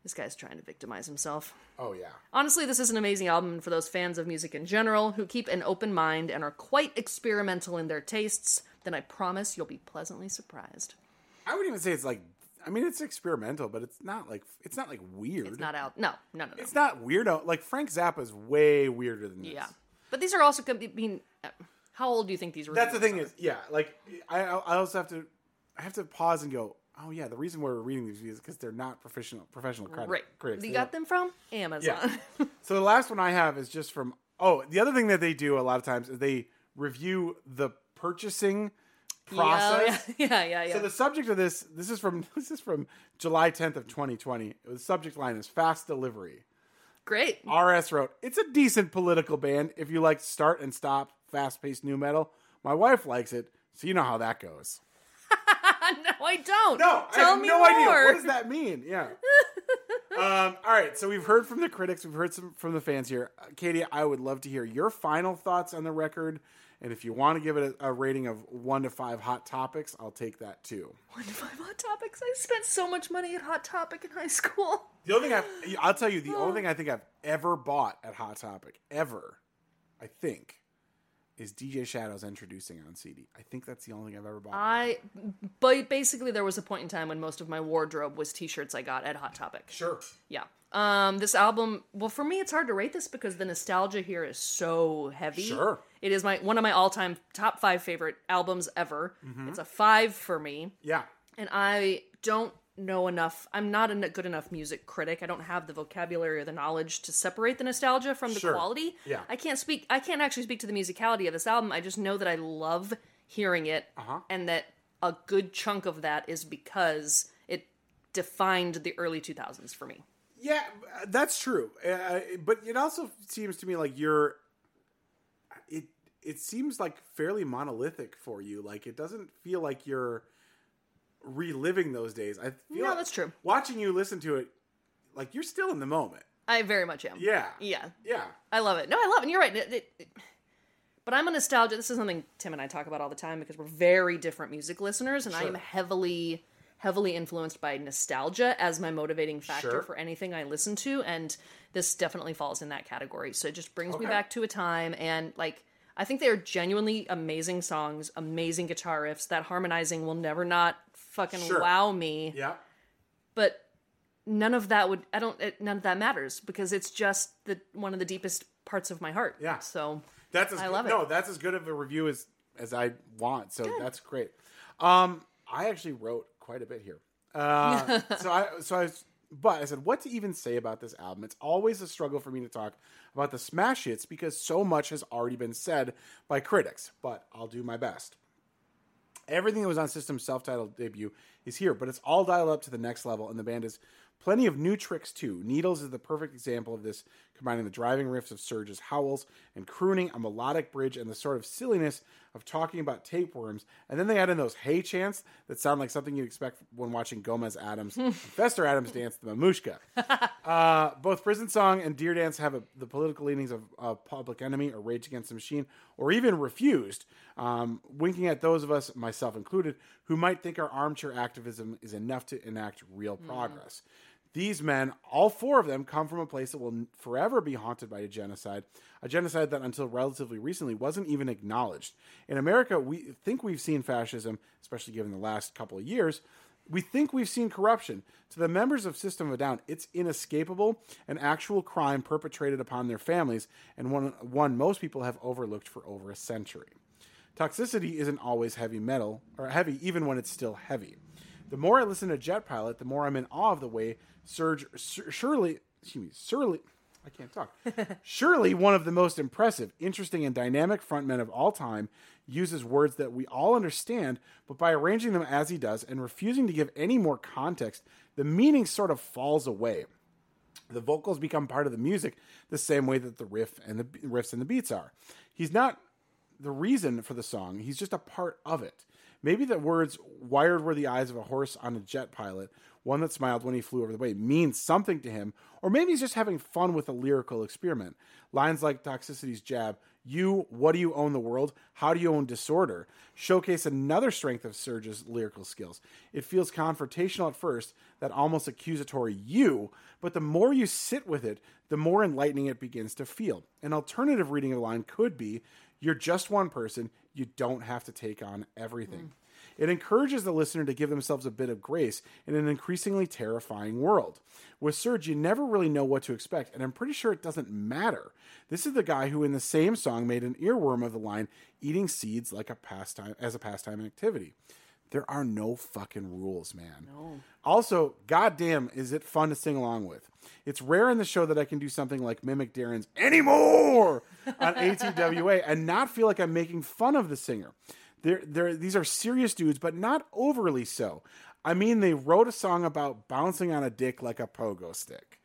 This guy's trying to victimize himself. Oh yeah. Honestly, this is an amazing album for those fans of music in general who keep an open mind and are quite experimental in their tastes. Then I promise you'll be pleasantly surprised. I wouldn't even say it's like. I mean, it's experimental, but it's not like it's not like weird. It's not out. No, no, no, no. It's not weirdo. Like Frank Zappa is way weirder than this. yeah, but these are also going to be. I mean, how old do you think these? Were? That's the thing are? is, yeah. Like I, I also have to, I have to pause and go. Oh yeah, the reason why we're reading these reviews is because they're not professional professional criti- right. critics. You They got don't- them from Amazon. Yeah. so the last one I have is just from. Oh, the other thing that they do a lot of times is they review the purchasing oh, process. Yeah, yeah, yeah, yeah. So the subject of this, this is from this is from July 10th of 2020. The subject line is fast delivery. Great. RS wrote, It's a decent political band if you like start and stop, fast paced new metal. My wife likes it, so you know how that goes. no, I don't. No, Tell I have me no more. idea. What does that mean? Yeah. um, all right, so we've heard from the critics, we've heard some from the fans here. Uh, Katie, I would love to hear your final thoughts on the record. And if you want to give it a, a rating of one to five hot topics, I'll take that too. One to five Hot Topics. I spent so much money at Hot Topic in high school. The only thing I've, I'll tell you, the only thing I think I've ever bought at Hot Topic, ever, I think, is DJ Shadows Endtroducing on CD. I think that's the only thing I've ever bought. I, but basically, there was a point in time when most of my wardrobe was T-shirts I got at Hot Topic. sure. Yeah. Um, this album, well, for me, it's hard to rate this because the nostalgia here is so heavy. Sure. It is my one of my all-time top five favorite albums ever. Mm-hmm. It's a five for me, Yeah. and I don't know enough. I'm not a good enough music critic. I don't have the vocabulary or the knowledge to separate the nostalgia from the Sure. quality. Yeah. I can't speak. I can't actually speak to the musicality of this album. I just know that I love hearing it, Uh-huh. and that a good chunk of that is because it defined the early 2000s for me. Yeah, that's true. Uh, but it also seems to me like you're. It it seems like fairly monolithic for you. Like it doesn't feel like you're reliving those days. I feel No, like that's true. Watching you listen to it, like you're still in the moment. I very much am. Yeah. Yeah. Yeah. I love it. No, I love it. And you're right. It- it- it- but I'm a nostalgia. This is something Tim and I talk about all the time because we're very different music listeners, and I am heavily, heavily influenced by nostalgia as my motivating factor Sure. for anything I listen to, and this definitely falls in that category. So it just brings me back to a time, and like I think they are genuinely amazing songs, amazing guitar riffs. That harmonizing will never not fucking Sure. wow me Yeah. but none of that would i don't it, none of that matters because it's just the one of the deepest parts of my heart Yeah. so That's as I good, love it. No, that's as good of a review as as I want. So that's great. Um, I actually wrote quite a bit here. Uh, so I so I was, but I said, what to even say about this album? It's always a struggle for me to talk about the smash hits because so much has already been said by critics. But I'll do my best. Everything that was on System's self-titled debut is here, but it's all dialed up to the next level, and the band has plenty of new tricks too. Needles is the perfect example of this, combining the driving riffs of Serj's howls and crooning, a melodic bridge, and the sort of silliness of talking about tapeworms. And then they add in those hey chants that sound like something you'd expect when watching Gomez Addams and Fester Addams dance the mamushka. Uh, both Prison Song and Deer Dance have a, the political leanings of, of Public Enemy or Rage Against the Machine, or even Refused, um, winking at those of us, myself included, who might think our armchair activism is enough to enact real progress. These men, all four of them, come from a place that will forever be haunted by a genocide, a genocide that until relatively recently wasn't even acknowledged. In America, we think we've seen fascism, especially given the last couple of years, we think we've seen corruption. To the members of System of a Down, it's inescapable, an actual crime perpetrated upon their families, and one, one most people have overlooked for over a century. Toxicity isn't always heavy metal, or heavy even when it's still heavy. The more I listen to Jet Pilot, the more I'm in awe of the way Surge, Sur- surely, excuse me, surely, I can't talk. Surely one of the most impressive, interesting, and dynamic frontmen of all time uses words that we all understand, but by arranging them as he does and refusing to give any more context, the meaning sort of falls away. The vocals become part of the music the same way that the riff and the riffs and the beats are. He's not the reason for the song, he's just a part of it. Maybe the words wired were the eyes of a horse on a jet pilot, one that smiled when he flew over the way, means something to him, or maybe he's just having fun with a lyrical experiment. Lines like Toxicity's jab, you, what do you own the world? How do you own disorder? Showcase another strength of Serj's lyrical skills. It feels confrontational at first, that almost accusatory you, but the more you sit with it, the more enlightening it begins to feel. An alternative reading of the line could be, you're just one person, you don't have to take on everything. Mm. It encourages the listener to give themselves a bit of grace in an increasingly terrifying world. With Serj, you never really know what to expect, and I'm pretty sure it doesn't matter. This is the guy who, in the same song, made an earworm of the line "eating seeds like a pastime as a pastime activity." There are no fucking rules, man. Also, goddamn, is it fun to sing along with? It's rare in the show that I can do something like mimic Daron's anymore on ATWA and not feel like I'm making fun of the singer. They're, they're, these are serious dudes, but not overly so. I mean, they wrote a song about bouncing on a dick like a pogo stick.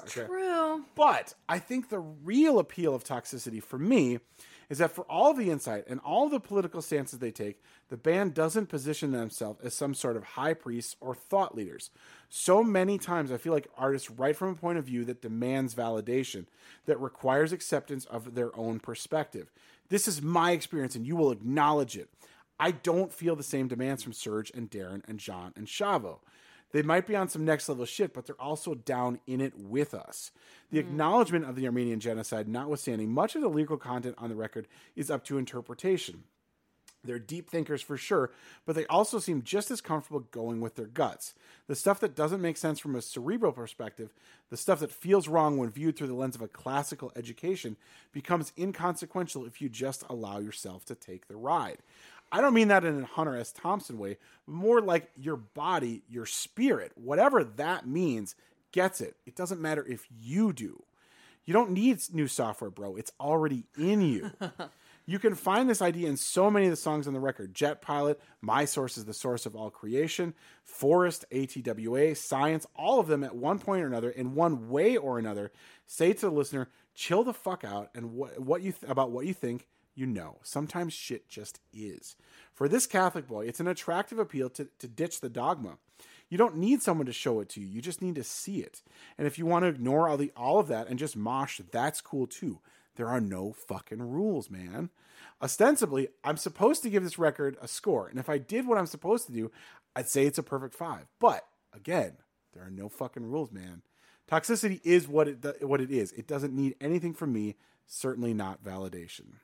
Okay. True. But I think the real appeal of toxicity for me is that for all the insight and all the political stances they take, the band doesn't position themselves as some sort of high priests or thought leaders. So many times I feel like artists write from a point of view that demands validation, that requires acceptance of their own perspective. This is my experience, and you will acknowledge it. I don't feel the same demands from Serj and Daron and John and Shavo. They might be on some next level shit, but they're also down in it with us. The hmm. acknowledgement of the Armenian genocide, notwithstanding, much of the lyrical content on the record is up to interpretation. They're deep thinkers for sure, but they also seem just as comfortable going with their guts. The stuff that doesn't make sense from a cerebral perspective, the stuff that feels wrong when viewed through the lens of a classical education, becomes inconsequential if you just allow yourself to take the ride. I don't mean that in a Hunter S. Thompson way, more like your body, your spirit, whatever that means, gets it. It doesn't matter if you do. You don't need new software, bro. It's already in you. you can find this idea in so many of the songs on the record Jet Pilot, My Source is the Source of All Creation, Forest, ATWA, Science, all of them at one point or another, in one way or another, say to the listener, chill the fuck out and what, what you th- about what you think you know. Sometimes shit just is. For this Catholic boy, it's an attractive appeal to, to ditch the dogma. You don't need someone to show it to you. You just need to see it. And if you want to ignore all the all of that and just mosh, that's cool too. There are no fucking rules, man. Ostensibly, I'm supposed to give this record a score, and if I did what I'm supposed to do, I'd say it's a perfect five. But again, there are no fucking rules, man. Toxicity is what it what it is. It doesn't need anything from me. Certainly not validation.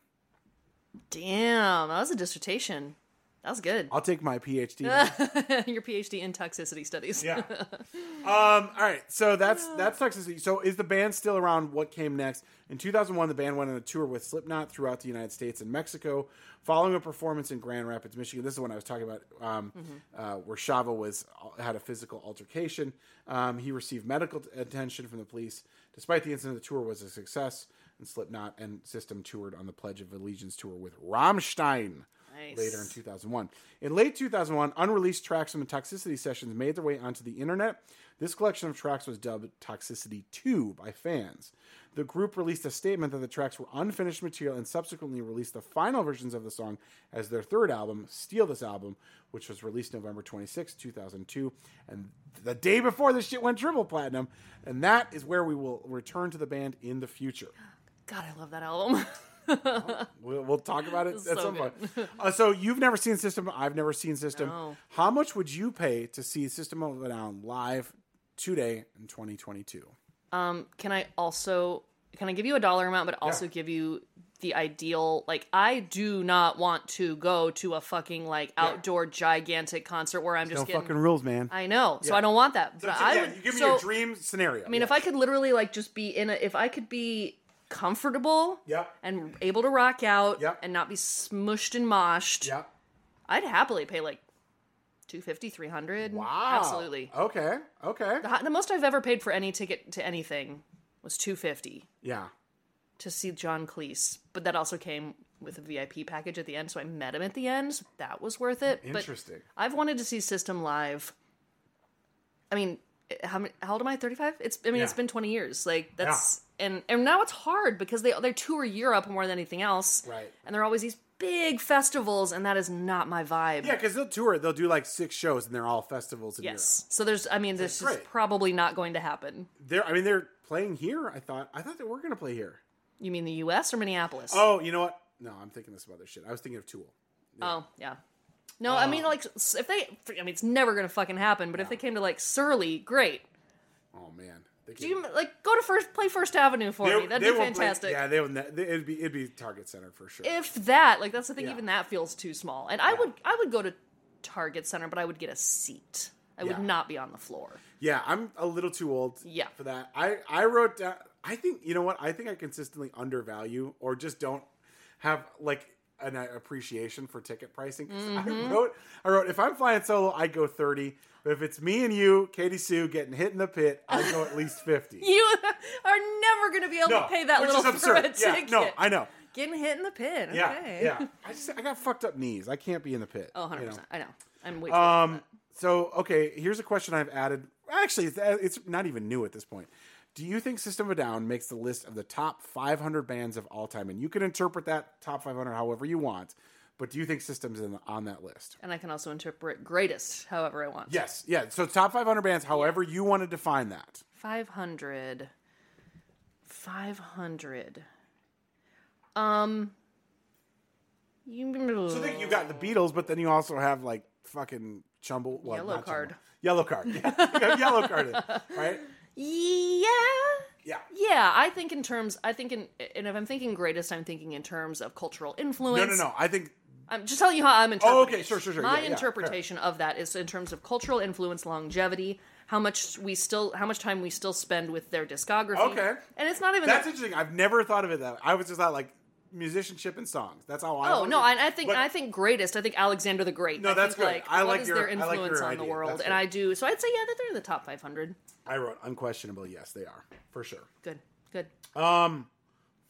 Damn, that was a dissertation. That was good. I'll take my PhD. Your PhD in toxicity studies. Yeah. um, all right. So that's that's toxicity. So is the band still around? What came next? In 2001, the band went on a tour with Slipknot throughout the United States and Mexico. Following a performance in Grand Rapids, Michigan, this is when I was talking about um, uh, where Shavo was had a physical altercation. Um, he received medical t- attention from the police. Despite the incident, the tour was a success, and Slipknot and System toured on the Pledge of Allegiance tour with Rammstein Nice. later in 2001. In late 2001, unreleased tracks from the Toxicity sessions made their way onto the internet. This collection of tracks was dubbed Toxicity 2 by fans. The group released a statement that the tracks were unfinished material and subsequently released the final versions of the song as their third album, Steal This Album, which was released November 26, 2002. And the day before this shit went triple platinum. And that is where we will return to the band in the future. God, I love that album. We'll, we'll talk about it at so some good. point. Uh, so you've never seen System. I've never seen System. No. How much would you pay to see System of a Down live today in 2022? Um, can I also can I give you a dollar amount, but also Yeah. give you the ideal? Like, I do not want to go to a fucking like outdoor gigantic concert where I'm just No getting. fucking rules, man. I know, so Yeah. I don't want that. But so, I yeah, would. you give me so, your dream scenario. I mean, if I could literally like just be in a, if I could be comfortable, Yep. and able to rock out, Yep. and not be smushed and moshed, yeah. I'd happily pay like 250 300 Wow. absolutely Okay. Okay. the, the most i've ever paid for any ticket to anything was 250 Yeah. to see john cleese but that also came with a vip package at the end so i met him at the end so that was worth it Interesting. but i've wanted to see system live i mean how, many, how old am i 35 it's i mean it's been 20 years like that's and and now it's hard because they they tour europe more than anything else Right. and there are always these big festivals and that is not my vibe Yeah, because they'll tour. They'll do like six shows, and they're all festivals in Yes. So there's, I mean, this is probably not going to happen. Europe. They're. I mean, they're playing here. I thought. I thought they were going to play here. You mean the U.S. or Minneapolis? Oh, you know what? No, I'm thinking this of other shit. I was thinking of Tool. Oh, yeah. No, I mean, like, if they, I mean, it's never going to fucking happen. But if they came to like Surly, great. Oh man. They Do you like go to first, play First Avenue for me? That'd be won't play- fantastic. yeah, they would. ne- they- It'd be it'd be Target Center for sure. If that, like, that's the thing. Yeah. Even that feels too small. And I would, I would go to Target Center, but I would get a seat. I would Yeah. not be on the floor. yeah, I'm a little too old. Yeah. for that. I I wrote down. I think you know what? I think I consistently undervalue or just don't have like an uh, appreciation for ticket pricing. Mm-hmm. I wrote I wrote if I'm flying solo, I go thirty. But if it's me and you, Katie Sue, getting hit in the pit, I go at least fifty. You are never going to be able no, to pay that little for a. Yeah, ticket. no, I know. Getting hit in the pit. Yeah, Okay. yeah. I just I got fucked up knees. I can't be in the pit. Oh, 100%. you know? I know. I'm way Um. So okay, here's a question I've added. Actually, it's, it's not even new at this point. Do you think System of a Down makes the list of the top 500 bands of all time? And you can interpret that top 500 however you want. But do you think System's in on that list? And I can also interpret greatest however I want. Yes, yeah. So top 500 bands, however you want to define that. 500. 500. Um. You, So think you got the Beatles, but then you also have like fucking Chumble. Well, Yellow Card. Chumble. Yellow card. Yeah. Yellow card, right? Yeah. Yeah. Yeah, I think in terms. I think in, and if I'm thinking greatest, I'm thinking in terms of cultural influence. No, no, no. I think I'm just telling you how I'm interpreting. Oh, okay, sure, sure, sure. My Yeah, yeah, interpretation of that is in terms of cultural influence, longevity, how much we still, how much time we still spend with their discography. Okay. and it's not even that's that. interesting. I've never thought of it that. way. I was just thought like musicianship and songs. That's how I. Oh no. I, I think But- I think greatest. I think Alexander the Great. No, I that's think, good. Like, I what like is their like influence your on the world? And. I do. So I'd say yeah, that they're in the top 500. I wrote unquestionable. Yes, they are for sure. Good, good. Um,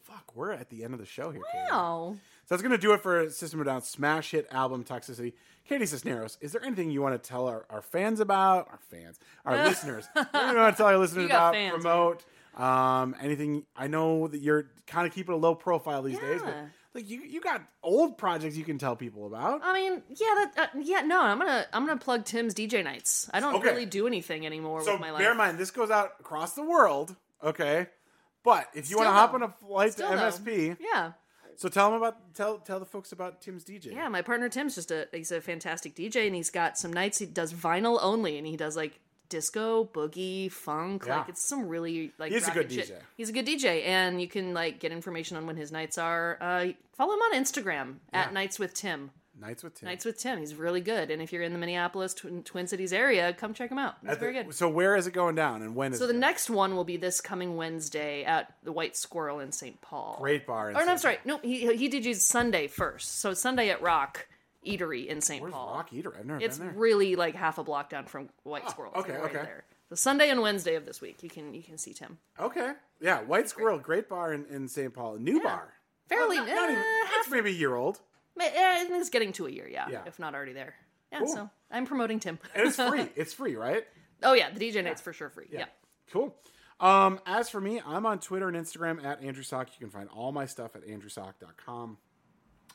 fuck, we're at the end of the show here. Katie. Wow. So that's going to do it for System of a Down smash hit album Toxicity. Katie Cisneros, is there anything you want to tell our, our fans about? Our fans, our listeners. Anything you want to tell our listeners about? fans, promote? Um, anything? I know that you're kind of keeping a low profile these days, but Yeah. like you, you got old projects you can tell people about. I mean, yeah, that, uh, yeah. No, I'm gonna I'm gonna plug Tim's DJ nights. I don't Okay. really do anything anymore so with my life. bear in mind, this goes out across the world. Okay. But if you want to hop on a flight Still, to though. MSP, Yeah. so tell them about tell tell the folks about Tim's DJ. Yeah, my partner Tim's just a he's a fantastic DJ, and he's got some nights he does vinyl only, and he does like disco, boogie, funk. Yeah. Like it's some really like He's a good shit. DJ. He's a good DJ, and you can like get information on when his nights are. Uh, follow him on Instagram at Nights with Tim. Nights with Tim. Nights with Tim. He's really good, and if you're in the Minneapolis Twin, Twin Cities area, come check him out. He's the- very good. So where is it going down and when is So the it? next one will be this coming Wednesday at the White Squirrel in St. Paul. Great bar. in Or no, I'm sorry. No, he he DJs Sunday first. So Sunday at Rock Eatery in St. Where's Paul. Rock Eater? I've never It's been there. really like half a block down from White Squirrel. okay, right okay. There. So Sunday and Wednesday of this week, you can you can see Tim. Okay. Yeah, White Squirrel, great bar in, in St. Paul. New bar. Fairly, Well, not- not even- it's maybe a year old. ma- I think it's getting to a year, yeah, Yeah. if not already there. Yeah, Cool. so I'm promoting Tim. And it's free. it's free, right? oh yeah, the DJ night's for sure free. Yeah. Cool. Um, as for me, I'm on Twitter and Instagram at Andrew Sock. You can find all my stuff at andrewsock.com.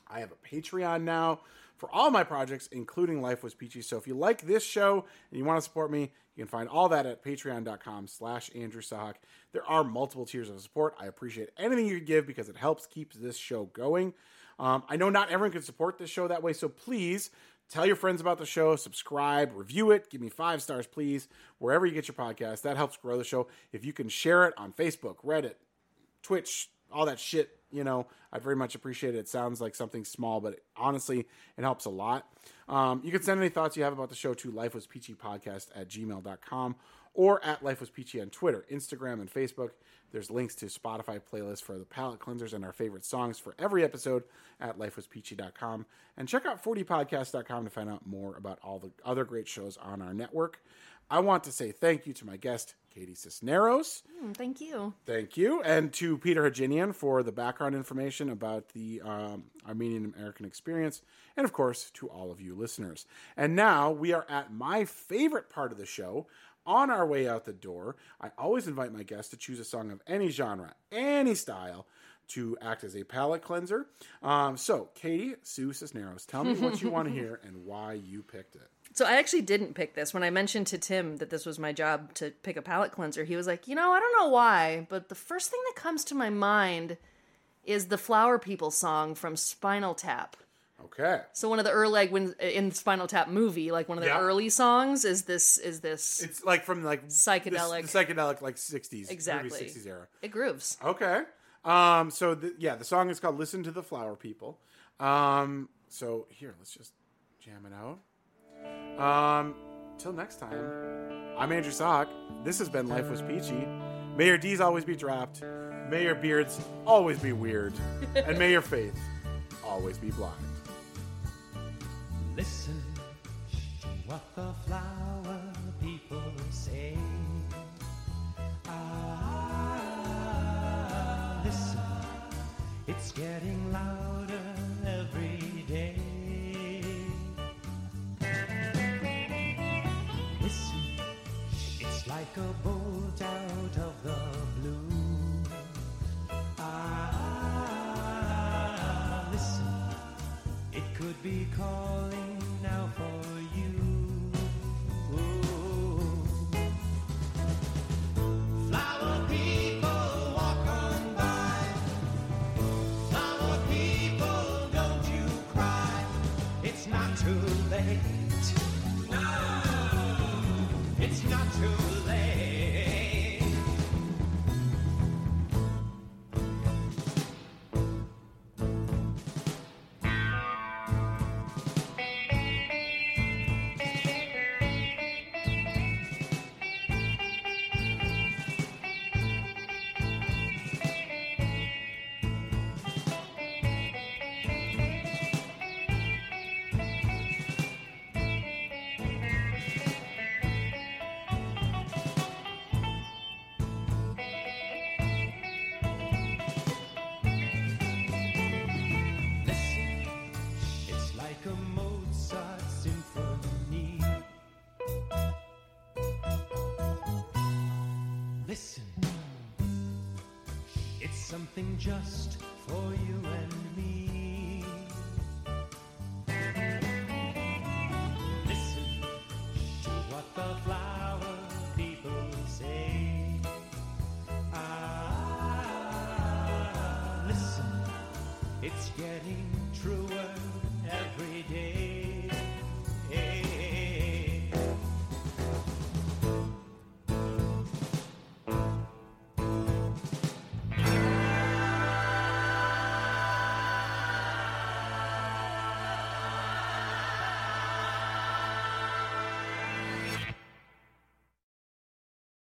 I have a Patreon now for all my projects, including Life Was Peachy. So if you like this show and you want to support me, you can find all that at patreon.com slash Andrew Sock. There are multiple tiers of support. I appreciate anything you give because it helps keep this show going. Um, I know not everyone can support this show that way, so please tell your friends about the show, subscribe, review it, give me five stars, please, wherever you get your podcast. That helps grow the show. If you can share it on Facebook, Reddit, Twitch, all that shit, you know, I very much appreciate it. It sounds like something small, but honestly, it helps a lot. Um, you can send any thoughts you have about the show to lifewaspeachypodcast at gmail.com or at Life Was Peachy on Twitter, Instagram, and Facebook. There's links to Spotify playlists for the palate cleansers and our favorite songs for every episode at lifewaspeachy.com. And check out 40podcast.com to find out more about all the other great shows on our network. I want to say thank you to my guest, Katie Cisneros. Mm, Thank you. Thank you. And to Peter Hajinian for the background information about the um, Armenian American experience. And of course, to all of you listeners. And now we are at my favorite part of the show. On our way out the door, I always invite my guests to choose a song of any genre, any style, to act as a palate cleanser. Um, so, Katie Sue Cisneros, tell me what you want to hear and why you picked it. So I actually didn't pick this. When I mentioned to Tim that this was my job to pick a palate cleanser, he was like, "You know, I don't know why, but the first thing that comes to my mind is the Flower People song from Spinal Tap." Okay. So one of the early like when in Spinal Tap movie, like one of the Yeah. early songs is this is this It's like from like Psychedelic. this- the psychedelic like 60s, exactly maybe 60s era. It grooves. Okay. Um, so the, yeah, the song is called "Listen to the Flower People." Um, so here, let's just jam it out. Um, till next time, I'm Andrew Sock. This has been Life Was Peachy. May your D's always be dropped. May your beards always be weird, and may your faith always be blind. Listen to what the flower people say. Ah, listen, it's getting louder like a bolt out of the blue. Ah, ah, ah listen, it could be calling now for.